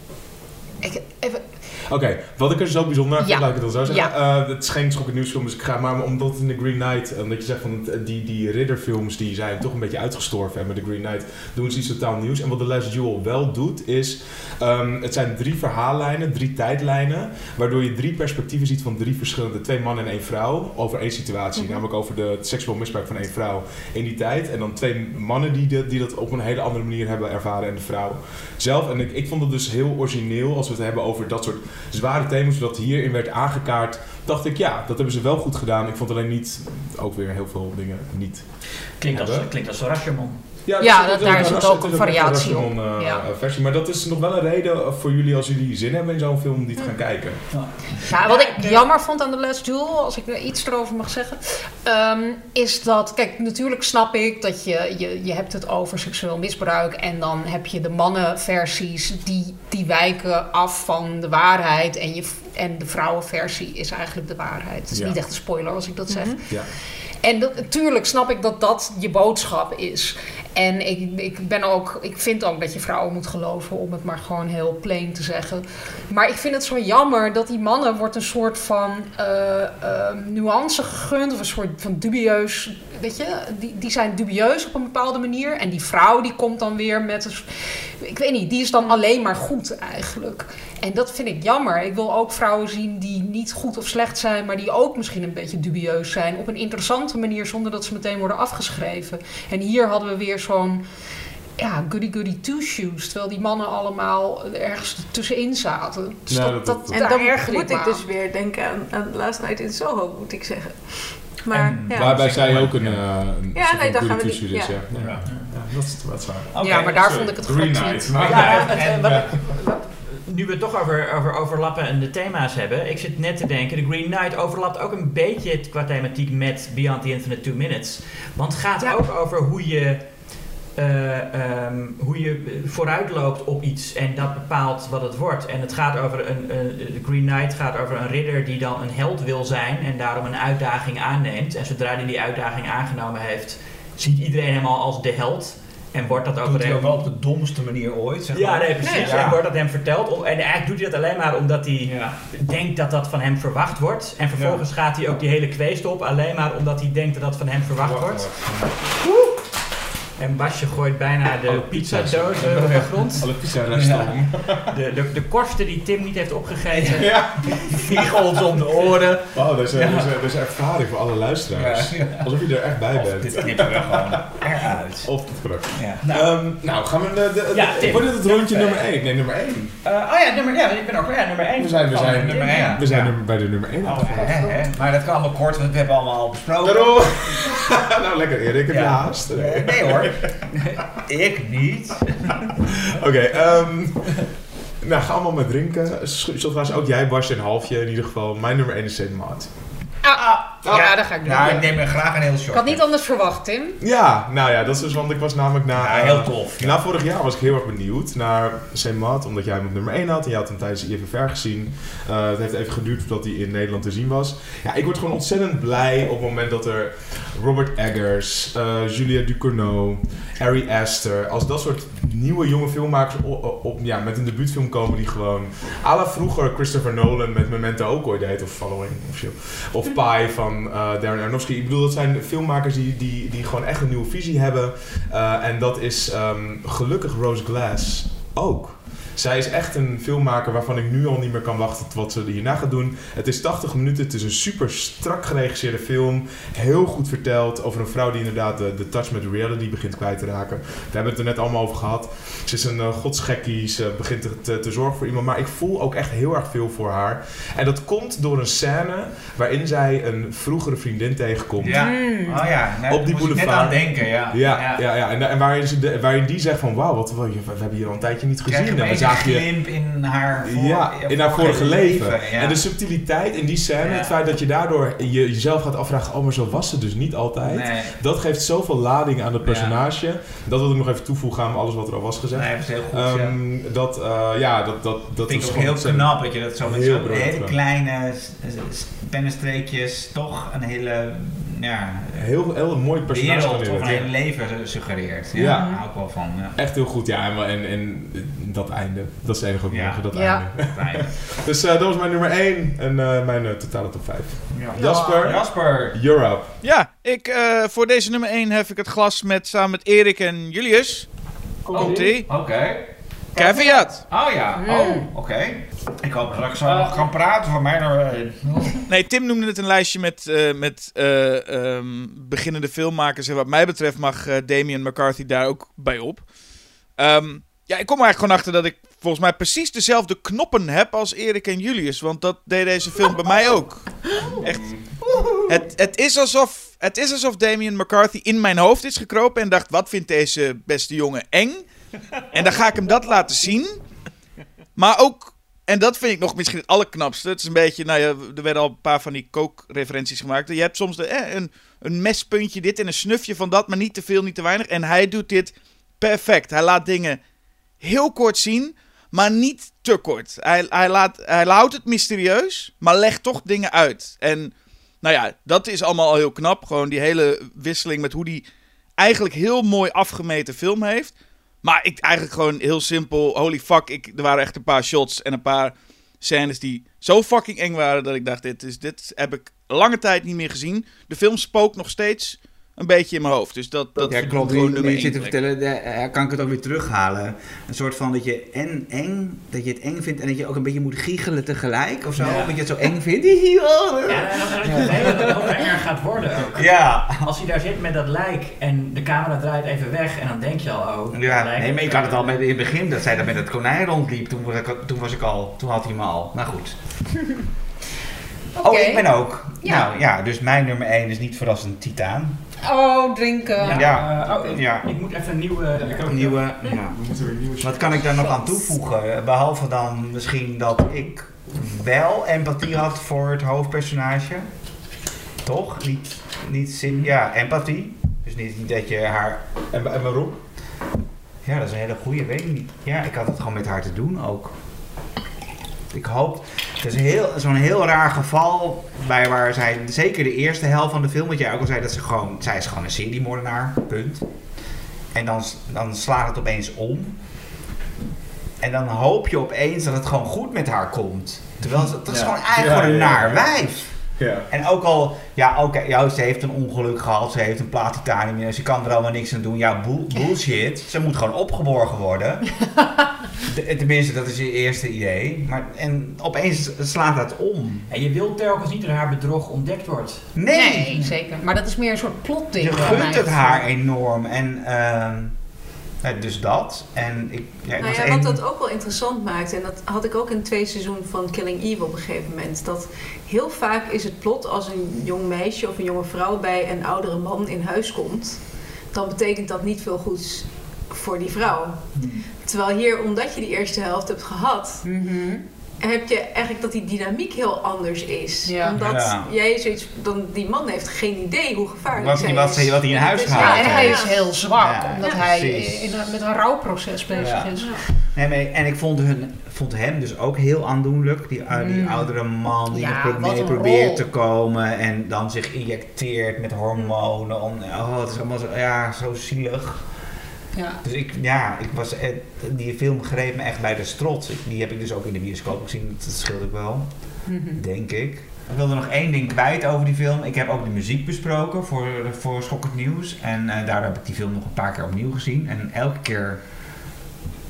Ik, even, Oké, wat ik er zo bijzonder aan vind, Ja. laat ik het dan zo zeggen. Eh, het is geen schokkend nieuwsfilm, dus ik ga maar omdat het in The Green Knight, eh, omdat je zegt van die, die ridderfilms die zijn toch een beetje uitgestorven. En met The Green Knight doen ze iets totaal nieuws. En wat The Last Duel wel doet, is ehm, het zijn drie verhaallijnen, drie tijdlijnen, waardoor je drie perspectieven ziet van drie verschillende, twee mannen en één vrouw, over één situatie. Mhm. Namelijk over de, het seksueel misbruik van één vrouw in die tijd. En dan twee mannen die, de, die dat op een hele andere manier hebben ervaren en de vrouw zelf. En ik, ik vond het dus heel origineel als we het hebben over dat soort zware thema's, dat hierin werd aangekaart. Dacht ik, ja, dat hebben ze wel goed gedaan. Ik vond alleen niet, ook weer heel veel dingen niet. Klinkt als, klinkt als Rashomon. Ja, dat- daar is het ook een variatie op. Eh, Ja. eh, versie. Maar dat is nog wel een reden voor jullie als jullie zin hebben in zo'n film om die te gaan kijken. Ja, wat ik jammer vond aan The Last Duel, als ik er iets erover mag zeggen, ehm, is dat, kijk, natuurlijk snap ik dat je, je, je hebt het over seksueel misbruik en dan heb je de mannenversies die, die wijken af van de waarheid en, je, en de vrouwenversie is eigenlijk de waarheid. Het is Ja. niet echt een spoiler als ik dat zeg. Ja. En dat, natuurlijk snap ik dat dat je boodschap is. En ik, ik, ben ook, ik vind ook dat je vrouwen moet geloven, om het maar gewoon heel plain te zeggen. Maar ik vind het zo jammer dat die mannen wordt een soort van eh, nuance gegund, of een soort van dubieus. Weet je, die, die zijn dubieus op een bepaalde manier. En die vrouw die komt dan weer met een. Ik weet niet, die is dan alleen maar goed eigenlijk. En dat vind ik jammer. Ik wil ook vrouwen zien die niet goed of slecht zijn, maar die ook misschien een beetje dubieus zijn. Op een interessante manier, zonder dat ze meteen worden afgeschreven. En hier hadden we weer zo'n ja, goody goody two shoes. Terwijl die mannen allemaal ergens tussenin zaten. Dus Ja, dat, dat- dat, dat- En daar dan moet ik dus weer denken aan, aan Last Night in Soho, moet ik zeggen. Maar ja, Waarbij zij ook een, eh een Ja, nee, daar gaan we goede niet- is. ja. Ja. Ja. Ja, dat, is, dat is waar. ja, maar daar sorry. vond ik het Green grapje Knight. niet. Maar- Ja, het, eh, en, wat- eh, Nu we het toch over, over overlappen en de thema's hebben. Ik zit net te denken, The Green Knight overlapt ook een beetje het- qua thematiek met Beyond the Infinite Two Minutes. Want het gaat Ja. ook over hoe je, eh, ehm, hoe je vooruitloopt op iets en dat bepaalt wat het wordt. En het gaat over een, een, Green Knight gaat over een ridder die dan een held wil zijn en daarom een uitdaging aanneemt. En zodra hij die uitdaging aangenomen heeft, ziet iedereen hem al als de held. En wordt dat Doet over hij ook wel op de domste manier ooit, zeg Ja, maar. nee, precies. Ja. En wordt dat hem verteld. En eigenlijk doet hij dat alleen maar omdat hij Ja. denkt dat dat van hem verwacht wordt. En vervolgens gaat hij ook die hele kweest op. Alleen maar omdat hij denkt dat dat van hem verwacht wordt. En Basje gooit bijna de pizzadoos eh, op de grond. Alle pizza-resten. De, de, de korsten die Tim niet heeft opgegeten. Ja. vliegen ons om de oren. Oh, dat is, dat, is, dat is ervaring voor alle luisteraars. Ja. Alsof je er echt bij Of bent. dit knippen we gewoon eruit. Of het gelukt. Ja. Nou, nou gaan we de, de, Ja, Tim. wordt dit het rondje nummer 1? Nee, nummer 1. Eh, oh ja, nummer, ja, ik ben ook ja, nummer 1. We zijn, we zijn, nummer één. we zijn Ja. bij de nummer 1. Oh. Maar dat kan allemaal kort, want we hebben allemaal al besproken. Daarom. nou, lekker Erik, heb je Ja. haast? Nee, nee hoor. Ik niet. Oké, ehm nou, ga allemaal met drinken. Trouwens, ook jij, Basje, een halfje in ieder geval. Mijn nummer 1 is Saint Maat. Ah, ja, dat ga ik doen. Ja, ik neem er graag een heel short. Ik had niet anders verwacht, Tim. Ja, nou ja, dat is dus, want ik was namelijk na... Ja, eh, heel tof. Na vorig jaar was ik heel erg benieuwd naar Maat, omdat jij hem op nummer 1 had en jij had hem tijdens de IFFR gezien. Eh, het heeft even geduurd voordat hij in Nederland te zien was. Ja, ik word gewoon ontzettend blij op het moment dat er Robert Eggers, eh, Julia Ducournau, Ari Aster, als dat soort nieuwe jonge filmmakers op, op, ja, met een debuutfilm komen die gewoon... à la vroeger Christopher Nolan met Memento ook ooit deed, of Following of zo. Of Pi van eh Darren Aronofsky. Ik bedoel, dat zijn filmmakers die, die, die gewoon echt een nieuwe visie hebben. Eh, en dat is ehm, gelukkig Rose Glass ook. Zij is echt een filmmaker waarvan ik nu al niet meer kan wachten tot wat ze hierna gaat doen. Het is 80 minuten, het is een super strak geregisseerde film. Heel goed verteld over een vrouw die inderdaad de, de touch met reality begint kwijt te raken. We hebben het er net allemaal over gehad. Ze is een uh, godsgekkie, ze begint te, te, te zorgen voor iemand. Maar ik voel ook echt heel erg veel voor haar. En dat komt door een scène waarin zij een vroegere vriendin tegenkomt. Ja. Mm. Oh ja, nou, Op die daar ik net boulevard. aan denken, ja. Ja, ja. ja, En, en waarin, ze de- waarin die zegt van wauw, wat, wat- we hebben hier al een tijdje niet gezien. je En we je glimp in haar voor- ja, in haar vorige leven. ja. En de subtiliteit in die scène, Ja. het feit dat je daardoor je, jezelf gaat afvragen, oh maar zo was het dus niet altijd. Nee, Dat geeft zoveel lading aan het personage. Dat wil ik nog even toevoegen aan alles wat er al was gezegd. nee, dat is heel goed. ja. Ehm, dat, eh, ja, dat, dat, dat vind is ik ook heel knap dat je dat zo met zo'n hele kleine pennenstreekjes toch een hele ja, Heel, heel mooi personage wereld of een geneerd, ja. hele leven suggereert. Ja, Ja. daar hou ik wel van. Ja. Echt heel goed, ja. En, en, en dat einde, dat is het enige wat ik Ja. dat Ja. einde. Fijn. Dus eh, dat was mijn nummer 1 en eh, mijn eh, totale top 5. Ja. Jasper, Jasper. up. Ja, ik, eh, voor deze nummer 1 hef ik het glas met, samen met Erik en Julius. Komt-ie. Oké. Caveat. Oh ja. Oh, oké. Ik hoop dat ik zo nog gaan praten van mij naar... Nee, Tim noemde het een lijstje met, eh, met eh, ehm, beginnende filmmakers. En wat mij betreft mag eh, Damien McCarthy daar ook bij op. Ehm, ja, ik kom er eigenlijk gewoon achter dat ik volgens mij precies dezelfde knoppen heb als Erik en Julius. Want dat deed deze film bij mij ook. Echt. Het, het, is alsof, het is alsof Damien McCarthy in mijn hoofd is gekropen en dacht: wat vindt deze beste jongen eng? En dan ga ik hem dat laten zien. Maar ook, en dat vind ik nog misschien het allerknapste. Het is een beetje, nou ja, er werden al een paar van die kookreferenties gemaakt. Je hebt soms de, eh, een, een mespuntje dit en een snufje van dat, maar niet te veel, niet te weinig. En hij doet dit perfect. Hij laat dingen heel kort zien, maar niet te kort. Hij, hij, laat, hij houdt het mysterieus, maar legt toch dingen uit. En nou ja, dat is allemaal al heel knap. Gewoon die hele wisseling met hoe die eigenlijk heel mooi afgemeten film heeft. Maar ik eigenlijk gewoon heel simpel. Holy fuck, ik, er waren echt een paar shots en een paar scènes die zo fucking eng waren dat ik dacht, dit, is, dit heb ik lange tijd niet meer gezien. De film spookt nog steeds een beetje in mijn hoofd. Dus dat, dat ja, klopt. gewoon nummer je zit te vertellen, eh, kan ik het ook weer terughalen. Een soort van dat je en eng, dat je het eng vindt en dat je ook een beetje moet giechelen tegelijk of zo. Ja. Omdat je het zo eng vindt. Ja, dat je het ook erg gaat worden ook. Ja. Als hij daar zit met dat lijk en de camera draait even weg en dan denk je al, oh. Ja, nee, maar ik had het al met, in het begin, dat zij dat met het konijn rondliep. Toen was ik, toen was ik al, toen had hij me al. Nou goed. Oh, ik ben ook. Ja. Nou ja, dus mijn nummer 1 is niet verrassend Titaan. Oh, drinken. Ja, Ja. oh, ik, Ja. ik moet even een nieuwe... Een nieuwe. Ja. Wat kan ik daar nog aan toevoegen? Behalve dan misschien dat ik wel empathie had voor het hoofdpersonage. Toch? Niet, niet zin, ja, empathie. Dus niet, niet dat je haar. En, en waarom? Ja, dat is een hele goede, weet ik niet. Ja, ik had het gewoon met haar te doen ook. Ik hoop. Het is heel- zo'n heel raar geval bij waar zij, zeker de eerste helft van de film, wat jij ook al zei, dat ze gewoon, zij is gewoon een seriemoordenaar, punt. En dan, dan slaat het opeens om. En dan hoop je opeens dat het gewoon goed met haar komt. Terwijl ze, dat is Ja. gewoon eigenlijk Ja, gewoon een naar wijf. Ja. En ook al, ja oké, ja, ze heeft een ongeluk gehad, ze heeft een plaat titanium, ze kan er allemaal niks aan doen. Ja, bull- bullshit. Ze moet gewoon opgeborgen worden. De- tenminste, dat is je eerste idee. Maar, en opeens slaat dat om. En je wilt telkens niet dat haar bedrog ontdekt wordt. Nee, Nee, zeker. Maar dat is meer een soort plotding. je gunt het haar enorm. En ehm, ja, dus dat. En ik, ja, ik Nou was ja, één- wat dat ook wel interessant maakt, en dat had ik ook in het tweede seizoen van Killing Eve op een gegeven moment. Dat heel vaak is het plot als een jong meisje of een jonge vrouw bij een oudere man in huis komt, dan betekent dat niet veel goeds voor die vrouw. Terwijl hier, omdat je die eerste helft hebt gehad, Mhm. Heb je eigenlijk dat die dynamiek heel anders is. Ja. Omdat Ja. jij zoiets, dan die man heeft geen idee hoe gevaarlijk Wat- zij wat is. hij- wat hij in huis Dus gehaald Ja, en hij is heel zwak, Ja, omdat ja, hij in, met een rouwproces bezig Ja. is. Nee, maar, en ik vond, hun, vond hem dus ook heel aandoenlijk. Die, uh, die Mm. oudere man die nog mee probeert rol. te komen. En dan zich injecteert met hormonen. Om- Oh, het is allemaal zo, ja, zo zielig. Ja. Dus ik, ja, ik was, eh, die film greep me echt bij de strot. Die heb ik dus ook in de bioscoop gezien. Dat scheelde ik wel, Mhm. denk ik. Ik wilde nog één ding kwijt over die film. Ik heb ook de muziek besproken voor, voor Schokkend Nieuws. En eh, daardoor heb ik die film nog een paar keer opnieuw gezien. En elke keer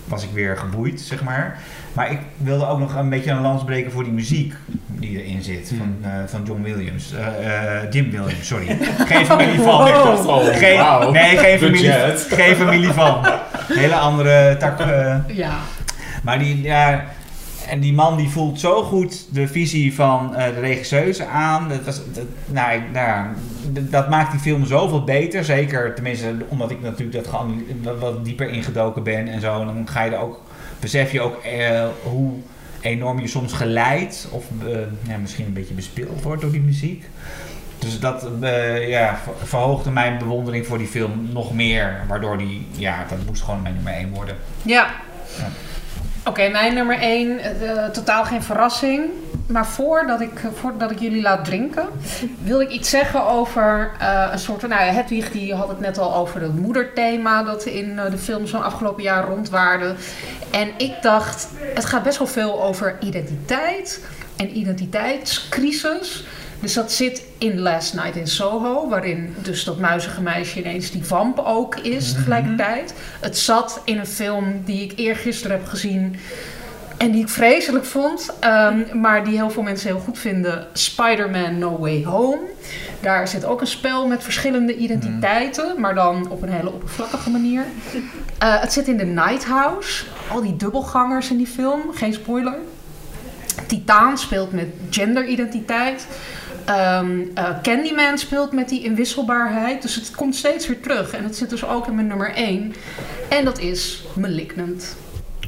was ik weer geboeid, zeg maar. Maar ik wilde ook nog een beetje een lans breken voor die muziek die erin zit. Van, eh, van John Williams. Eh, eh, Jim Williams, sorry. Geen familie van. Oh, Geen, nee, geen familie, geen familie van. Hele andere tak. eh, Ja. maar die, ja, en die man die voelt zo goed de visie van eh, de regisseuse aan. Dat, was, dat, nou, nou, dat maakt die film zoveel beter. Zeker, tenminste, omdat ik natuurlijk dat wat, wat dieper ingedoken ben en zo. En dan ga je er ook, besef je ook eh, hoe enorm je soms geleidt. Of eh, ja, misschien een beetje bespeeld wordt door die muziek. Dus dat eh, ja, ver- verhoogde mijn bewondering voor die film nog meer. Waardoor die, ja, dat moest gewoon mijn nummer 1 worden. Ja. Ja. Oké, mijn nummer 1, totaal geen verrassing. Maar voordat ik, voordat ik jullie laat drinken, wil ik iets zeggen over eh, een soort van... Nou, ja, Hedwig die had het net al over het moederthema dat in eh, de film zo'n afgelopen jaar rondwaarde. En ik dacht, het gaat best wel veel over identiteit en identiteitscrisis. Dus dat zit in Last Night in Soho, waarin dus dat muizige meisje ineens die vamp ook is tegelijkertijd. Het zat in een film die ik eergisteren heb gezien en die ik vreselijk vond, ehm, maar die heel veel mensen heel goed vinden. Spider-Man No Way Home. Daar zit ook een spel met verschillende identiteiten, maar dan op een hele oppervlakkige manier. Eh, het zit in The Night House. Al die dubbelgangers in die film, geen spoiler. Titaan speelt met genderidentiteit. Ehm, eh, Candyman speelt met die inwisselbaarheid. Dus het komt steeds weer terug. En het zit dus ook in mijn nummer 1. En dat is Malignant.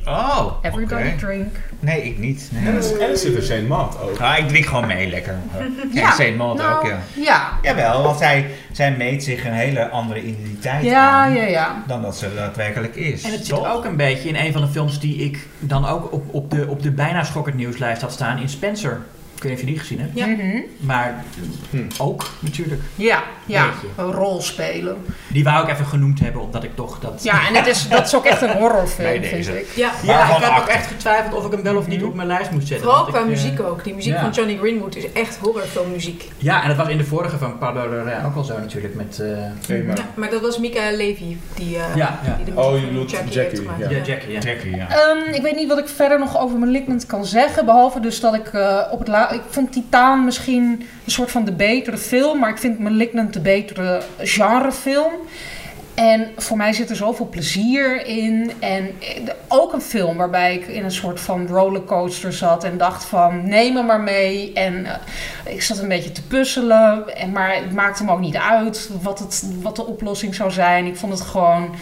Oh, Everybody drink. Nee, ik niet. Nee. En er- en er zit er Shane Maat ook. Ah, ik drink gewoon mee, lekker. Ja, Ja, Saint Maud nou, ook, ja. Ja. Jawel, want zij, zij meet zich een hele andere identiteit Ja, aan ja, ja. dan dat ze daadwerkelijk is. En het zit ook een beetje in een van de films die ik dan ook op, op, de, op de bijna schokkend nieuwslijst had staan in Spencer. Ik weet niet of je die gezien hebt. Ja. Mhm. Maar Hm. ook natuurlijk. Ja, ja. Beetje. Een rol spelen. Die wou ik even genoemd hebben, omdat ik toch dat... Ja, en het is, dat is ook echt een horrorfilm, vind ik. Ja, Ja, ik heb ook echt getwijfeld of ik hem wel of niet op mijn lijst moest zetten. vooral qua ik, eh, muziek ook. Die muziek ja. van Johnny Greenwood is echt horrorfilmmuziek. Ja, en dat was in de vorige van Pablo Larraín ook al zo natuurlijk met... eh, Nee, maar- Ja, maar dat was Mika Levy die, eh, Ja, ja. die de muziek Oh, je van bedoelt Jackie, Jackie, ja. ja, Jackie, ja. Jackie, ja. Ehm, ik weet niet wat ik verder nog over Malignant kan zeggen. Behalve dus dat ik eh, op het la Ik vond Titaan misschien een soort van de betere film. Maar ik vind Malignant de betere genrefilm. En voor mij zit er zoveel plezier in. En eh, ook een film waarbij ik in een soort van rollercoaster zat. En dacht van neem me maar mee. En eh, ik zat een beetje te puzzelen. En, maar het maakte me ook niet uit wat, het, wat de oplossing zou zijn. Ik vond het gewoon...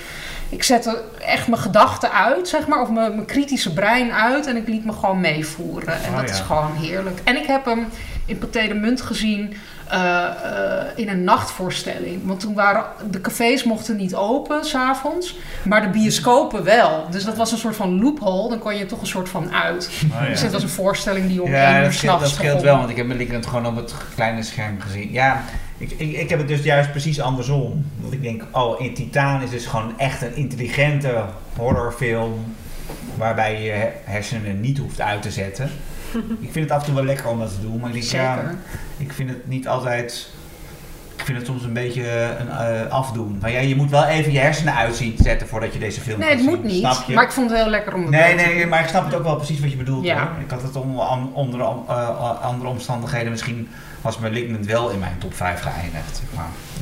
Ik zette echt mijn gedachten uit, zeg maar, of mijn, mijn kritische brein uit en ik liet me gewoon meevoeren. En Oh, dat ja. is gewoon heerlijk. En ik heb hem in Pathé de Munt gezien eh, eh, in een nachtvoorstelling. Want toen waren de cafés mochten niet open s'avonds, maar de bioscopen wel. Dus dat was een soort van loophole. Dan kon je toch een soort van uit. Dus dit was een voorstelling die om één Ja, uur dat scheelt, dat s'nachts scheelt wel, want ik heb Malignant gewoon op het kleine scherm gezien. Ja, ik, ik, ik heb het dus juist precies andersom. Want ik denk, oh, in Titaan is dus gewoon echt een intelligente horrorfilm. Waarbij je hersenen niet hoeft uit te zetten. ik vind het af en toe wel lekker om dat te doen, maar ik ja, vind het niet altijd. Ik vind het soms een beetje een eh, afdoen. Maar ja, je moet wel even je hersenen uit zien te zetten voordat je deze film Nee, het zien. moet niet. Snap je? Maar ik vond het heel lekker om het Nee, te nee, doen. maar ik snap het ook wel precies wat je bedoelt. Ja. Hoor. Ik had het om, om- onder eh, andere omstandigheden misschien was Malignant wel in mijn top 5 geëindigd.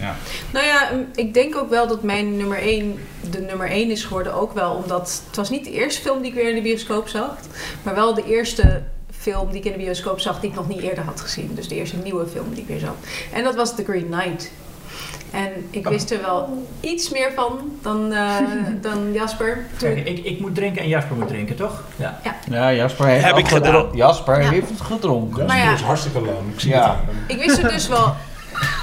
ja. Nou ja, ik denk ook wel dat mijn nummer 1 de nummer 1 is geworden. Ook wel omdat het was niet de eerste film die ik weer in de bioscoop zag. Maar wel de eerste film die ik in de bioscoop zag die ik nog niet eerder had gezien. Dus de eerste nieuwe film die ik weer zag. En dat was The Green Knight. En ik wist er wel iets meer van dan, eh, dan Jasper. Toen Kijk, ik, ik moet drinken en Jasper moet drinken, toch? Ja. ja, Jasper heeft Heb ik gedaan. gedro- Jasper Ja. heeft het gedronken. Maar ja. Dat is hartstikke lang. Ik zie Ja. Ik wist er dus wel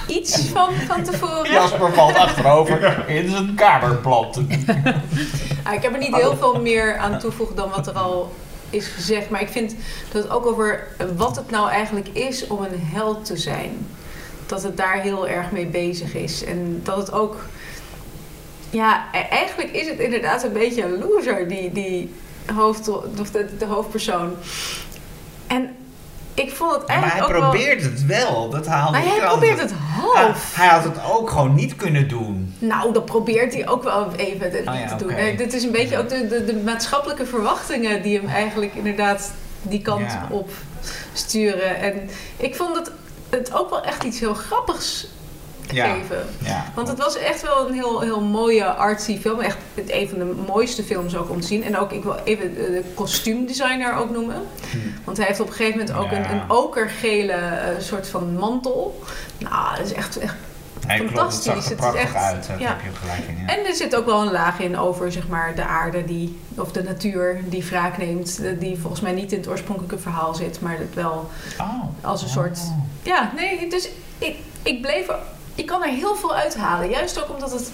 iets van van tevoren. Jasper valt achterover in zijn kamerplanten. Ah, ik heb er niet heel veel meer aan toevoegen dan wat er al is gezegd. Maar ik vind dat het ook over wat het nou eigenlijk is om een held te zijn. Dat het daar heel erg mee bezig is. En dat het ook... Ja, e- eigenlijk is het inderdaad een beetje een loser, die, die hoofd, of de, de hoofdpersoon. En ik vond het Maar hij eigenlijk ook wel... probeert het wel. Dat haalde Maar hij probeert het half. Ah, hij had het ook gewoon niet kunnen doen. Nou, dat probeert hij ook wel even te, Oh ja, te doen. Eh, Dit is een beetje ook de, de, de maatschappelijke verwachtingen die hem eigenlijk inderdaad die kant Ja. op sturen. En ik vond het, het ook wel echt iets heel grappigs Ja. geven. Ja. Want het was echt wel een heel, heel mooie artsy film. Echt een van de mooiste films ook om te zien. En ook, ik wil even de kostuumdesigner ook noemen. Hm. Want hij heeft op een gegeven moment ook Ja. een, een okergele eh, soort van mantel. Nou, dat is echt, echt Hij klopt, het Fantastisch. zag er Het is prachtig echt- uit. Daar ja. heb je gelijk in. Ja. En er zit ook wel een laag in over zeg maar, de aarde die, of de natuur die wraak neemt. Die volgens mij niet in het oorspronkelijke verhaal zit, maar dat wel Oh. als een soort. Ja, nee, dus ik, ik bleef. Ik kan er heel veel uithalen. Juist ook omdat het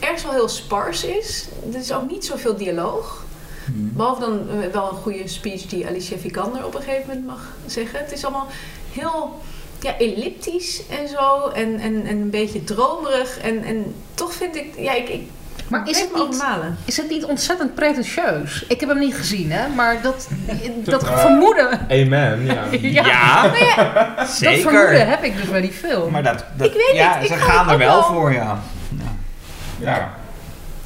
ergens wel heel spars is. Er is ook niet zoveel dialoog. Behalve dan eh, wel een goede speech die Alicia Vikander op een gegeven moment mag zeggen. Het is allemaal heel ja, elliptisch en zo. En, en, en een beetje dromerig. En, en toch vind ik... Ja, ik, ik Maar is het, niet, is het niet ontzettend pretentieus? Ik heb hem niet gezien, hè? Maar dat, dat Eh, vermoeden... Amen, ja. Ja, dat zeker. vermoeden heb ik dus bij die film. Maar dat, dat Ik weet ja, niet, ik ze gaan er wel wel- voor, ja. ja.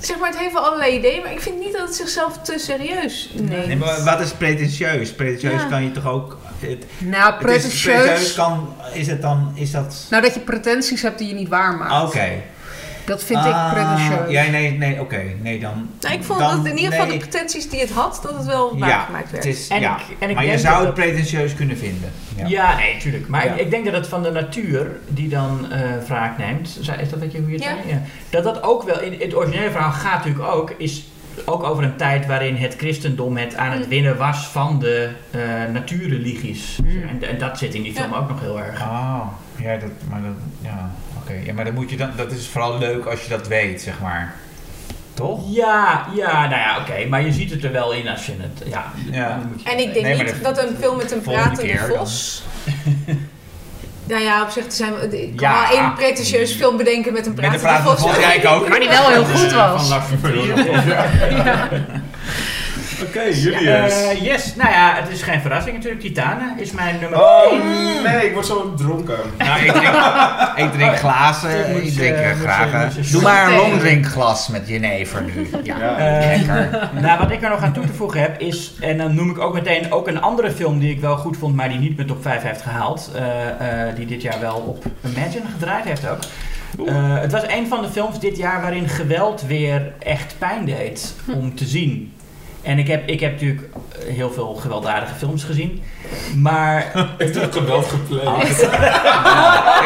Zeg maar, het heeft wel allerlei ideeën. Maar ik vind niet dat het zichzelf te serieus neemt. Nee, maar wat is pretentieus? Pretentieus Ja. kan je toch ook... Het, nou, het is, pretentieus pretentieus... kan... Is het dan... Is dat... Nou, dat je pretenties hebt die je niet waarmaakt. Oké. Dat vind Ah, ik pretentieus. Ja, nee, nee, oké. Nee, dan... Nou, ik vond dan- dat in ieder geval nee. de pretenties die het had, dat het wel waargemaakt werd. het is, En ja. ik- en ik maar je zou het dat- pretentieus kunnen vinden. Ja. Ja, nee, tuurlijk. Maar Ja. ik, ik denk dat het van de natuur die dan eh wraak neemt, is dat wat je, hoe je het Ja. zei? Ja. Dat dat ook wel, in het originele verhaal gaat natuurlijk ook, is ook over een tijd waarin het christendom het aan het Mm. winnen was van de eh natuurreligies. Mm. En, en dat zit in die film ook nog heel erg. Oh, ja, dat, maar dat, ja, oké. Ja, maar dan moet je dan, dat is vooral leuk als je dat weet, zeg maar. Toch? Ja, ja, nou ja, oké. maar je ziet het er wel in als je het, ja. Ja. je En ik denk Nee, niet de- dat een film met een pratende vos... nou ja, op zich er zijn we- ik kan Ja. wel één pretentieus film bedenken met een Met pratende vos. ja, ik ook. Maar die wel heel goed was. Van Lars van Trier. Oké, Julius. Eh, yes, nou ja, het is geen verrassing natuurlijk. Titanen is mijn nummer Oh, 1. nee, ik word zo dronken. Nou, ik drink, ik drink glazen. Ik drink eh, graag. je- eh, Doe maar een longdrinkglas met jenever nu. Ja. Ja. Lekker. nou, wat ik er nog aan toe te voegen heb is, en dan noem ik ook meteen ook een andere film die ik wel goed vond, maar die niet met top 5 heeft gehaald. eh, eh, die dit jaar wel op Imagine gedraaid heeft ook. Eh, het was een van de films dit jaar waarin geweld weer echt pijn deed om te zien. En ik heb, ik heb natuurlijk heel veel gewelddadige films gezien. Maar Heeft hij geweld gepleegd?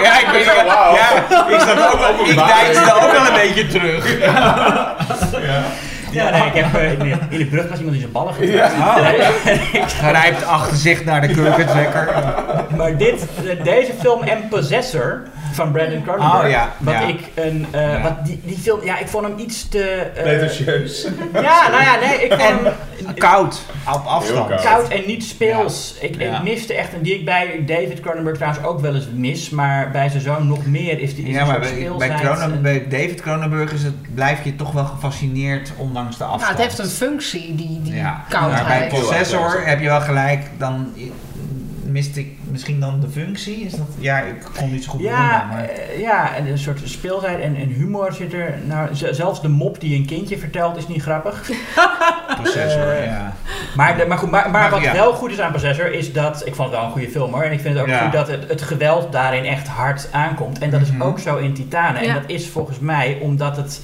Ja, ik ben wauw. ja, ik zat ook, ik Openbaar. deinsde ook wel een beetje terug. Ja, nee, ik heb eh, in, de, in de brug was iemand in zijn ballen getrapt. Grijpt achter zich naar de kurkentrekker. Maar dit, eh, deze film en Possessor van Brandon Cronenberg. Oh, ja, Wat ja. ik een. eh, Ja. wat die, die film. Ja, ik vond hem iets te. eh, Pretentieus. ja, nou ja, nee, ik vond En hem. koud, op afstand. koud. Koud en niet speels. Ik, Ja. ik miste echt een die ik bij David Cronenberg trouwens ook wel eens mis, maar bij zijn zoon nog meer is die is Ja, maar bij, bij, Cronen- en- bij David Cronenberg is het, blijf je toch wel gefascineerd, ondanks de Nou, het heeft een functie, die, die ja. Maar bij koudheid. Possessor heb je wel gelijk, dan miste ik misschien dan de functie. Is dat, ja, ik kon niet zo goed Ja, benoemen, maar... eh, ja, en een soort speelsheid en, en humor zit er. Nou, zelfs de mop die een kindje vertelt is niet grappig. Possessor, eh, ja. Maar, de- maar, goed, maar, maar Maar wat ja. wel goed is aan Possessor is dat, ik vond het wel een goede film hoor, en ik vind het ook Ja. goed dat het, het geweld daarin echt hard aankomt. En dat Mhm. is ook zo in Titanen. Ja. En dat is volgens mij omdat het,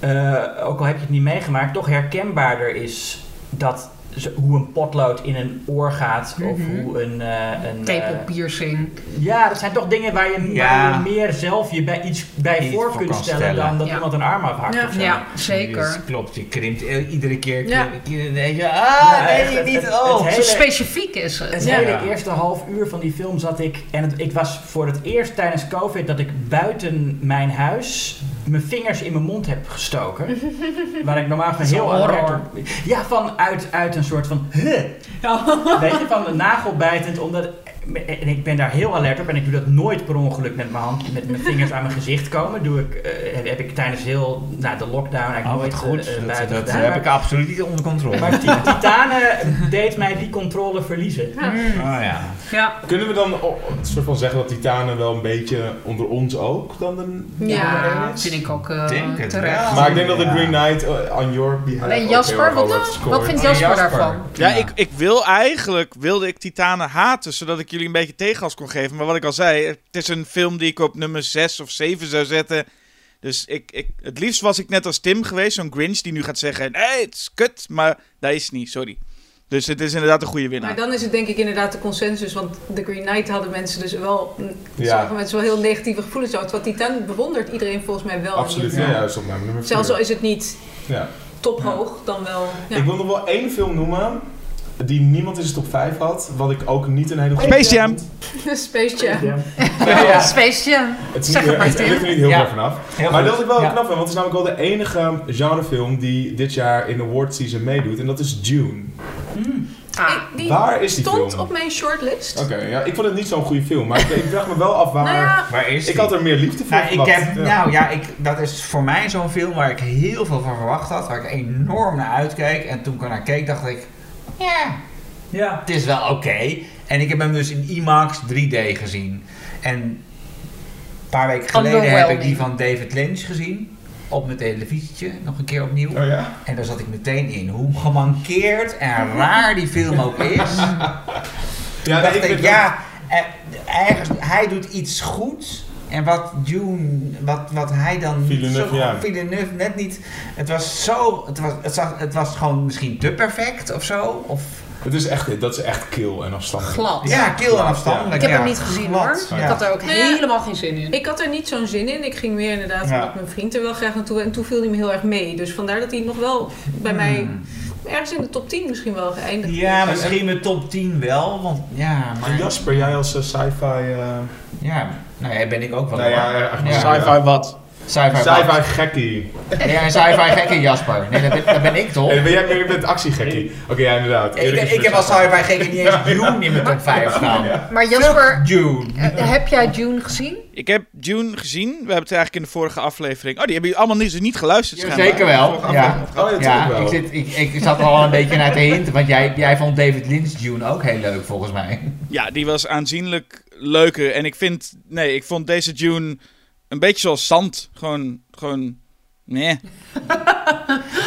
eh, ook al heb je het niet meegemaakt, toch herkenbaarder is dat ze- hoe een potlood in een oor gaat of Mhm. hoe een... eh een Tape eh, piercing. ja, dat zijn toch dingen waar je, Ja. waar je meer zelf je bij iets bij Iets voor voor kunt stellen, stellen. dan dat Ja. iemand een arm afhakt Ja. of zo. Ja, zeker. Dus, klopt, je krimpt i- iedere keer. Ja. keer- denk je, ah, Ja, nee, echt, het- niet. het- oh. het Zo hele- specifiek is het. Het Ja. hele eerste half uur van die film zat ik. En het, ik was voor het eerst tijdens COVID dat ik buiten mijn huis mijn vingers in mijn mond heb gestoken. waar ik normaal van heel horror. Ja, van uit, uit een soort van. Huh. Weet je, van de nagelbijtend. Omdat. En ik ben daar heel alert op en ik doe dat nooit per ongeluk met mijn hand, met mijn vingers aan mijn gezicht komen. Doe ik, eh, heb, heb ik tijdens heel nou, de lockdown eigenlijk Oh, nooit goed. eh, eh, dat dat gedaan. heb Maar- ik absoluut niet onder controle. maar Ti- Titanen deed mij die controle verliezen. Mm. Oh ja. Ja, Kunnen we dan een soort van zeggen dat Titanen wel een beetje onder ons ook dan de ja, is? vind ik ook Denk het terecht. wel. Maar ik denk dat de Ja. Green Knight on your behalf Alleen ook Jasper, wat, wat vindt Oh, Jasper, Jasper. daarvan? Ja, Ik, ik wil eigenlijk, wilde ik Titanen haten, zodat ik jullie een beetje tegengas kon geven. Maar wat ik al zei, het is een film die ik op nummer 6 of 7 zou zetten. Dus ik, ik, het liefst was ik net als Tim geweest, zo'n Grinch die nu gaat zeggen, nee, het is kut. Maar dat is niet, sorry. Dus het is inderdaad een goede winnaar. Maar dan is het denk ik inderdaad de consensus, want The Green Knight hadden mensen dus wel, Ja. sommige mensen wel heel negatieve gevoelens over. Wat Titan bewondert iedereen volgens mij wel. Absoluut, ja, is op mijn nummer Zelfs al is het niet Ja. tophoog, dan wel. Ja. Ik wil nog wel één film noemen die niemand in zijn top 5 had, wat ik ook niet een hele goede Space Jam. Space Jam. Ja. Space Jam. Het, is Zeg niet, het maar, het, het Tim. ligt er niet heel Ja. ver vanaf. Heel maar goed. dat ik wel Ja. knap vind, want het is namelijk wel de enige genrefilm die dit jaar in de award season meedoet. En dat is Dune. Ah, Ik- die Waar is die stond film? op mijn shortlist. Oké, ja, ik vond het niet zo'n goede film, maar ik, ik vraag me wel af waar... Nou ja, Waar is ik had er meer liefde voor Nou, ik heb, Ja. nou ja, ik, dat is voor mij zo'n film waar ik heel veel van verwacht had. Waar ik enorm naar uitkeek. En toen ik er naar keek, dacht ik... Ja, Ja. het is wel oké. En ik heb hem dus in IMAX 3D gezien. En een paar weken geleden heb ik die van David Lynch gezien. Op mijn televisietje, nog een keer opnieuw. Oh ja? En daar zat ik meteen in. Hoe gemankeerd en raar die film ook is. Ja, dacht ik ja, eh, ergens, hij doet iets goed. En wat June, wat, wat hij dan Villeneuve, zo, ja. Villeneuve net niet. Het was zo, het was, het, zag, het was gewoon misschien te perfect of zo. Of, Het is echt, dat is echt kil en afstandelijk. glad. ja, kil en afstandelijk. Ik heb ja. hem niet gezien Glad, hoor. ja. Ik had er ook Nou ja, helemaal geen zin in. ik had er niet zo'n zin in. Ik ging meer inderdaad Ja. omdat mijn vriend er wel graag naartoe En toen viel hij me heel erg mee. Dus vandaar dat hij nog wel bij mij Hmm. ergens in de top 10 misschien wel geëindigd. Ja, misschien mijn top 10 wel. Want ja, En maar. Jasper, jij als eh, sci-fi... eh, Ja, nou ja, ben ik ook wel. nou ja, Ja. Sci-fi wat? Sci-fi. Sci-fi gekkie. Ja, een sci-fi gekke Jasper. Nee, dat ben, dat ben ik toch? En ben jij meer met actiegekkie? Oké, ja, inderdaad. Ik, heb als met- sci-fi gekke niet eens Dune in mijn top 5 staan. Maar Jasper, Dune. eh, heb jij June gezien? Ik heb June gezien. We hebben het eigenlijk in de vorige aflevering. Oh, die hebben jullie allemaal niet, niet geluisterd. Zeker wel. Ja. Oh, ja, Ja, natuurlijk wel. ik, zit, ik, ik zat al een beetje naar te hinten, want jij, jij vond David Lynch Dune ook heel leuk volgens mij. Ja, die was aanzienlijk leuker. En ik vind, nee, ik vond deze June een beetje zoals zand. Gewoon, gewoon, nee.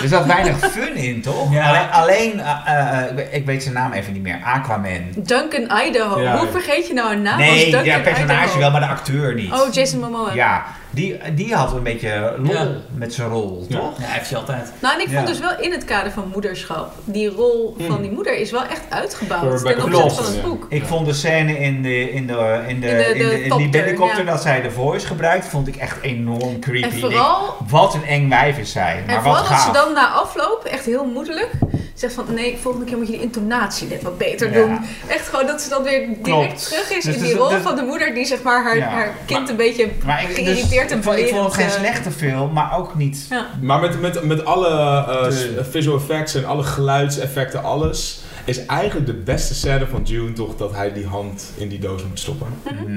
Er zat weinig fun in, toch? Ja. Alleen, alleen eh, eh, ik weet- ik weet zijn naam even niet meer. Aquaman. Duncan Idaho. Ja. Hoe vergeet je nou een naam als nee, Duncan ja, personage Idaho? wel, maar de acteur niet. Oh, Jason Momoa. Ja, die, die had een beetje lol Ja. met zijn rol, toch? Ja, heeft hij altijd. Nou, en ik vond Ja. dus wel in het kader van moederschap, die rol van die moeder is wel echt uitgebouwd ten opzichte van het boek. Ik vond de scène in, de, in, de, in, de, In de- in, de de- in die helikopter ja. dat zij de voice gebruikt, vond ik echt enorm creepy. En vooral, wat een eng wijf is zij. Maar en wat vooral dat gaaf. ze dan na afloop, echt heel moedelijk, zegt van nee, volgende keer moet je die intonatie net wat beter Ja. doen. Echt gewoon dat ze dan weer direct Klopt. terug is Dus in dus- die rol dus- van de moeder die zeg maar haar, Ja. haar kind Maar- een beetje Maar ik, dus, geïrriteerd en ik vond, ik vond het geen eh, slechte film, maar ook niet... Ja. Maar met, met, met alle eh, s- visual effects en alle geluidseffecten, alles, is eigenlijk de beste scène van June toch dat hij die hand in die doos moet stoppen.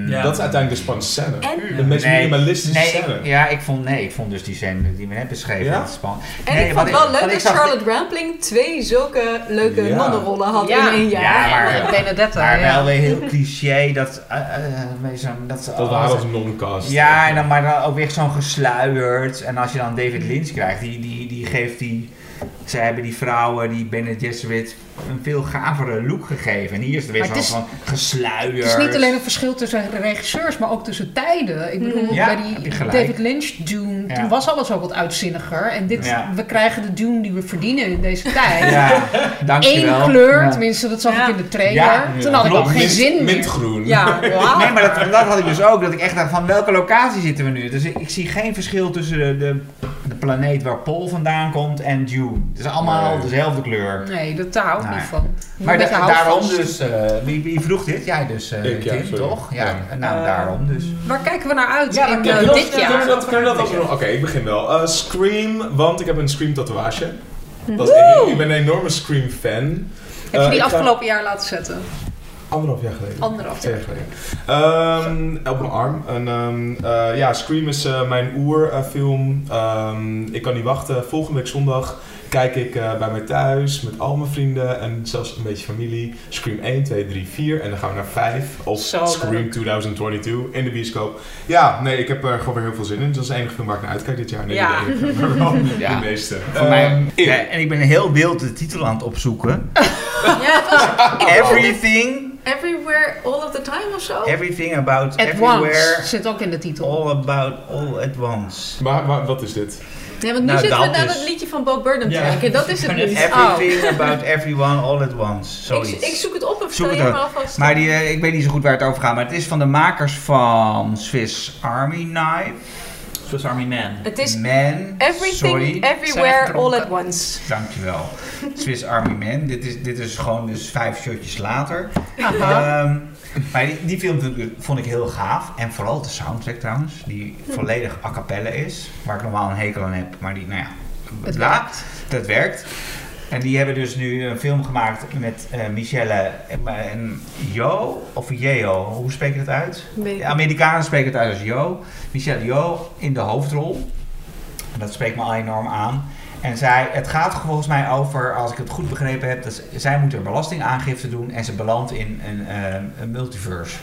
Ja. Dat is uiteindelijk de spannende scène. En- de meest Nee, minimalistische nee, scène. ik, ja, ik vond, nee, ik vond dus die scène die we net beschreven, Ja? dat is spannend. En Nee, ik wat vond wel leuk dat Charlotte Rampling twee zulke leuke Ja. nonnenrollen had Ja. in één jaar. Ja, maar- En Benedetta, Maar ja. wel weer heel cliché, dat... met zo'n- dat, Dat waren als non-cast. Ja, en dan, maar dan ook weer zo'n gesluierd. En als je dan David Lynch krijgt, die, die, die geeft die... Ze hebben die vrouwen, die Bene Gesserit, een veel gavere look gegeven. En hier is er weer zo'n het is- van gesluierd. Het is niet alleen een verschil tussen regisseurs, maar ook tussen tijden. Ik bedoel. Ja, bij die. David Lynch Dune, Ja. toen was alles ook wat uitzinniger. En dit, Ja. we krijgen de Dune die we verdienen in deze tijd. Ja, dankjewel. Eén kleur, Ja. tenminste dat zag Ja. ik in de trailer. Ja, Toen had ik ook geen Mint- zin meer. Mintgroen. Ja, wauw. Nee, maar dat, dat had ik dus ook. Dat ik echt dacht van welke locatie zitten we nu? Dus ik, ik zie geen verschil tussen de, de, de planeet waar Paul vandaan komt en Dune. Het is allemaal Nee. dezelfde kleur. Nee, dat daar hou ik Nee. niet van. Maar da- daarom dus, eh, wie, wie vroeg dit? Jij dus, eh, Ik, ja, Tim, sorry. toch? Ja, Ja. nou Eh, daarom dus. Waar kijken we naar uit Ja, in eh, we dit dat- Kunnen we jaar? dat, kunnen we dat als we nog- Oké, ik begin wel. Eh, Scream, want ik heb een Scream tatoeage. Dat is- ik, ik ben een enorme Scream fan. Heb je die ga- afgelopen jaar laten zetten? Anderhalf jaar geleden. Anderhalf jaar. geleden. Ehm, op mijn arm. En, ehm, eh, ja, Scream is eh, mijn oerfilm. Ehm ik kan niet wachten. Volgende week zondag kijk ik eh, bij mij thuis met al mijn vrienden en zelfs een beetje familie. Scream 1, 2, 3, 4 en dan gaan we naar 5. Of Zo Scream leuk. 2022 in de bioscoop. Ja, nee, ik heb er gewoon weer heel veel zin in. Dat is de enige film waar ik naar uitkijk dit jaar. Nee, Ja. de enige, maar wel Ja. de meeste. Voor mij, Ehm, ja, en ik ben heel wild de titel aan het opzoeken. Ja, was Everything, Everywhere, All of the Time of zo. everything about At everywhere, Once zit ook in de titel. all about all at once. maar, maar wat is dit? Ja, want nu Nou, zitten we dat naar dat liedje van Bob Burnham te Ja. kijken. Dat is het nu. Everything about everyone all at once. Ik, Zoiets. ik zoek het op en Zoek het maar alvast. Maar die, eh, ik weet niet zo goed waar het over gaat, maar het is van de makers van Swiss Army Knife. Swiss Army Man. het is Man. Everything, Sorry. Everywhere, All at Once. Dankjewel. Swiss Army Man. Dit is, dit is gewoon dus vijf shotjes later. Aha. Maar die, die film vond ik- heel gaaf. En vooral de soundtrack trouwens. Die volledig a cappella is. Waar ik normaal een hekel aan heb. Maar die, nou ja. Het bla, werkt. Dat werkt. En die hebben dus nu een film gemaakt met eh Michelle en Jo. Of Yeo. Hoe spreek je dat uit? De Amerikanen spreken het uit als Jo. Michelle Jo in de hoofdrol. En Dat spreekt me al enorm aan. En zij, het gaat volgens mij over, als ik het goed begrepen heb, dat zij moet een belastingaangifte doen en ze belandt in een, eh, een multiverse.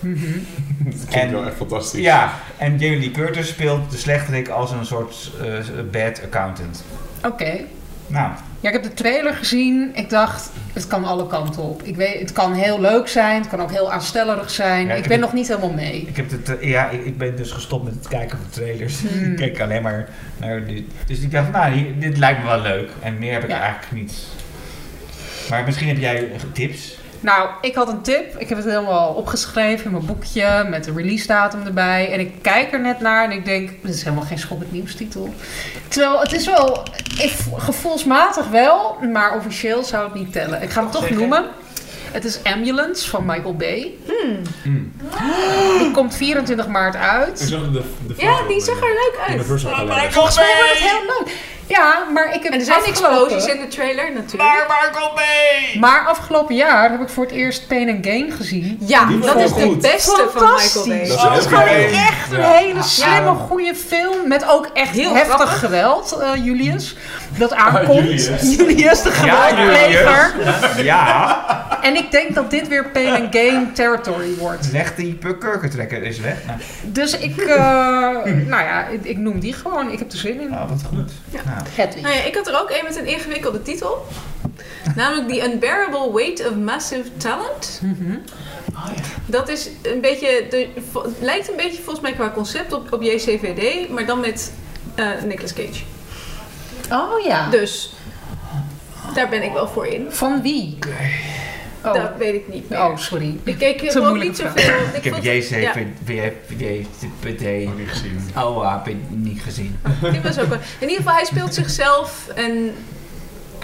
Dat klinkt En- wel echt fantastisch. Ja, en Jamie Lee Curtis speelt de slechterik als een soort eh, bad accountant. Oké. Nou, Ja, ik heb de trailer gezien. Ik dacht, het kan alle kanten op. Ik weet, het kan heel leuk zijn. Het kan ook heel aanstellerig zijn. Ja, ik ben het- nog niet helemaal mee. ik, heb het, eh, ja, ik, ik ben dus gestopt met het kijken van de trailers. Hmm. ik keek alleen maar naar dit. Dus ik dacht, nou, hier- dit lijkt me wel leuk. En meer heb ik Ja. eigenlijk niet. Maar misschien heb jij tips. Nou, ik had een tip. Ik heb het helemaal opgeschreven in mijn boekje met de release datum erbij. En ik kijk er net naar en ik denk, dit is helemaal geen schokkend nieuwstitel. Terwijl het is wel, ik, gevoelsmatig wel, maar officieel zou het niet tellen. Ik ga hem toch noemen. Het is Ambulance van Michael Bay. Hmm. Die komt 24 maart uit. Ik zag de, de Ja, die zag er leuk uit. Volgens mij wordt het heel leuk. Ja, maar ik heb En er zijn afgelopen- explosies in de trailer natuurlijk. Michael Bay! Maar afgelopen jaar heb ik voor het eerst Pain and Gain gezien. Ja, Die dat is de goed. beste van Michael Bay. Dat is Oh, is gewoon echt een Ja. hele slimme, goede film. Met ook echt Heel heftig grappig. geweld, eh, Julius. Dat aankomt. Julius. Julius, de geweldpleger. Ja. En ik denk dat dit weer pain and gain territory wordt. Leg die kurkentrekker eens weg. Nou, Dus ik, eh, nou ja, ik, ik noem die gewoon. Ik heb er zin in. nou, wat goed. Ja. Nou. Nou ja, ik had er ook een met een ingewikkelde titel. Namelijk The Unbearable Weight of Massive Talent. Mhm. Dat is een beetje, de, lijkt een beetje volgens mij qua concept op, op JCVD, maar dan met eh Nicolas Cage. Oh ja. Dus daar ben ik wel voor in. Van wie? Oh. Dat weet ik niet meer. oh, sorry. Ik keek moeilijke niet zoveel. ik heb vond- ja, JCPD Niet gezien. Oh, heb ik niet gezien. die was ook wel. In ieder geval, hij speelt zichzelf en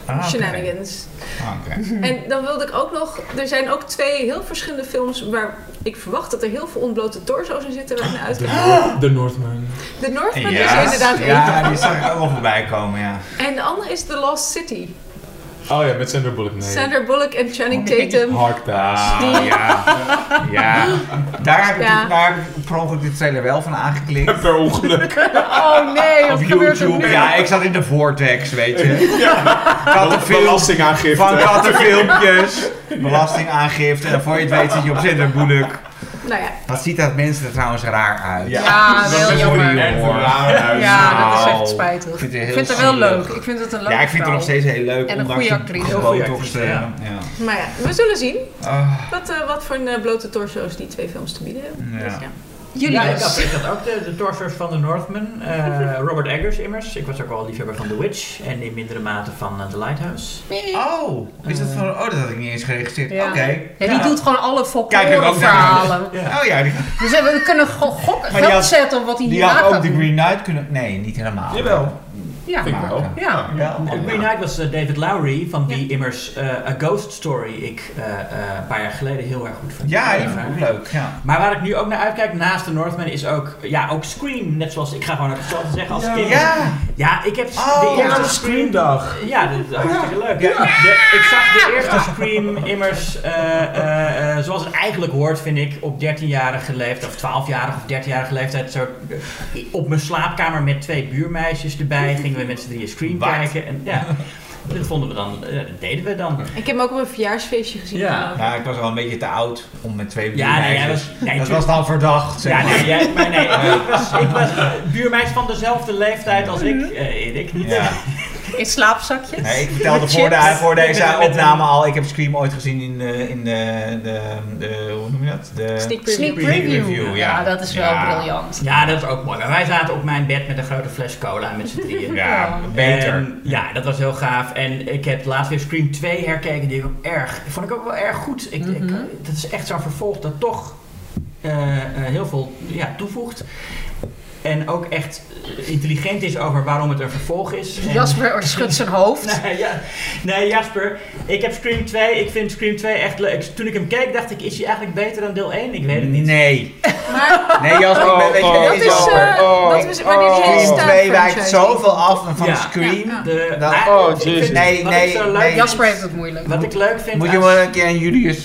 Ah, shenanigans. Ah, oké. En dan wilde ik ook nog... Er zijn ook twee heel verschillende films waar ik verwacht dat er heel veel ontblote torso's in zitten. Waar ik naar The, uitkijk. Nor- The Northman. De Northman is inderdaad één. Ja, die zag ik ook wel voorbij komen, ja. En de andere is The Lost City. Oh ja, met Sandra Bullock. Nee. Sandra Bullock en Channing Tatum. Hard Pass. Ah, ja. ja. Daar heb ik, Ja. daar per ongeluk de trailer wel van aangeklikt. Per ongeluk. Oh nee, Op gebeurt YouTube. Ja, ik zat in de vortex, weet je. Kattenfilm, Belastingaangifte. van kattenfilmpjes. Belastingaangifte. En voor je het weet zit je op Sandra Bullock. Nou ja, Wat ziet dat mensen er trouwens raar uit. Ja, Dat wel jammer. echt Hoor. raar uit. Ja, dat is echt spijtig. ik vind het Ik vind het wel leuk. Ik vind het een leuke Ja, ik vind het nog steeds heel leuk. En een goede de actrice. Heel goede botoxen. actrice, ja. maar ja, we zullen zien Ah, wat, eh, wat voor een eh, blote torso's die twee films te bieden hebben. Ja. Dus ja. Jullie Ja, ik dus. had, ik had ook de, de van The Northman. eh, Robert Eggers immers. Ik was ook wel liefhebber van The Witch. En in mindere mate van eh, The Lighthouse. Oh, is dat van, oh, dat had ik niet eens geregistreerd. Ja. Oké. Ja, die doet gewoon alle Kijk ik ook folklore naar verhalen. Oh ja, die, Dus we kunnen gewoon gokken, geld had- zetten op wat hij die hierna had ook de doen. Green Knight kunnen... Nee, niet helemaal. Jawel. Ja, Vind ik wel. ja. Ja, De Green. Knight was eh, David Lowry, van wie immers eh, A Ghost Story ik eh, eh, een paar jaar geleden heel erg goed vond. Ja, die vond ik ook leuk. Ja. Maar waar ik nu ook naar uitkijk, naast The Northman, is ook, ja, ook Scream. Net zoals, ik ga gewoon het hetzelfde zeggen als kind. Ja. Ja, ik heb Oh, de eerste Ja, Scream... Screamdag. Ja, dat is hartstikke leuk. De- ik zag de eerste Scream immers eh, eh, eh, zoals het eigenlijk hoort, vind ik, op 13-jarige leeftijd, of 12-jarige of 13-jarige leeftijd, zo op mijn slaapkamer met twee buurmeisjes erbij, gingen we met z'n drieën Scream Wat? kijken. En, ja, dat vonden we dan, eh, dat deden we dan. Ik heb hem ook op een verjaarsfeestje gezien. Ja. Ja, ik was al een beetje te oud om met twee Ja, nee, buurmeisjes- was, nee, Dat was dan verdacht, zeg Ja, maar. nee, jij, maar nee, ik was, ik was buurmeisje van dezelfde leeftijd als ik. Eh, Erik niet. Ja. In slaapzakjes. Nee, ik vertelde voor, de, voor deze Met- met opname al, ik heb Scream ooit gezien in de, in de, de, de hoe noem je dat? De, Sneak preview. Sneak preview. Review, ja. ja. dat is wel Ja. briljant. Ja, dat is ook mooi. Maar wij zaten op mijn bed met een grote fles cola met z'n drieën. ja, beter. En, ja, dat was heel gaaf. En ik heb laatst weer Scream 2 herkeken. Die ik ook erg, vond ik ook wel erg goed. Ik, ik- Mhm. dat is echt zo'n vervolg dat toch eh, eh, heel veel ja, toevoegt. En ook echt intelligent is over waarom het een vervolg is. En- Jasper schudt zijn hoofd. Nee, ja. nee, Jasper, ik heb Scream 2. Ik vind Scream 2 echt leuk. Toen ik hem keek, dacht ik, is hij eigenlijk beter dan deel 1? Ik weet het niet. Nee. Maar Nee, Jasper, ik ben, weet je, Oh, dat is, eh, Oh, dat is die hele Scream Star 2 wijkt zoveel af van Ja. Scream. Ja. De, Dat- maar oh, jezus. Nee, nee, nee. Jasper heeft het moeilijk. Wat ik leuk vind Moet je aan- wel een keer een Julius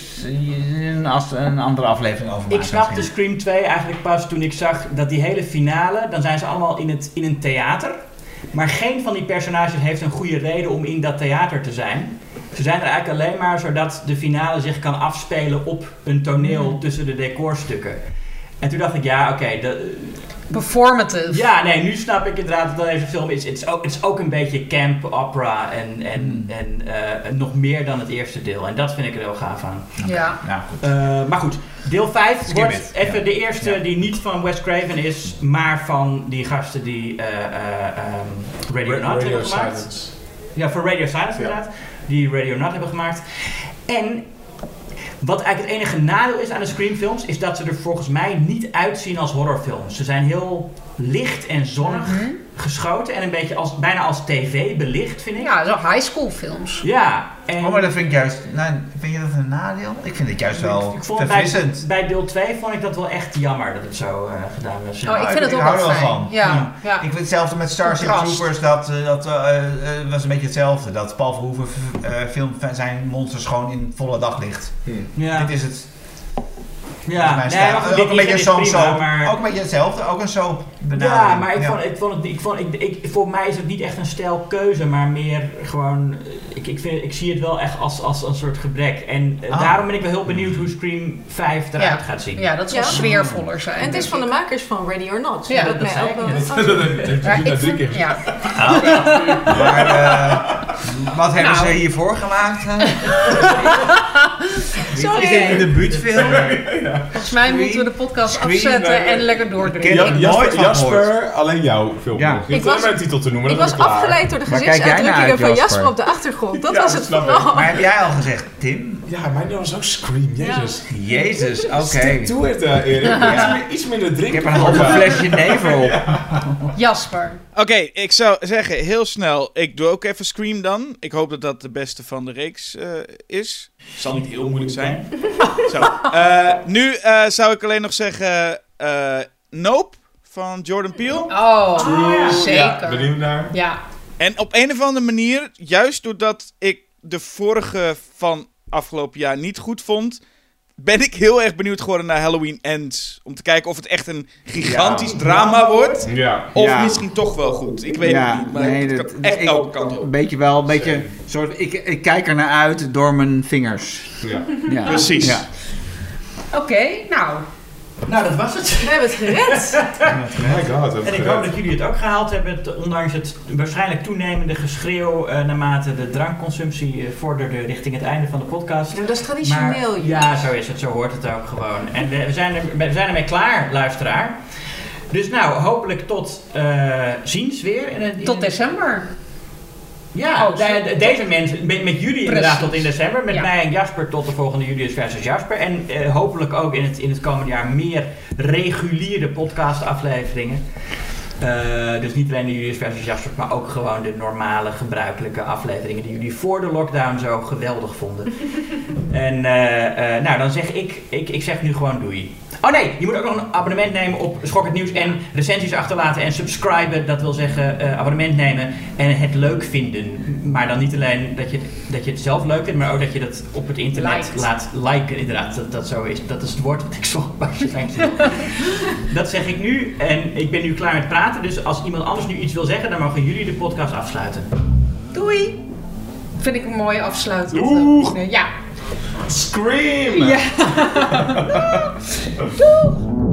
een, als een andere aflevering over maken. Ik snapte. Scream 2 eigenlijk pas toen ik zag dat die hele finale, dan zijn ze allemaal in, het, in een theater. Maar geen van die personages heeft een goede reden om in dat theater te zijn. Ze zijn er eigenlijk alleen maar zodat de finale zich kan afspelen op een toneel tussen de decorstukken. En toen dacht ik, ja, oké, Performative. ja, nee, nu snap ik inderdaad dat deze film is. Het is ook, het is ook een beetje camp opera en, en, Hmm. en eh, nog meer dan het eerste deel. En dat vind ik er heel gaaf aan. Ja. Ja, goed. Eh, maar goed, deel 5 Skip wordt it, even ja. de eerste Ja. die niet van Wes Craven is, maar van die gasten die eh, eh, ehm, Radio Not Radio hebben gemaakt. Silence. Ja, voor Radio Silence Ja. inderdaad. Die Radio Not hebben gemaakt. En wat eigenlijk het enige nadeel is aan de Scream-films, is dat ze er volgens mij niet uitzien als horrorfilms. Ze zijn heel licht en zonnig Mhm. Geschoten en een beetje als, bijna als tv belicht, vind ik. Ja, zo high school films. Ja, en Oh, maar dat vind ik juist... Nou, vind je dat een nadeel? Ik vind het juist wel ik, ik vond het bij, deel 2 vond ik dat wel echt jammer dat het zo eh, gedaan was. Oh, ik ik- vind het ik ook hou wel er wel fijn. van. Ja, ja. Ik vind hetzelfde met Starship. Troopers, dat, eh, dat eh, was een beetje hetzelfde. Dat Paul Verhoeven eh filmt zijn monsters gewoon in volle daglicht. ja. Dit is het Ja, nee, maar ook dit een beetje zo'n prima, soap. maar- Ook een beetje hetzelfde, ook een soap benadering. Ja, maar ik vond, ik vond het, ik vond, ik, ik, voor mij is het niet echt een stijlkeuze, maar meer gewoon, eh, ik, ik, vind, ik zie het wel echt als, als een soort gebrek. En eh, Ah. daarom ben ik wel heel benieuwd hoe Scream 5 eruit Ja. gaat zien. Ja, dat zal Ja. sfeervoller zijn. En het is van de makers van Ready or Not. Ja, dat dat mij ook ik wel... Dat Ja, drie keer. Maar eh, wat hebben Nou. ze hiervoor gemaakt? Sorry. Is dit een debuutfilm? Volgens mij Scream. moeten we de podcast Scream, afzetten en lekker doordrinken. Jasper, Jasper alleen jouw film. Ja. Ik was- titel te noemen. Ik was is afgeleid door de gezichtsuitdrukkingen uit, van Jasper Jasper? op de achtergrond. Dat Ja, was dat het ik. vooral. Maar heb jij al gezegd, Tim? Ja, mijn naam was ook Scream. Jezus. Jezus, oké. Stick to it, eh, Erik. Iets, meer- iets minder Ik drinken. heb een halve flesje never op. Jasper. Oké, ik zou zeggen, heel snel, ik doe ook even Scream dan. Ik hoop dat dat de beste van de reeks eh, is. Zal niet heel moeilijk zijn. Zo. Eh, nu eh, zou ik alleen nog zeggen, eh, Nope van Jordan Peele. Oh, zeker. Ja, benieuwd naar. Ja, En op een of andere manier, juist doordat ik de vorige van afgelopen jaar niet goed vond, ben ik heel erg benieuwd geworden naar Halloween Ends. Om te kijken of het echt een gigantisch Ja. drama wordt. Ja. Of Ja. misschien toch wel goed. Ik weet Ja, het niet. Maar nee, het dat- kan echt ik- elke kant op. Een beetje wel, een beetje... Soort, ik, ik kijk er naar uit door mijn vingers. ja. Ja. Precies. Ja. oké. nou, Nou, dat was het. We hebben het gered. Oh my god. En ik hoop dat jullie het ook gehaald hebben, ondanks het waarschijnlijk toenemende geschreeuw eh, naarmate de drankconsumptie eh, vorderde richting het einde van de podcast. Nou, dat is traditioneel. Maar, ja, zo is het, zo hoort het ook gewoon. En we, we zijn, er, we zijn ermee klaar, luisteraar. Dus nou, hopelijk tot eh, ziens weer. In in tot december. Ja, Oh, de- de- deze mensen, met, met jullie inderdaad tot in december. Met Ja. mij en Jasper tot de volgende Julius versus Jasper. En eh, hopelijk ook in het, in het komende jaar meer reguliere podcastafleveringen. Eh, dus niet alleen de Julius versus Jasper, maar ook gewoon de normale, gebruikelijke afleveringen die jullie voor de lockdown zo geweldig vonden. en eh, nou, dan zeg ik, ik, ik zeg nu gewoon doei. Oh nee, je moet ook nog een abonnement nemen op Schok het Nieuws en recensies achterlaten en subscriben. Dat wil zeggen eh, abonnement nemen en het leuk vinden. Maar dan niet alleen dat je, dat je het zelf leuk vindt, maar ook dat je dat op het internet Liked. laat liken. Inderdaad, dat, dat zo is. Dat is het woord dat ik zocht. Dat zeg ik nu en ik ben nu klaar met praten. Dus als iemand anders nu iets wil zeggen, dan mogen jullie de podcast afsluiten. Doei. Vind ik een mooie afsluiting. Doeg. Ja. Scream! Ja. Doeg.